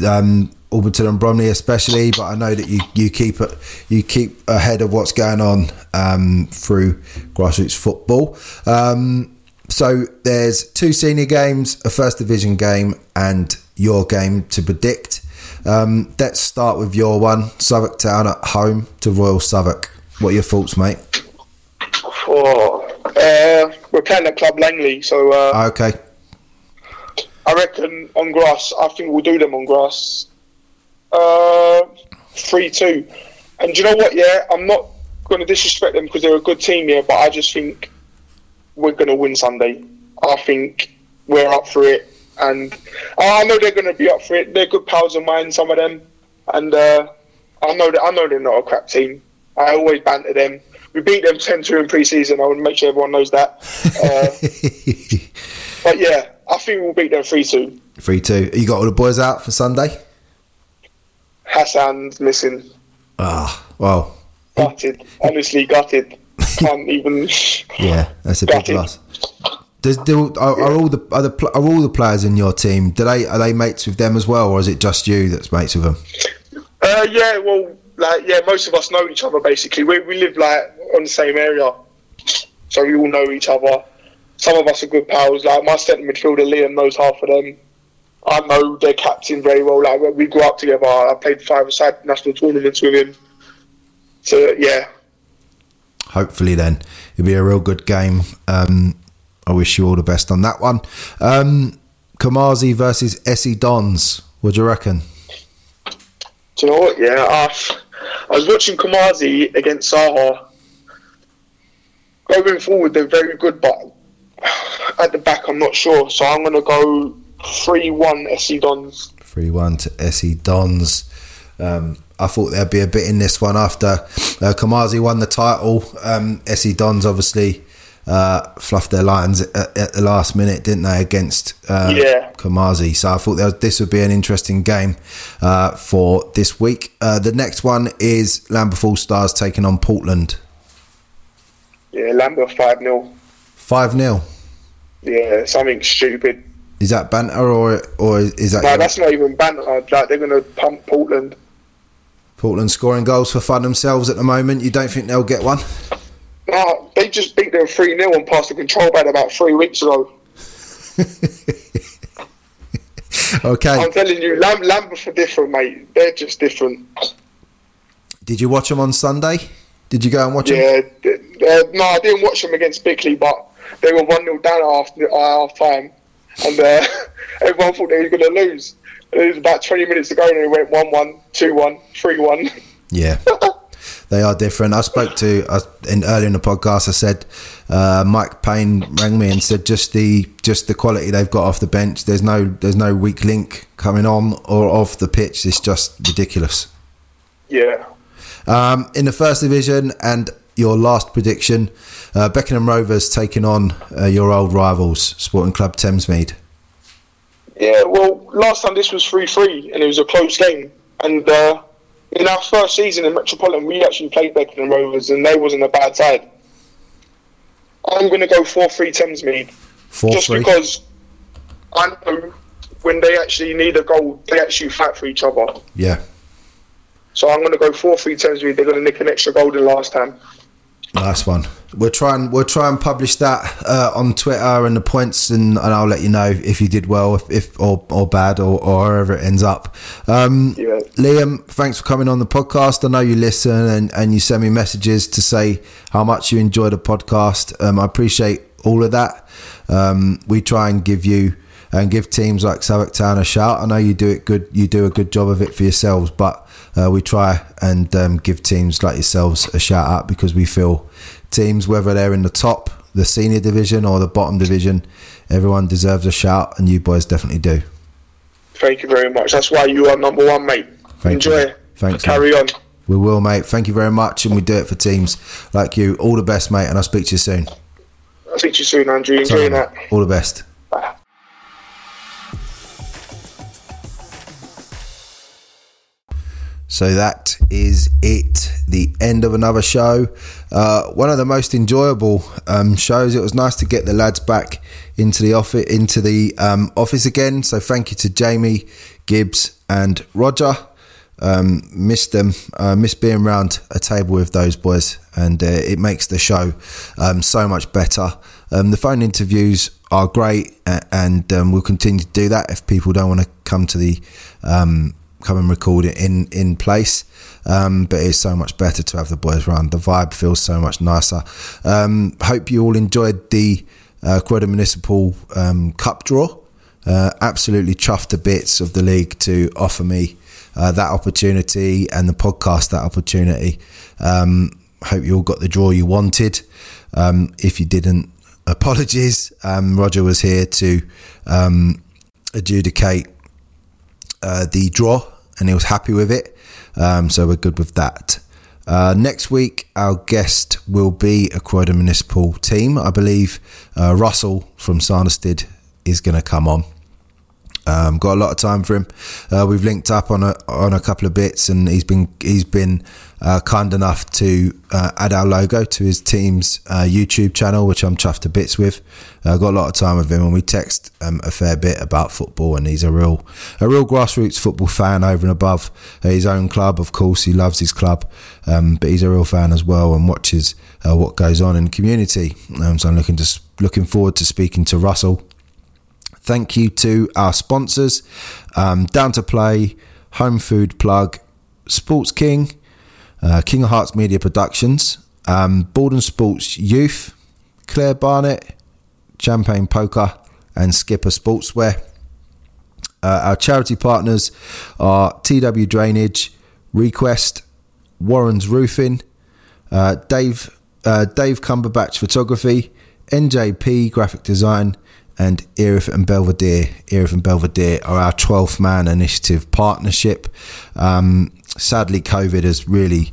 um, Orpington and Bromley especially, but I know that you, you keep it you keep ahead of what's going on um, through grassroots football. Um, so there's two senior games, a first division game, and your game to predict. Um, let's start with your one, Southwark Town at home to Royal Southwark. What are your thoughts, mate? Oh, uh, we're playing at Club Langley, so uh, Okay, I reckon on grass. I think we'll do them on grass. Uh, three two. And do you know what? Yeah, I'm not going to disrespect them because they're a good team here, but I just think we're going to win Sunday. I think we're up for it, and I know they're going to be up for it. They're good pals of mine, some of them, and uh, I know that I know they're not a crap team. I always banter them. We beat them 10-2 in pre-season. I want to make sure everyone knows that. Uh, <laughs> but yeah, I think we'll beat them three two. three two. You got all the boys out for Sunday? Hassan's missing. Ah, well, Gutted. Honestly, gutted. <laughs> Can't even. yeah, that's a big loss. Does do are, are all the are, the are all the players in your team? Do they are they mates with them as well, or is it just you that's mates with them? Uh, yeah, well, like, yeah, most of us know each other basically. We, we live like on the same area, so we all know each other. Some of us are good pals. Like my centre midfielder Liam knows half of them. I know their captain very well. Like we grew up together. I played five-a-side national tournaments with him. So yeah, hopefully then it'll be a real good game. Um, I wish you all the best on that one. Um, Kamazi versus SE Dons. What do you reckon? do you know what? Yeah, I, I was watching Kamazi against Saha. Going forward, they're very good, but at the back, I'm not sure. So I'm going to go 3 1 SE Dons. 3 1 to SE Dons. Um, I thought there'd be a bit in this one after uh, Kamazi won the title. Um, SE Dons obviously uh, fluffed their lines at, at, the last minute, didn't they, against uh, Yeah. Kamazi? So I thought was- this would be an interesting game uh, for this week. Uh, the next one is Lamberfall Stars taking on Portland. Yeah, Lambert 5 0. 5 0. Yeah, something stupid. Is that banter or or is that No, your- that's not even banter. Like, they're going to pump Portland. Portland scoring goals for fun themselves at the moment? You don't think they'll get one? No, they just beat them 3 0 and passed the control bad about three weeks ago. <laughs> Okay. I'm telling you, Lam- Lambert are different, mate. They're just different. Did you watch them on Sunday? Did you go and watch them? Yeah, uh, no, I didn't watch them against Bickley, but they were 1 0 down after half time. And uh, <laughs> everyone thought they were going to lose. It was about 20 minutes ago, and it went 1 1, 2 1, 3 1. Yeah. <laughs> They are different. I spoke to uh, in earlier in the podcast. I said uh, Mike Payne rang me and said just the just the quality they've got off the bench. There's no there's no weak link coming on or off the pitch. It's just ridiculous. Yeah. Um, in the first division and your last prediction, uh, Beckenham Rovers taking on uh, your old rivals, Sporting Club Thamesmead. Yeah, well, last time this was 3 3, and it was a close game. And uh, in our first season in Metropolitan, we actually played Beckenham Rovers, and they wasn't a bad side. I'm going to go 4 3 Thamesmead. Four just three. because I know when they actually need a goal, they actually fight for each other. Yeah, So I'm going to go 4 3 Thamesmead. They're going to nick an extra goal than last time. Nice one. We'll try and we'll try and publish that uh, on Twitter and the points, and, and I'll let you know if you did well, if, if or or bad, or, or wherever it ends up. Um, Yeah. Liam, thanks for coming on the podcast. I know you listen and, and you send me messages to say how much you enjoy the podcast. Um, I appreciate all of that. Um, we try and give you and give teams like Southwark Town a shout. I know you do it good. You do a good job of it for yourselves, but uh, we try and um, give teams like yourselves a shout out because we feel teams, whether they're in the top, the senior division, or the bottom division, everyone deserves a shout, and you boys definitely do. Thank you very much. That's why you are number one, mate. Thank Enjoy. you. Thanks, Carry on. We will, mate. Thank you very much, and we do it for teams like you. All the best, mate, and I'll speak to you soon. I'll speak to you soon, Andrew. Enjoy that. All the best. Bye. So that is it. The end of another show. Uh, one of the most enjoyable um, shows. It was nice to get the lads back into the office into the um, office again. So thank you to Jamie, Gibbs, and Roger. Um, missed them. Uh, missed being around a table with those boys, and uh, it makes the show um, so much better. Um, the phone interviews are great, and um, we'll continue to do that if people don't want to come to the come and record it in in place. Um, but it's so much better to have the boys around. The vibe feels so much nicer. Um, hope you all enjoyed the uh, Municipal um, Cup draw. Uh, absolutely chuffed to bits of the league to offer me uh, that opportunity and the podcast that opportunity. Um, hope you all got the draw you wanted. Um, if you didn't, <laughs> apologies. Um, Roger was here to adjudicate uh, the draw and he was happy with it. Um, so we're good with that. Uh, next week, our guest will be a Croydon Municipal team. I believe uh, Russell from Sanderstead is going to come on. Um, got a lot of time for him. Uh, we've linked up on a on a couple of bits, and he's been he's been uh, kind enough to uh, add our logo to his team's uh, YouTube channel, which I'm chuffed to bits with. I got a lot of time with him, and we text um, a fair bit about football. And he's a real a real grassroots football fan over and above his own club. Of course, he loves his club, um, but he's a real fan as well, and watches uh, what goes on in the community. Um, so I'm looking to looking forward to speaking to Russell. Thank you to our sponsors, um, Down to Play, Home Food Plug, Sports King, uh, King of Hearts Media Productions, um, Borden Sports Youth, Claire Barnett, Champagne Poker, and Skipper Sportswear. Uh, our charity partners are TW Drainage, Request, Warren's Roofing, uh, Dave uh, Dave Cumberbatch Photography, NJP Graphic Design, and Erith and Belvedere. Erith and Belvedere are our 12th man initiative partnership. Um, sadly, COVID has really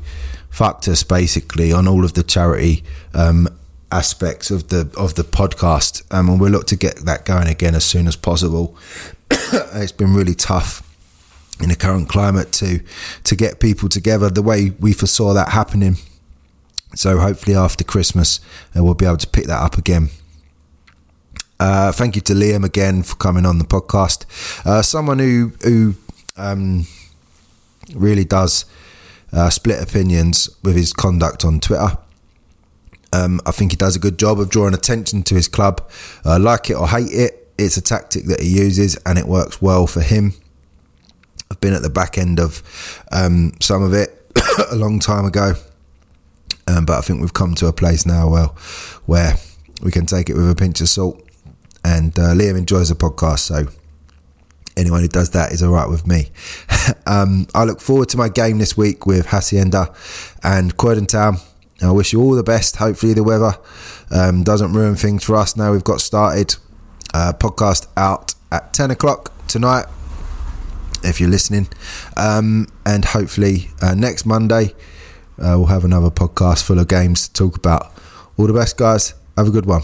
fucked us basically on all of the charity um, aspects of the of the podcast, um, and we'll look to get that going again as soon as possible. <coughs> it's been really tough in the current climate to to get people together the way we foresaw that happening. So hopefully after Christmas uh, we'll be able to pick that up again. Uh, thank you to Liam again for coming on the podcast. Uh, someone who who um, really does uh, split opinions with his conduct on Twitter. Um, I think he does a good job of drawing attention to his club. Uh, like it or hate it, it's a tactic that he uses and it works well for him. I've been at the back end of um, some of it <coughs> a long time ago, um, but I think we've come to a place now well, where we can take it with a pinch of salt. And uh, Liam enjoys the podcast, so anyone who does that is all right with me. <laughs> um, I look forward to my game this week with Hacienda and Croydon Town. I wish you all the best. Hopefully, the weather um, doesn't ruin things for us now we've got started. Uh, podcast out at 10 o'clock tonight, if you're listening. Um, and hopefully, uh, next Monday, uh, we'll have another podcast full of games to talk about. All the best, guys. Have a good one.